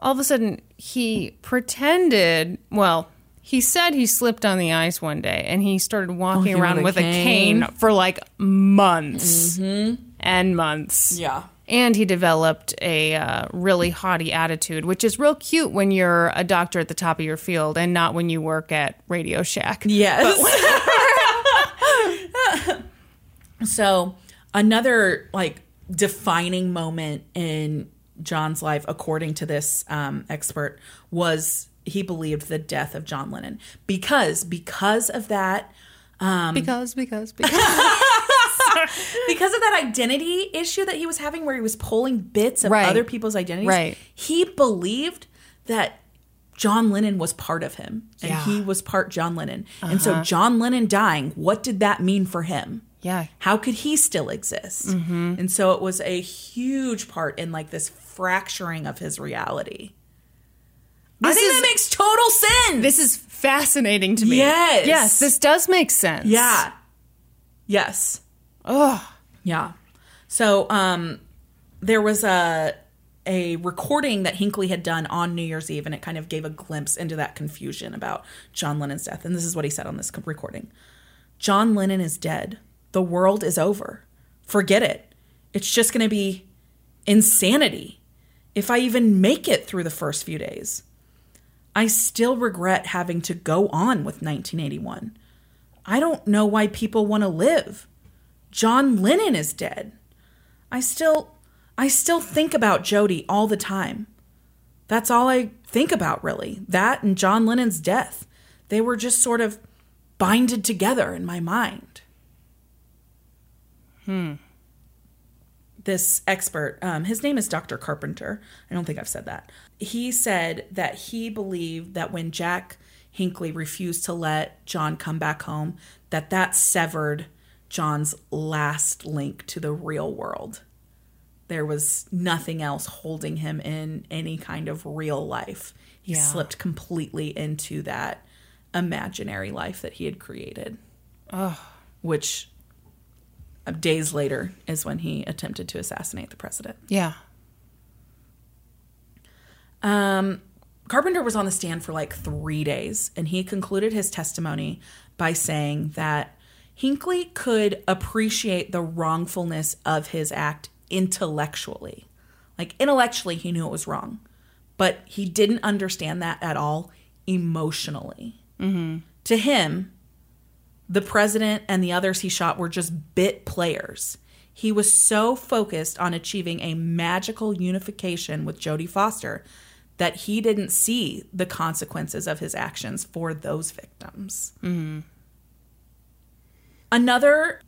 Speaker 1: All of a sudden he pretended, well, he said he slipped on the ice one day and he started walking
Speaker 2: Oh, he
Speaker 1: around
Speaker 2: had a
Speaker 1: with a
Speaker 2: cane?
Speaker 1: cane for like months and months.
Speaker 2: Mm-hmm. Yeah.
Speaker 1: And he developed a uh, really haughty attitude, which is real cute when you're a doctor at the top of your field and not when you work at Radio Shack.
Speaker 2: Yes. so another like defining moment in John's life, according to this um, expert, was he believed the death of John Lennon because because of that
Speaker 1: Because, because, because.
Speaker 2: because of that identity issue that he was having where he was pulling bits of
Speaker 1: Right.
Speaker 2: other people's identities
Speaker 1: Right.
Speaker 2: he believed that John Lennon was part of him and
Speaker 1: Yeah.
Speaker 2: he was part John Lennon. And so John Lennon dying, what did that mean for him?
Speaker 1: Yeah.
Speaker 2: How could he still exist? And so it was a huge part in like this fracturing of his reality. I think
Speaker 1: is-
Speaker 2: that makes total sense.
Speaker 1: This is fascinating to me.
Speaker 2: Yes.
Speaker 1: Yes, this does make sense.
Speaker 2: Yeah. Yes.
Speaker 1: Oh,
Speaker 2: Yeah. So um there was a a recording that Hinckley had done on New Year's Eve and it kind of gave a glimpse into that confusion about John Lennon's death. And this is what he said on this recording. John Lennon is dead. The world is over. Forget it. It's just going to be insanity if I even make it through the first few days. I still regret having to go on with 1981. I don't know why people want to live. John Lennon is dead. I still I still think about Jodie all the time. That's all I think about, really. That and John Lennon's death. They were just sort of binded together in my mind. Hmm. This expert, um, his name is Dr. Carpenter. I don't think I've said that. He said that he believed that when Jack Hinckley refused to let John come back home, that that severed John's last link to the real world. There was nothing else holding him in any kind of real life. He
Speaker 1: Yeah.
Speaker 2: slipped completely into that imaginary life that he had created. Which uh, days later is when he attempted to assassinate the president.
Speaker 1: Yeah.
Speaker 2: Um, Carpenter was on the stand for like three days, and he concluded his testimony by saying that Hinckley could appreciate the wrongfulness of his act intellectually. Like, intellectually, he knew it was wrong, but he didn't understand that at all emotionally. To him, the president and the others he shot were just bit players. He was so focused on achieving a magical unification with Jodie Foster that he didn't see the consequences of his actions for those victims. Mm-hmm. Another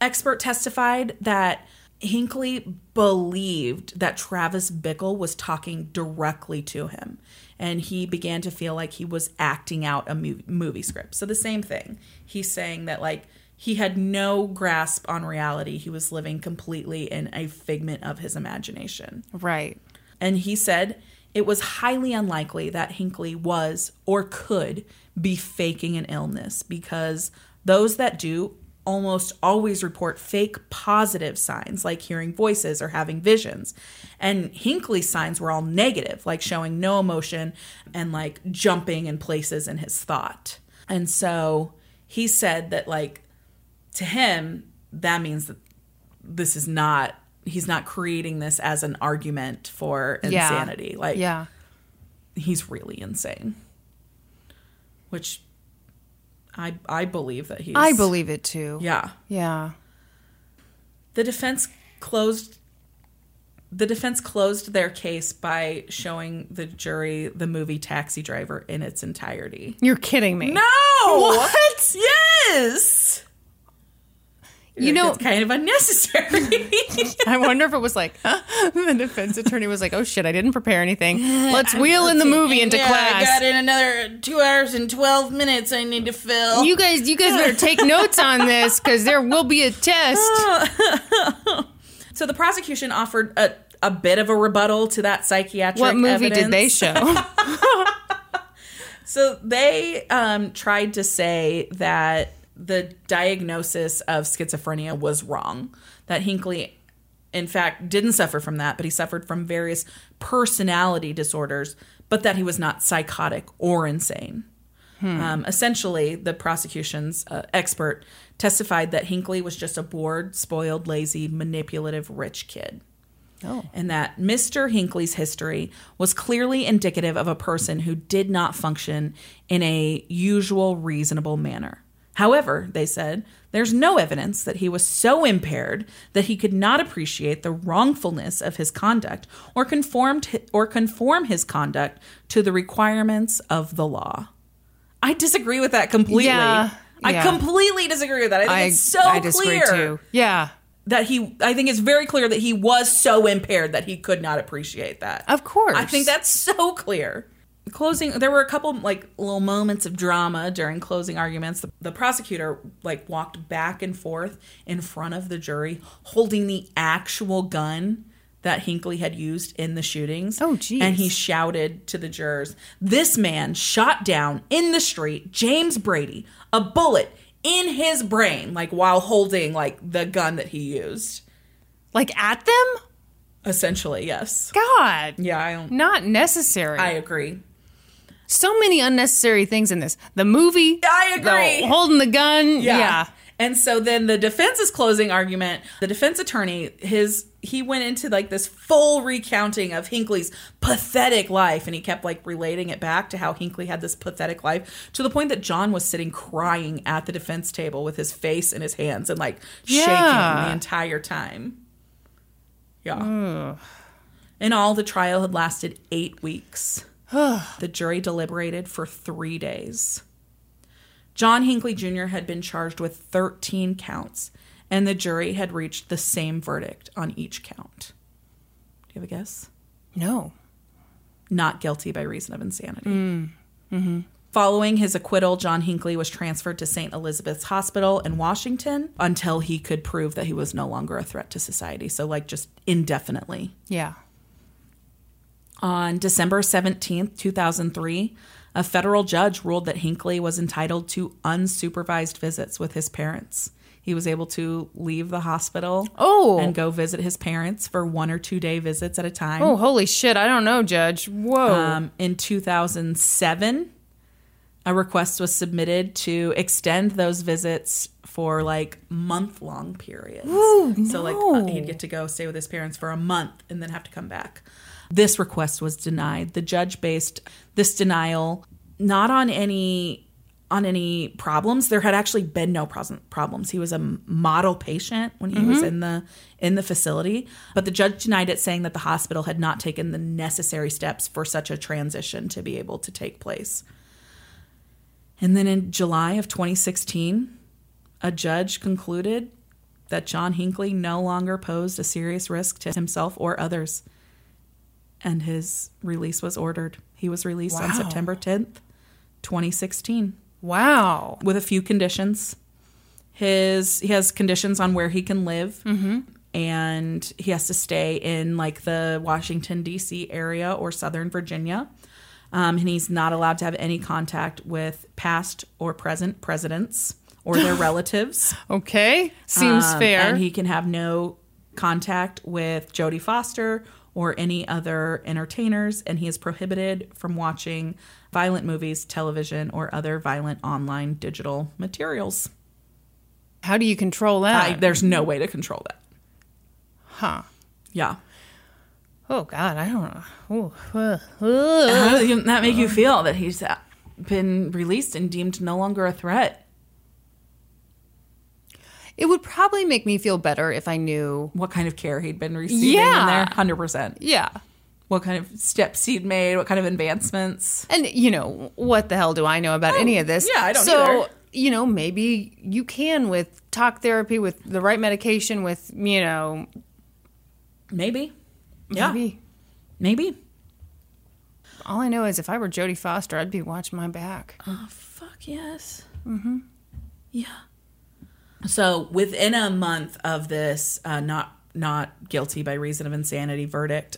Speaker 2: expert testified that Hinckley believed that Travis Bickle was talking directly to him, and he began to feel like he was acting out a movie, movie script. So, the same thing. He's saying that, like, he had no grasp on reality. He was living completely in a figment of his imagination.
Speaker 1: Right.
Speaker 2: And he said it was highly unlikely that Hinckley was or could be faking an illness because those that do almost always report fake positive signs like hearing voices or having visions. And Hinckley's signs were all negative, like showing no emotion and like jumping in places in his thought. And so he said that, like, to him, that means that this is not, he's not creating this as an argument for
Speaker 1: Yeah.
Speaker 2: insanity. Like,
Speaker 1: Yeah.
Speaker 2: he's really insane. Which I I believe that he's
Speaker 1: I believe it too.
Speaker 2: Yeah.
Speaker 1: Yeah.
Speaker 2: The defense closed the defense closed their case by showing the jury the movie Taxi Driver in its entirety.
Speaker 1: You're kidding me.
Speaker 2: No!
Speaker 1: What?
Speaker 2: Yes!
Speaker 1: You know,
Speaker 2: it's kind of unnecessary.
Speaker 1: I wonder if it was like the defense attorney was like, "Oh shit, I didn't prepare anything. Let's wheel in the movie into class."
Speaker 2: Got in another two hours and twelve minutes I need to fill.
Speaker 1: You guys, you guys better take notes on this because there will be a test.
Speaker 2: So the prosecution offered a, a bit of a rebuttal to that psychiatric.
Speaker 1: What movie did they show?
Speaker 2: So they um, tried to say that the diagnosis of schizophrenia was wrong. That Hinckley, in fact, didn't suffer from that, but he suffered from various personality disorders, but that he was not psychotic or insane. Um, essentially, the prosecution's uh, expert testified that Hinckley was just a bored, spoiled, lazy, manipulative, rich kid. And that Mr. Hinckley's history was clearly indicative of a person who did not function in a usual, reasonable manner. However, they said, there's no evidence that he was so impaired that he could not appreciate the wrongfulness of his conduct or conformed or conform his conduct to the requirements of the law. I disagree with that completely.
Speaker 1: Yeah,
Speaker 2: I
Speaker 1: yeah.
Speaker 2: completely disagree with that. I think
Speaker 1: I,
Speaker 2: it's so
Speaker 1: I disagree
Speaker 2: clear
Speaker 1: too. Yeah,
Speaker 2: that he I think it's very clear that he was so impaired that he could not appreciate that.
Speaker 1: Of course.
Speaker 2: I think that's so clear. Closing there were a couple like little moments of drama during closing arguments. The, the prosecutor like walked back and forth in front of the jury holding the actual gun that Hinckley had used in the shootings.
Speaker 1: Oh, geez.
Speaker 2: And he shouted to the jurors, "This man shot down in the street James Brady, a bullet in his brain like while holding like the gun that he used."
Speaker 1: like at them.
Speaker 2: Essentially, yes.
Speaker 1: God,
Speaker 2: Yeah, I don't.
Speaker 1: not necessary.
Speaker 2: I agree.
Speaker 1: So many unnecessary things in this. The movie.
Speaker 2: I agree.
Speaker 1: The holding the gun. Yeah.
Speaker 2: And so then the defense's closing argument, the defense attorney, his he went into like this full recounting of Hinckley's pathetic life and he kept like relating it back to how Hinckley had this pathetic life to the point that John was sitting crying at the defense table with his face in his hands and like shaking the entire time. Yeah. In all, the trial had lasted eight weeks. the jury deliberated for three days. John Hinckley Jr. had been charged with 13 counts, and the jury had reached the same verdict on each count. Do you have a guess?
Speaker 1: No.
Speaker 2: Not guilty by reason of insanity. Mm. Mm-hmm. Following his acquittal, John Hinckley was transferred to St. Elizabeth's Hospital in Washington until he could prove that he was no longer a threat to society. So, like, just indefinitely.
Speaker 1: Yeah.
Speaker 2: On December 17th, 2003, a federal judge ruled that Hinckley was entitled to unsupervised visits with his parents. He was able to leave the hospital
Speaker 1: Oh.
Speaker 2: and go visit his parents for one or two day visits at a time.
Speaker 1: Oh, holy shit. I don't know, Judge. Whoa.
Speaker 2: Um, in 2007, a request was submitted to extend those visits for like month long periods. So, like, uh, he'd get to go stay with his parents for a month and then have to come back. This request was denied. The judge based this denial not on any on any problems. There had actually been no problems. He was a model patient when he was mm-hmm. in the in the facility, but the judge denied it, saying that the hospital had not taken the necessary steps for such a transition to be able to take place. And then in July of 2016, a judge concluded that John Hinckley no longer posed a serious risk to himself or others, and his release was ordered. He was released on September 10th, 2016
Speaker 1: wow.
Speaker 2: with a few conditions. His he has conditions on where he can live, and he has to stay in like the Washington D.C. area or Southern Virginia, um, and he's not allowed to have any contact with past or present presidents or their relatives.
Speaker 1: Okay. Seems
Speaker 2: Um,
Speaker 1: fair.
Speaker 2: And he can have no contact with Jodie Foster or any other entertainers, and he is prohibited from watching violent movies, television, or other violent online digital materials.
Speaker 1: How do you control that?
Speaker 2: I, there's no way to control that.
Speaker 1: huh.
Speaker 2: Yeah.
Speaker 1: Oh, God. I don't know. Ooh, uh,
Speaker 2: How does that make you feel that he's been released and deemed no longer a threat?
Speaker 1: It would probably make me feel better if I knew.
Speaker 2: What kind of care he'd been receiving in
Speaker 1: Yeah.
Speaker 2: there? 100%.
Speaker 1: Yeah.
Speaker 2: What kind of steps he'd made? What kind of advancements?
Speaker 1: And, you know, what the hell do I know about any of this?
Speaker 2: yeah, I don't
Speaker 1: So,
Speaker 2: either.
Speaker 1: you know, maybe you can with talk therapy, with the right medication, with, you know,
Speaker 2: Maybe. Yeah.
Speaker 1: maybe.
Speaker 2: Maybe.
Speaker 1: All I know is if I were Jodie Foster, I'd be watching my back.
Speaker 2: Oh, fuck yes. Mm-hmm. Yeah. So within a month of this, uh, not not guilty by reason of insanity verdict,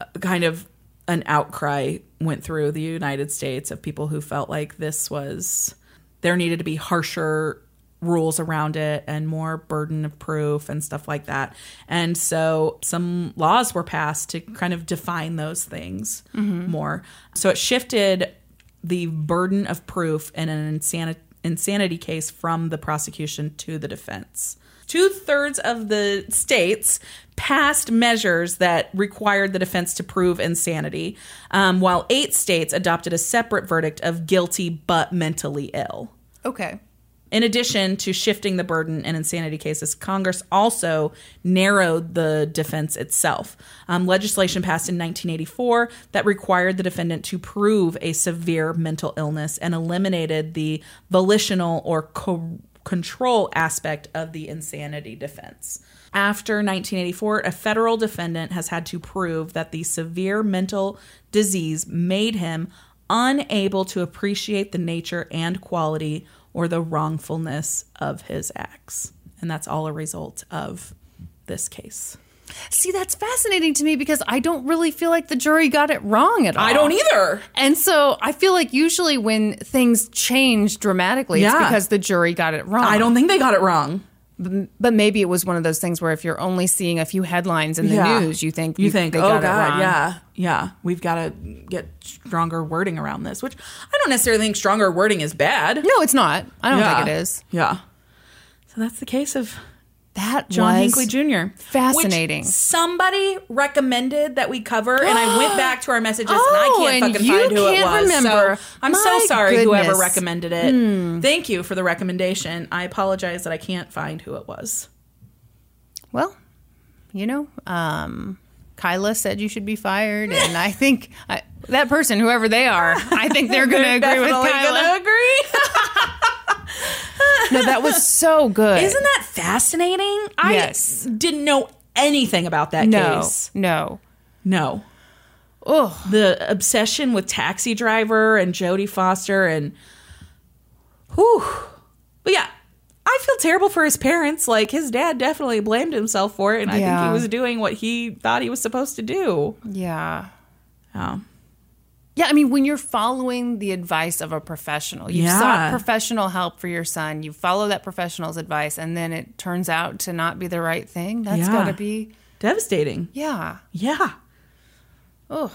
Speaker 2: uh, kind of an outcry went through the United States of people who felt like this was there needed to be harsher rules around it and more burden of proof and stuff like that. And so some laws were passed to kind of define those things more. So it shifted the burden of proof in an insanity, insanity case from the prosecution to the defense. Two thirds of the states passed measures that required the defense to prove insanity, um, while eight states adopted a separate verdict of guilty but mentally ill.
Speaker 1: Okay.
Speaker 2: In addition to shifting the burden in insanity cases, Congress also narrowed the defense itself. Um, legislation passed in 1984 that required the defendant to prove a severe mental illness and eliminated the volitional or co- control aspect of the insanity defense. After 1984, a federal defendant has had to prove that the severe mental disease made him unable to appreciate the nature and quality or the wrongfulness of his acts. And that's all a result of this case.
Speaker 1: See, that's fascinating to me because I don't really feel like the jury got it wrong at all.
Speaker 2: I don't either.
Speaker 1: And so I feel like usually when things change dramatically, it's because the jury got it wrong.
Speaker 2: I don't think they got it wrong.
Speaker 1: But maybe it was one of those things where if you're only seeing a few headlines in the
Speaker 2: Yeah.
Speaker 1: news, you think
Speaker 2: you think,
Speaker 1: they
Speaker 2: oh
Speaker 1: got
Speaker 2: god, yeah, yeah, we've got to get stronger wording around this. Which I don't necessarily think stronger wording is bad.
Speaker 1: No, it's not. I don't
Speaker 2: Yeah.
Speaker 1: think it is.
Speaker 2: Yeah. So that's the case of
Speaker 1: That
Speaker 2: John Hinckley Jr.
Speaker 1: fascinating.
Speaker 2: Somebody recommended that we cover, and I went back to our messages and I
Speaker 1: Oh,
Speaker 2: can't
Speaker 1: and
Speaker 2: fucking
Speaker 1: you
Speaker 2: find who it was.
Speaker 1: remember.
Speaker 2: So I'm
Speaker 1: My
Speaker 2: so sorry whoever
Speaker 1: goodness. Hmm.
Speaker 2: recommended it. Thank you for the recommendation. I apologize that I can't find who it was.
Speaker 1: Well, you know, um, Kyla said you should be fired, and I think I, that person, whoever they are, I think they're going to agree with
Speaker 2: Definitely
Speaker 1: Kyla.
Speaker 2: gonna agree.
Speaker 1: No, that was so good.
Speaker 2: Isn't that fascinating? I didn't know anything about that
Speaker 1: no,
Speaker 2: case.
Speaker 1: no.
Speaker 2: No.
Speaker 1: Oh,
Speaker 2: The obsession with Taxi Driver and Jodie Foster and whew. But yeah, I feel terrible for his parents. Like his dad definitely blamed himself for it, and I think he was doing what he thought he was supposed to do.
Speaker 1: yeah.
Speaker 2: Oh.
Speaker 1: Yeah, I mean, when you're following the advice of a professional, you've
Speaker 2: Yeah.
Speaker 1: sought professional help for your son, you follow that professional's advice, and then it turns out to not be the right thing. That's
Speaker 2: Yeah.
Speaker 1: got to be,
Speaker 2: Devastating.
Speaker 1: yeah.
Speaker 2: Yeah.
Speaker 1: Oh.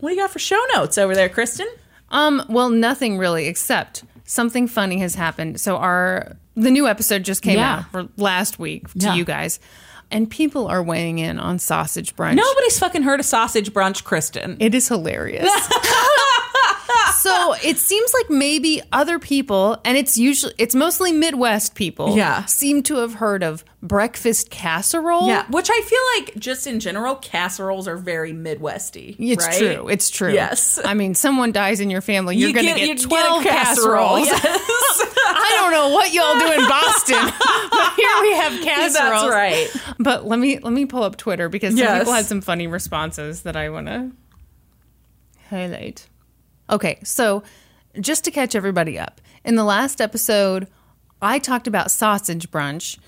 Speaker 2: What do you got for show notes over there, Kristen?
Speaker 1: Um, well, nothing really, except something funny has happened. So our the new episode just came
Speaker 2: Yeah.
Speaker 1: out for last week to
Speaker 2: Yeah.
Speaker 1: you guys, and people are weighing in on sausage brunch.
Speaker 2: Nobody's fucking heard of sausage brunch, Kristen.
Speaker 1: It is hilarious. so it seems like maybe other people, and it's usually it's mostly Midwest people,
Speaker 2: Yeah.
Speaker 1: seem to have heard of breakfast casserole.
Speaker 2: Yeah, which I feel like just in general, casseroles are very Midwesty.
Speaker 1: It's
Speaker 2: right?
Speaker 1: true. It's true.
Speaker 2: Yes.
Speaker 1: I mean, someone dies in your family, you're
Speaker 2: You
Speaker 1: going to
Speaker 2: get- you
Speaker 1: get
Speaker 2: get a
Speaker 1: 12
Speaker 2: casserole,
Speaker 1: casseroles. I don't know what y'all do in Boston, but here we have casseroles.
Speaker 2: That's right.
Speaker 1: But let me let me pull up Twitter because some
Speaker 2: Yes.
Speaker 1: people had some funny responses that I want to highlight. Okay, so just to catch everybody up, in the last episode, I talked about sausage brunch.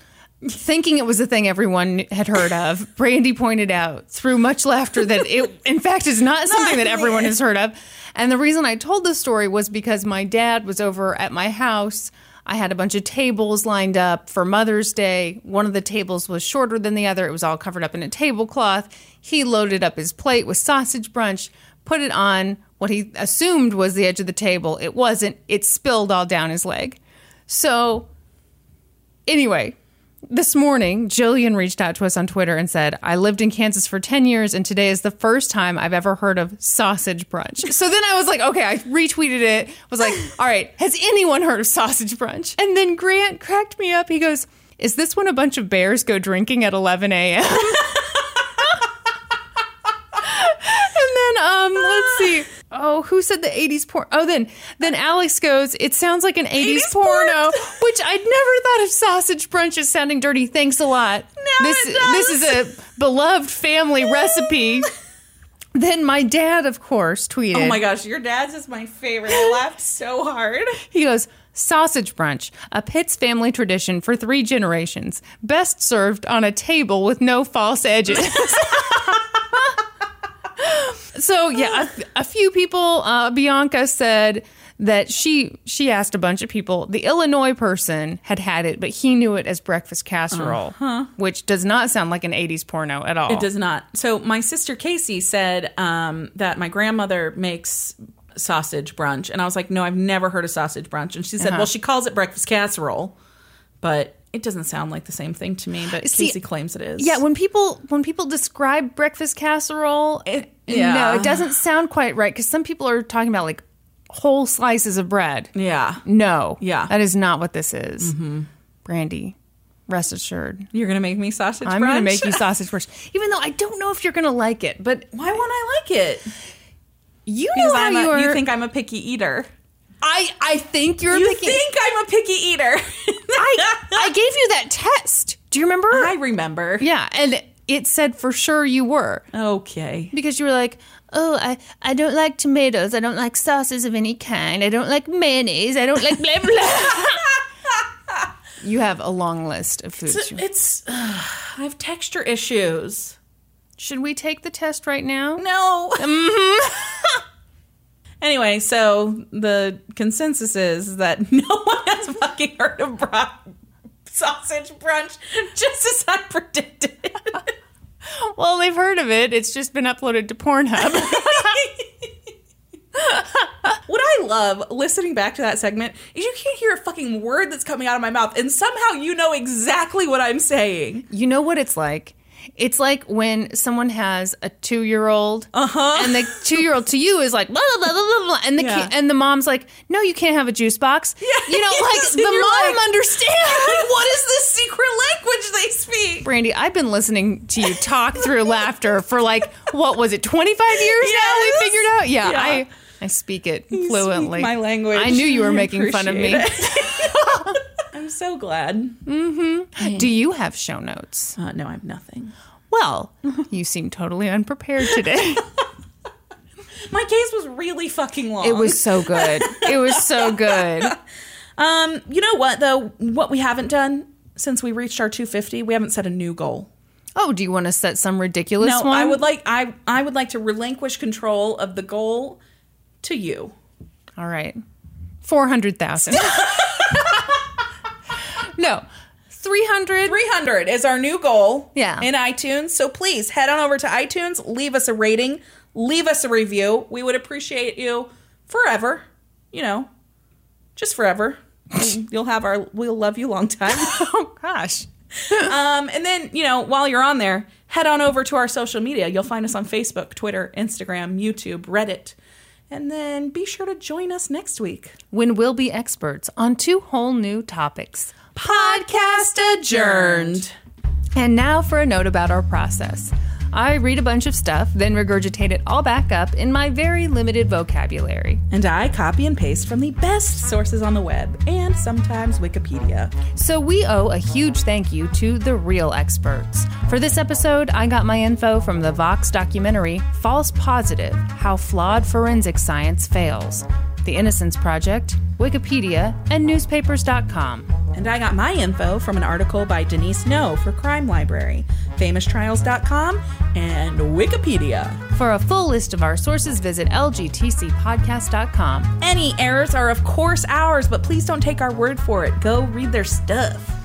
Speaker 1: Thinking it was a thing everyone had heard of, Brandy pointed out through much laughter that it, in fact, is not something that everyone has heard of. And the reason I told this story was because my dad was over at my house. I had a bunch of tables lined up for Mother's Day. One of the tables was shorter than the other. It was all covered up in a tablecloth. He loaded up his plate with sausage brunch, put it on what he assumed was the edge of the table. It wasn't. It spilled all down his leg. So, anyway, this morning, Jillian reached out to us on Twitter and said, I lived in Kansas for 10 years, and today is the first time I've ever heard of sausage brunch. So then I was like, okay, I retweeted it, was like, all right, has anyone heard of sausage brunch? And then Grant cracked me up. He goes, Is this when a bunch of bears go drinking at 11 a.m.? And then um let's see. Oh, who said the 80s porn? Oh, then then Alex goes, "It sounds like an 80s,
Speaker 2: 80s
Speaker 1: porno,"
Speaker 2: porn.
Speaker 1: which I'd never thought of sausage brunch as sounding dirty. Thanks a lot. this
Speaker 2: it does.
Speaker 1: this is a beloved family recipe. Then my dad, of course, tweeted.
Speaker 2: Oh my gosh, your dad's is my favorite. I laughed so hard.
Speaker 1: He goes, Sausage brunch, a Pitts family tradition for three generations, best served on a table with no false edges. so yeah, a, a few people. Uh, Bianca said that she she asked a bunch of people. The Illinois person had had it, but he knew it as breakfast casserole, which does not sound like an '80s porno at all.
Speaker 2: It does not. So my sister Casey said um, that my grandmother makes sausage brunch, and I was like, no, I've never heard of sausage brunch. And she said, well, she calls it breakfast casserole, but it doesn't sound like the same thing to me. But
Speaker 1: See,
Speaker 2: Casey claims it is.
Speaker 1: Yeah, when people when people describe breakfast casserole, it,
Speaker 2: yeah.
Speaker 1: no, it doesn't sound quite right because some people are talking about like whole slices of bread.
Speaker 2: yeah,
Speaker 1: No,
Speaker 2: Yeah.
Speaker 1: that is not what this is. Brandy, rest assured,
Speaker 2: you're gonna make me sausage.
Speaker 1: I'm going to make you sausage first, even though I don't know if you're going to like it. But
Speaker 2: Why won't I like it?
Speaker 1: you
Speaker 2: Because
Speaker 1: know how
Speaker 2: a, you think I'm a picky eater.
Speaker 1: I I think you're
Speaker 2: You
Speaker 1: picking.
Speaker 2: think I'm a picky eater?
Speaker 1: I I gave you that test. Do you remember?
Speaker 2: I remember.
Speaker 1: yeah, and it said for sure you were.
Speaker 2: Okay.
Speaker 1: because you were like, "Oh, I, I don't like tomatoes. I don't like sauces of any kind. I don't like mayonnaise. I don't like blah blah." you have a long list of foods.
Speaker 2: It's, it's uh, I have texture issues.
Speaker 1: Should we take the test right now?
Speaker 2: No. anyway, so the consensus is that no one has fucking heard of bro- sausage brunch, just as I predicted.
Speaker 1: Well, they've heard of it. It's just been uploaded to Pornhub.
Speaker 2: what I love listening back to that segment is you can't hear a fucking word that's coming out of my mouth, and somehow you know exactly what I'm saying.
Speaker 1: you know what it's like? It's like when someone has a two year old, uh-huh. and the two year old to you is like blah blah blah blah blah, and the
Speaker 2: Yeah.
Speaker 1: kid, and the mom's like, no, you can't have a juice box. Yeah, you know, like the mom
Speaker 2: like-
Speaker 1: understands.
Speaker 2: Like, what is this secret language they speak?
Speaker 1: Brandy, I've been listening to you talk through laughter for like what was it, twenty five years now? We figured out. Yeah,
Speaker 2: Yeah.
Speaker 1: I I speak it
Speaker 2: speak
Speaker 1: fluently.
Speaker 2: my language.
Speaker 1: I knew you were making fun of me.
Speaker 2: I'm so glad.
Speaker 1: Do you have show notes?
Speaker 2: Uh, no, I have nothing.
Speaker 1: Well, you seem totally unprepared today.
Speaker 2: My case was really fucking long.
Speaker 1: It was so good. It was so good.
Speaker 2: Um, you know what though? What we haven't done since we reached our 250, we haven't set a new goal.
Speaker 1: Oh, do you want to set some ridiculous
Speaker 2: No,
Speaker 1: one?
Speaker 2: I would like I I would like to relinquish control of the goal to you.
Speaker 1: All right. 400,000. No. 300.
Speaker 2: 300 is our new goal
Speaker 1: Yeah.
Speaker 2: in iTunes. So please head on over to iTunes, leave us a rating, leave us a review. We would appreciate you forever. You know, just forever. You'll have our we'll love you long time.
Speaker 1: Oh gosh.
Speaker 2: Um, and then, you know, while you're on there, head on over to our social media. You'll find us on Facebook, Twitter, Instagram, YouTube, Reddit. And then be sure to join us next week.
Speaker 1: When we'll be experts on two whole new topics.
Speaker 2: Podcast adjourned.
Speaker 1: And now for a note about our process. I read a bunch of stuff, then regurgitate it all back up in my very limited vocabulary.
Speaker 2: And I copy and paste from the best sources on the web and sometimes Wikipedia.
Speaker 1: So we owe a huge thank you to the real experts. For this episode, I got my info from the Vox documentary False Positive How Flawed Forensic Science Fails, The Innocence Project, Wikipedia, and newspapers.com.
Speaker 2: And I got my info from an article by Denise Noe for Crime Library, famoustrials.com, and Wikipedia.
Speaker 1: For a full list of our sources, visit lgtcpodcast.com.
Speaker 2: Any errors are, of course, ours, but please don't take our word for it. Go read their stuff.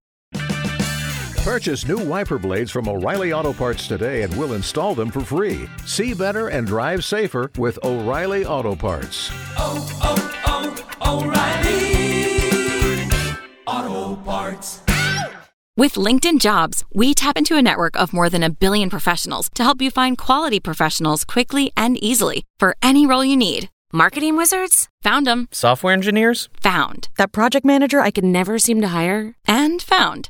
Speaker 5: Purchase new wiper blades from O'Reilly Auto Parts today and we'll install them for free. See better and drive safer with oh, oh, oh, O'Reilly Auto Parts.
Speaker 6: With LinkedIn Jobs, we tap into a network of more than a billion professionals to help you find quality professionals quickly and easily for any role you need. Marketing wizards? Found them.
Speaker 7: Software engineers?
Speaker 6: Found.
Speaker 8: That project manager I could never seem to hire?
Speaker 6: And found.